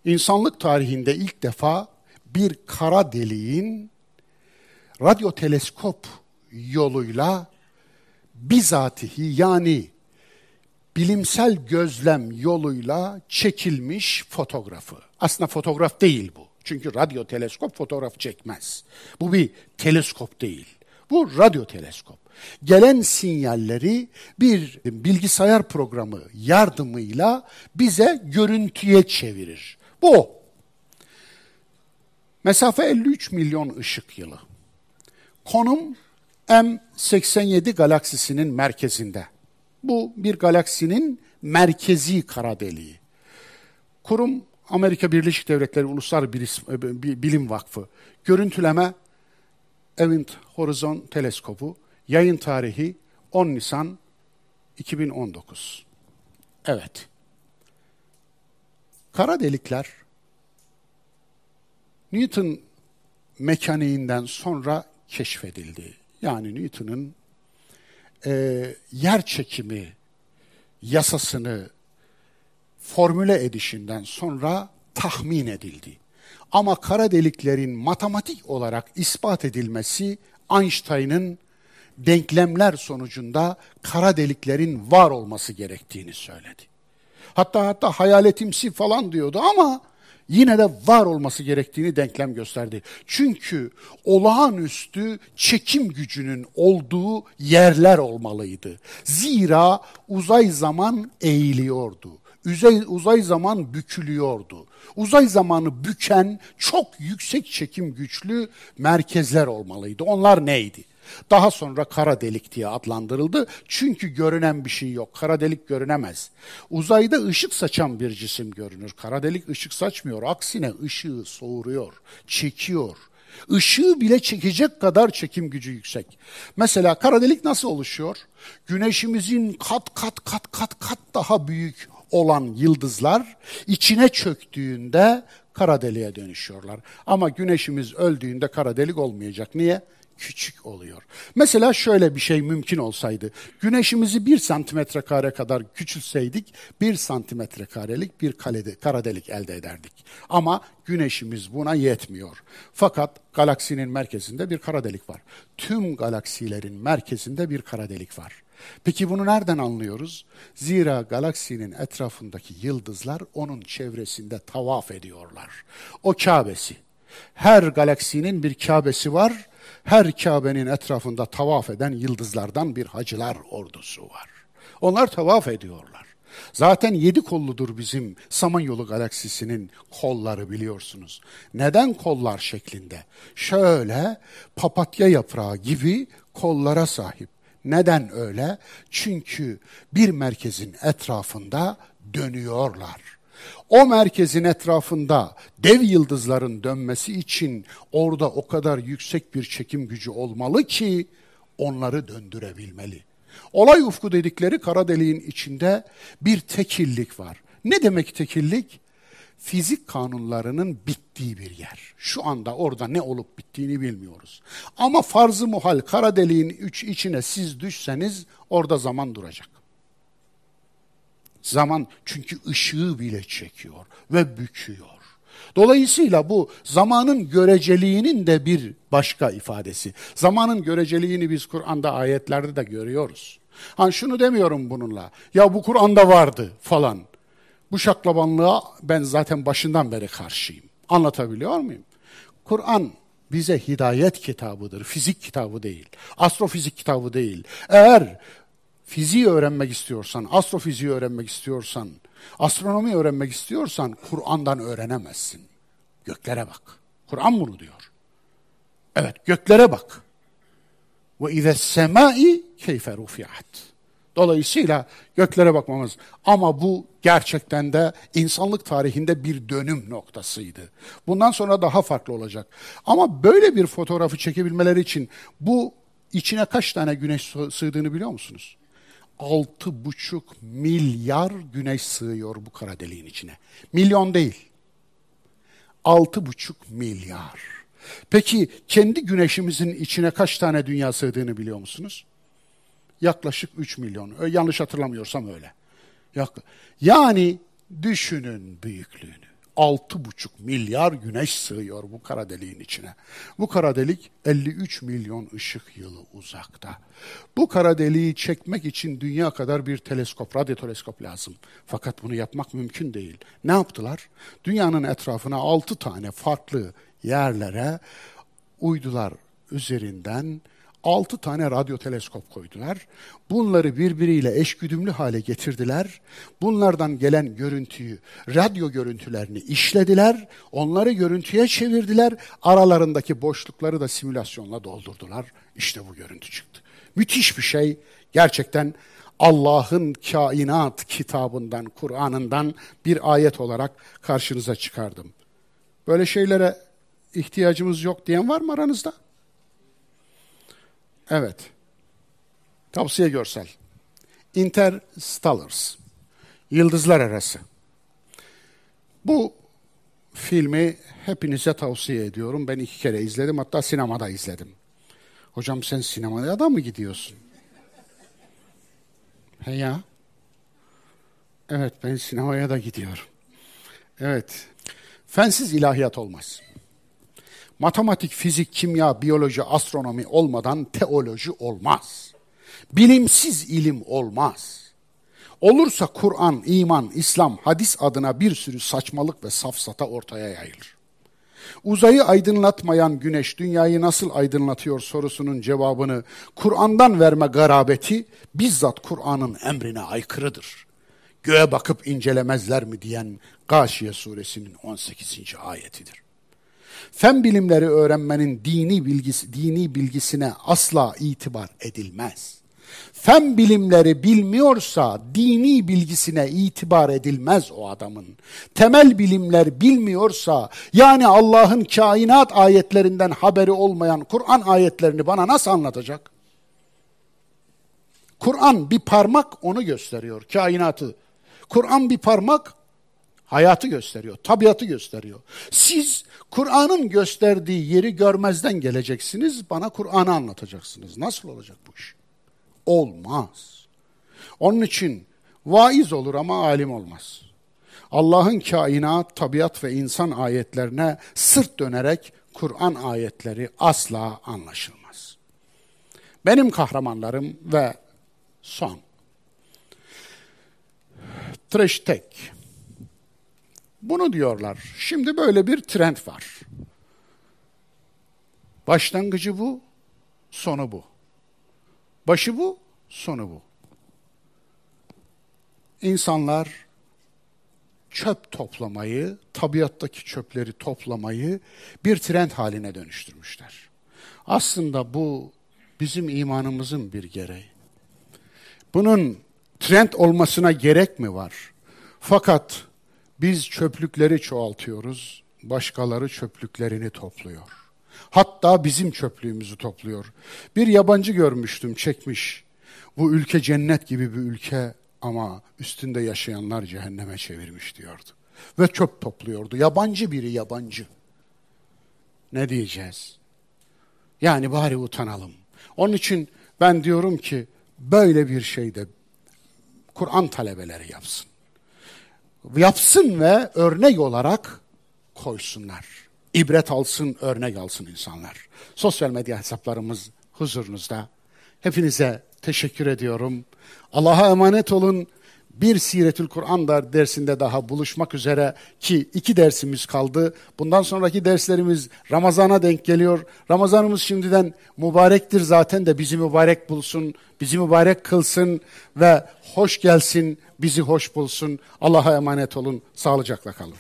insanlık tarihinde ilk defa bir kara deliğin radyo teleskop yoluyla bizatihi yani bilimsel gözlem yoluyla çekilmiş fotoğrafı. Aslında fotoğraf değil bu. Çünkü radyo teleskop fotoğraf çekmez. Bu bir teleskop değil. Bu radyo teleskop. Gelen sinyalleri bir bilgisayar programı yardımıyla bize görüntüye çevirir. Bu. Mesafe 53 milyon ışık yılı. Konum M87 galaksisinin merkezinde. Bu bir galaksinin merkezi kara deliği. Kurum Amerika Birleşik Devletleri Uluslar Bilim Vakfı. Görüntüleme Event Horizon Teleskobu. Yayın tarihi 10 Nisan 2019. Evet. Kara delikler Newton mekaniğinden sonra keşfedildi. Yani Newton'un e, yer çekimi yasasını formüle edişinden sonra tahmin edildi. Ama kara deliklerin matematik olarak ispat edilmesi Einstein'ın denklemler sonucunda kara deliklerin var olması gerektiğini söyledi. Hatta hatta hayaletimsi falan diyordu ama yine de var olması gerektiğini denklem gösterdi. Çünkü olağanüstü çekim gücünün olduğu yerler olmalıydı. Zira uzay zaman eğiliyordu. Uzay, uzay zaman bükülüyordu. Uzay zamanı büken çok yüksek çekim güçlü merkezler olmalıydı. Onlar neydi? Daha sonra kara delik diye adlandırıldı. Çünkü görünen bir şey yok. Kara delik görünemez. Uzayda ışık saçan bir cisim görünür. Kara delik ışık saçmıyor. Aksine ışığı soğuruyor, çekiyor. Işığı bile çekecek kadar çekim gücü yüksek. Mesela kara delik nasıl oluşuyor? Güneşimizin kat kat kat kat kat daha büyük olan yıldızlar içine çöktüğünde kara deliğe dönüşüyorlar. Ama güneşimiz öldüğünde kara delik olmayacak. Niye? küçük oluyor. Mesela şöyle bir şey mümkün olsaydı. Güneşimizi bir santimetre kare kadar küçülseydik bir santimetre karelik bir kalede, kara delik elde ederdik. Ama güneşimiz buna yetmiyor. Fakat galaksinin merkezinde bir kara delik var. Tüm galaksilerin merkezinde bir kara delik var. Peki bunu nereden anlıyoruz? Zira galaksinin etrafındaki yıldızlar onun çevresinde tavaf ediyorlar. O Kabe'si. Her galaksinin bir Kabe'si var her Kabe'nin etrafında tavaf eden yıldızlardan bir hacılar ordusu var. Onlar tavaf ediyorlar. Zaten yedi kolludur bizim Samanyolu galaksisinin kolları biliyorsunuz. Neden kollar şeklinde? Şöyle papatya yaprağı gibi kollara sahip. Neden öyle? Çünkü bir merkezin etrafında dönüyorlar. O merkezin etrafında dev yıldızların dönmesi için orada o kadar yüksek bir çekim gücü olmalı ki onları döndürebilmeli. Olay ufku dedikleri kara deliğin içinde bir tekillik var. Ne demek tekillik? Fizik kanunlarının bittiği bir yer. Şu anda orada ne olup bittiğini bilmiyoruz. Ama farzı muhal kara deliğin içine siz düşseniz orada zaman duracak. Zaman çünkü ışığı bile çekiyor ve büküyor. Dolayısıyla bu zamanın göreceliğinin de bir başka ifadesi. Zamanın göreceliğini biz Kur'an'da ayetlerde de görüyoruz. Ha şunu demiyorum bununla. Ya bu Kur'an'da vardı falan. Bu şaklabanlığa ben zaten başından beri karşıyım. Anlatabiliyor muyum? Kur'an bize hidayet kitabıdır, fizik kitabı değil, astrofizik kitabı değil. Eğer fiziği öğrenmek istiyorsan, astrofiziği öğrenmek istiyorsan, astronomi öğrenmek istiyorsan Kur'an'dan öğrenemezsin. Göklere bak. Kur'an bunu diyor. Evet, göklere bak. Ve ize semai keyfe rufiat. Dolayısıyla göklere bakmamız. Ama bu gerçekten de insanlık tarihinde bir dönüm noktasıydı. Bundan sonra daha farklı olacak. Ama böyle bir fotoğrafı çekebilmeleri için bu içine kaç tane güneş sığdığını biliyor musunuz? altı buçuk milyar güneş sığıyor bu kara deliğin içine. Milyon değil. Altı buçuk milyar. Peki kendi güneşimizin içine kaç tane dünya sığdığını biliyor musunuz? Yaklaşık 3 milyon. Yanlış hatırlamıyorsam öyle. Yani düşünün büyüklüğünü altı buçuk milyar güneş sığıyor bu kara deliğin içine. Bu kara delik 53 milyon ışık yılı uzakta. Bu kara deliği çekmek için dünya kadar bir teleskop, radyo teleskop lazım. Fakat bunu yapmak mümkün değil. Ne yaptılar? Dünyanın etrafına altı tane farklı yerlere uydular üzerinden altı tane radyo teleskop koydular. Bunları birbiriyle eşgüdümlü hale getirdiler. Bunlardan gelen görüntüyü, radyo görüntülerini işlediler. Onları görüntüye çevirdiler. Aralarındaki boşlukları da simülasyonla doldurdular. İşte bu görüntü çıktı. Müthiş bir şey. Gerçekten Allah'ın kainat kitabından, Kur'an'ından bir ayet olarak karşınıza çıkardım. Böyle şeylere ihtiyacımız yok diyen var mı aranızda? Evet. Tavsiye görsel. Interstellars. Yıldızlar Arası. Bu filmi hepinize tavsiye ediyorum. Ben iki kere izledim. Hatta sinemada izledim. Hocam sen sinemaya da mı gidiyorsun? He ya. Evet ben sinemaya da gidiyorum. Evet. Fensiz ilahiyat olmaz. Matematik, fizik, kimya, biyoloji, astronomi olmadan teoloji olmaz. Bilimsiz ilim olmaz. Olursa Kur'an, iman, İslam, hadis adına bir sürü saçmalık ve safsata ortaya yayılır. Uzayı aydınlatmayan güneş dünyayı nasıl aydınlatıyor sorusunun cevabını Kur'an'dan verme garabeti bizzat Kur'an'ın emrine aykırıdır. Göğe bakıp incelemezler mi diyen Gâşiye suresinin 18. ayetidir. Fen bilimleri öğrenmenin dini bilgisi, dini bilgisine asla itibar edilmez. Fen bilimleri bilmiyorsa dini bilgisine itibar edilmez o adamın. Temel bilimler bilmiyorsa yani Allah'ın kainat ayetlerinden haberi olmayan Kur'an ayetlerini bana nasıl anlatacak? Kur'an bir parmak onu gösteriyor, kainatı. Kur'an bir parmak hayatı gösteriyor, tabiatı gösteriyor. Siz Kur'an'ın gösterdiği yeri görmezden geleceksiniz, bana Kur'an'ı anlatacaksınız. Nasıl olacak bu iş? Olmaz. Onun için vaiz olur ama alim olmaz. Allah'ın kainat, tabiat ve insan ayetlerine sırt dönerek Kur'an ayetleri asla anlaşılmaz. Benim kahramanlarım ve son. Trash tech. Bunu diyorlar. Şimdi böyle bir trend var. Başlangıcı bu, sonu bu. Başı bu, sonu bu. İnsanlar çöp toplamayı, tabiattaki çöpleri toplamayı bir trend haline dönüştürmüşler. Aslında bu bizim imanımızın bir gereği. Bunun trend olmasına gerek mi var? Fakat biz çöplükleri çoğaltıyoruz, başkaları çöplüklerini topluyor. Hatta bizim çöplüğümüzü topluyor. Bir yabancı görmüştüm, çekmiş. Bu ülke cennet gibi bir ülke ama üstünde yaşayanlar cehenneme çevirmiş diyordu. Ve çöp topluyordu. Yabancı biri yabancı. Ne diyeceğiz? Yani bari utanalım. Onun için ben diyorum ki böyle bir şeyde Kur'an talebeleri yapsın. Yapsın ve örnek olarak koysunlar. İbret alsın, örnek alsın insanlar. Sosyal medya hesaplarımız huzurunuzda. Hepinize teşekkür ediyorum. Allah'a emanet olun. Bir Siretül Kur'an dersinde daha buluşmak üzere ki iki dersimiz kaldı. Bundan sonraki derslerimiz Ramazan'a denk geliyor. Ramazanımız şimdiden mübarektir zaten de bizi mübarek bulsun, bizi mübarek kılsın ve hoş gelsin, bizi hoş bulsun. Allah'a emanet olun, sağlıcakla kalın.